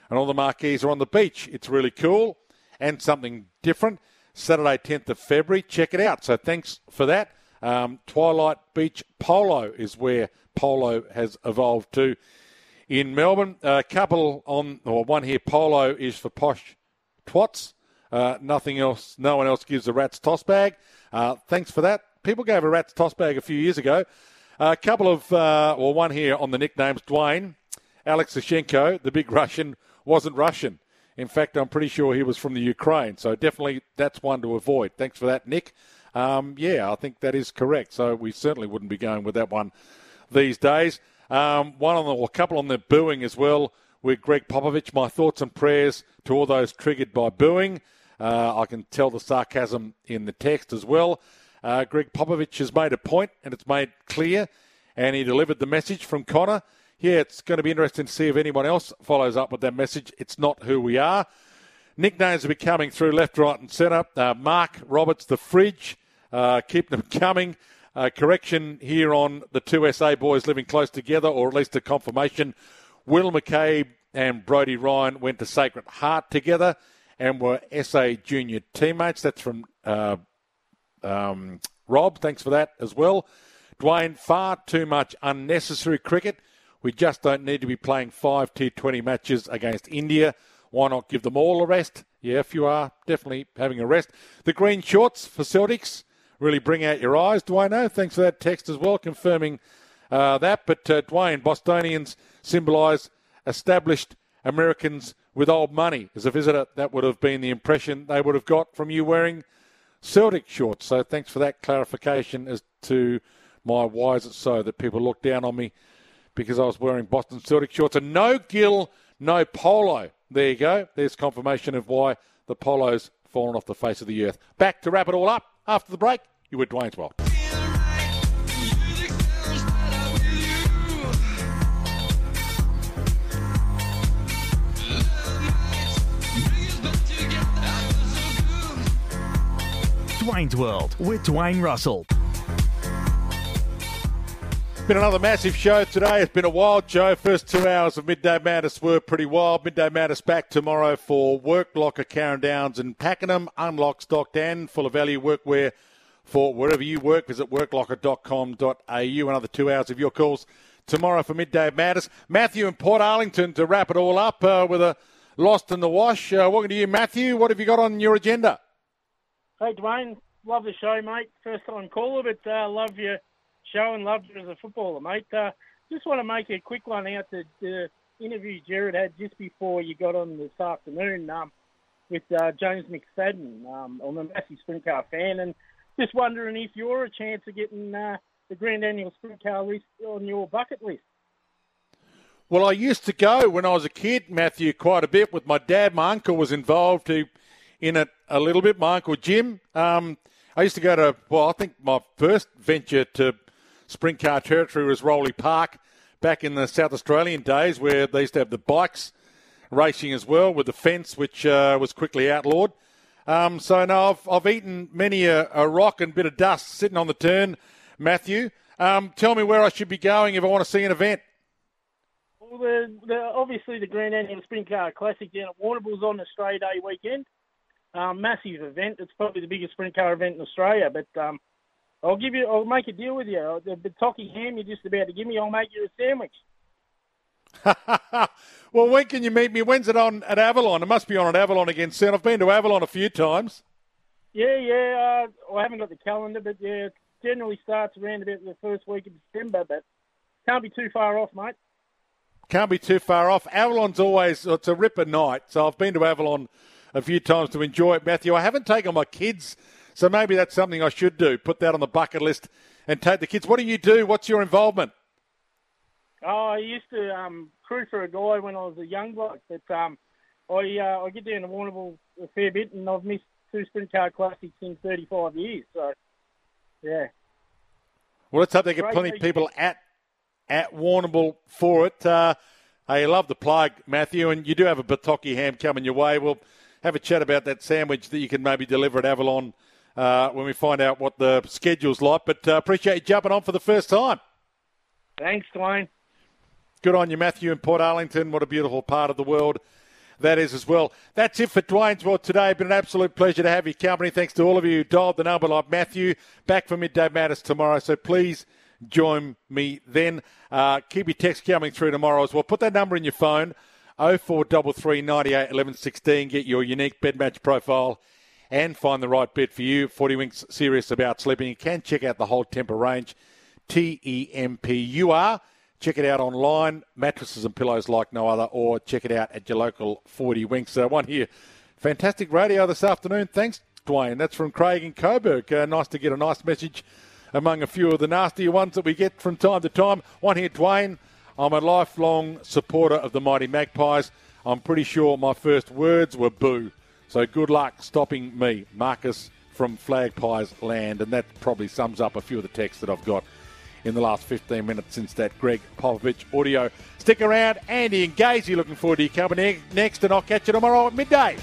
and all the marquees are on the beach. It's really cool and something different. Saturday, 10th of February. Check it out. So thanks for that. Um, Twilight Beach Polo is where polo has evolved to in Melbourne. A couple on, or one here, polo is for posh twats. Uh, nothing else, no one else gives a rat's toss bag. Uh, thanks for that. People gave a rat's toss bag a few years ago. A couple of, uh, well, one here on the nicknames Dwayne. Alex Ishchenko, the big (laughs) Russian, wasn't Russian. In fact, I'm pretty sure he was from the Ukraine. So definitely that's one to avoid. Thanks for that, Nick. Um, yeah, I think that is correct. So we certainly wouldn't be going with that one these days. Um, one on the, or a couple on the booing as well with Gregg Popovich. My thoughts and prayers to all those triggered by booing. Uh, I can tell the sarcasm in the text as well. Uh, Gregg Popovich has made a point and it's made clear, and he delivered the message from Connor. Yeah, it's going to be interesting to see if anyone else follows up with that message. It's not who we are. Nicknames will be coming through left, right, and centre. Uh, Mark Roberts, the fridge, uh, keep them (laughs) coming. Uh, correction here on the two SA boys living close together, or at least a confirmation. Will McCabe and Brody Ryan went to Sacred Heart together and were SA junior teammates. That's from uh, um, Rob. Thanks for that as well. Dwayne, far too much unnecessary cricket. We just don't need to be playing five T20 matches against India. Why not give them all a rest? Yeah, if you are, definitely having a rest. The green shorts for Celtics really bring out your eyes. Dwayne, thanks for that text as well, confirming uh, that. But uh, Dwayne, Bostonians symbolise established Americans with old money. As a visitor, that would have been the impression they would have got from you wearing Celtic shorts. So thanks for that clarification as to my why is it so that people look down on me because I was wearing Boston Celtic shorts. And no gill, no polo. There you go. There's confirmation of why the polos fallen off the face of the earth. Back to wrap it all up after the break. You were Dwayne's World. Dwayne's World with Dwayne Russell. Been another massive show today. It's been a wild show. First two hours of Midday Madness were pretty wild. Midday Madness back tomorrow for Work Locker, Carrum Downs and Pakenham. Unlock, stocked and full of value workwear for wherever you work. Visit worklocker.com.au. Another two hours of your calls tomorrow for Midday Madness. Matthew and Portarlington to wrap it all up uh, with a lost in the wash. Uh, welcome to you, Matthew. What have you got on your agenda? Hey, Dwayne. Love the show, mate. First time caller, but uh, love your show and love you as a footballer, mate. Uh, just want to make a quick one out to the interview Jared had just before you got on this afternoon um, with uh, James McFadden. Um, I'm a massive sprint car fan and just wondering if you're a chance of getting uh, the Grand Annual Sprint Car list on your bucket list. Well, I used to go when I was a kid, Matthew, quite a bit with my dad. My uncle was involved in it a little bit. My uncle Jim. Um, I used to go to, well, I think my first venture to sprint car territory was Rowley Park back in the South Australian days where they used to have the bikes racing as well with the fence, which uh, was quickly outlawed. Um, so, now I've, I've eaten many a, a, rock and bit of dust sitting on the turn, Matthew. Um, tell me where I should be going if I want to see an event. Well, the, the, obviously the Grand Annual Sprint Car Classic down at Warrnambool's on Australia Day weekend. Um, massive event. It's probably the biggest sprint car event in Australia. But um, I'll give you. I'll make a deal with you. The Bertocchi ham you're just about to give me, I'll make you a sandwich. (laughs) well, when can you meet me? When's it on at Avalon? It must be on at Avalon again soon. I've been to Avalon a few times. Yeah, yeah. Uh, I haven't got the calendar, but yeah, it generally starts around about the first week of December. But can't be too far off, mate. Can't be too far off. Avalon's always it's a ripper night, so I've been to Avalon a few times to enjoy it, Matthew. I haven't taken my kids, so maybe that's something I should do. Put that on the bucket list and take the kids. What do you do? What's your involvement? Oh, I used to um, crew for a guy when I was a young bloke, but um, I uh, I get down to Warrnambool a fair bit, and I've missed two sprint car classics in 35 years. So, yeah. Well, let's hope they get plenty of people at at Warrnambool for it. Uh, I love the plug, Matthew, and you do have a Bertocchi ham coming your way. We'll have a chat about that sandwich that you can maybe deliver at Avalon uh, when we find out what the schedule's like. But uh, appreciate you jumping on for the first time. Thanks, Dwayne. Good on you, Matthew, in Portarlington. What a beautiful part of the world that is as well. That's it for Dwayne's World today. Been an absolute pleasure to have your company. Thanks to all of you who dialed the number like Matthew. Back for Midday Madness tomorrow. So please join me then. Uh, keep your text coming through tomorrow as well. Put that number in your phone. 0433 98 11 16. Get your unique bed match profile and find the right bed for you. 40 Winks serious about sleeping. You can check out the whole Tempur range, T E M P U R. Check it out online, mattresses and pillows like no other, or check it out at your local 40 Winks. Uh, one here, fantastic radio this afternoon. Thanks, Dwayne. That's from Craig and Coburg. Uh, nice to get a nice message among a few of the nastier ones that we get from time to time. One here, Dwayne. I'm a lifelong supporter of the Mighty Magpies. I'm pretty sure my first words were boo. So good luck stopping me, Marcus from Flagpies Land. And that probably sums up a few of the texts that I've got in the last 15 minutes since that Gregg Popovich audio. Stick around. Andy and Gazy looking forward to your company next, and I'll catch you tomorrow at midday.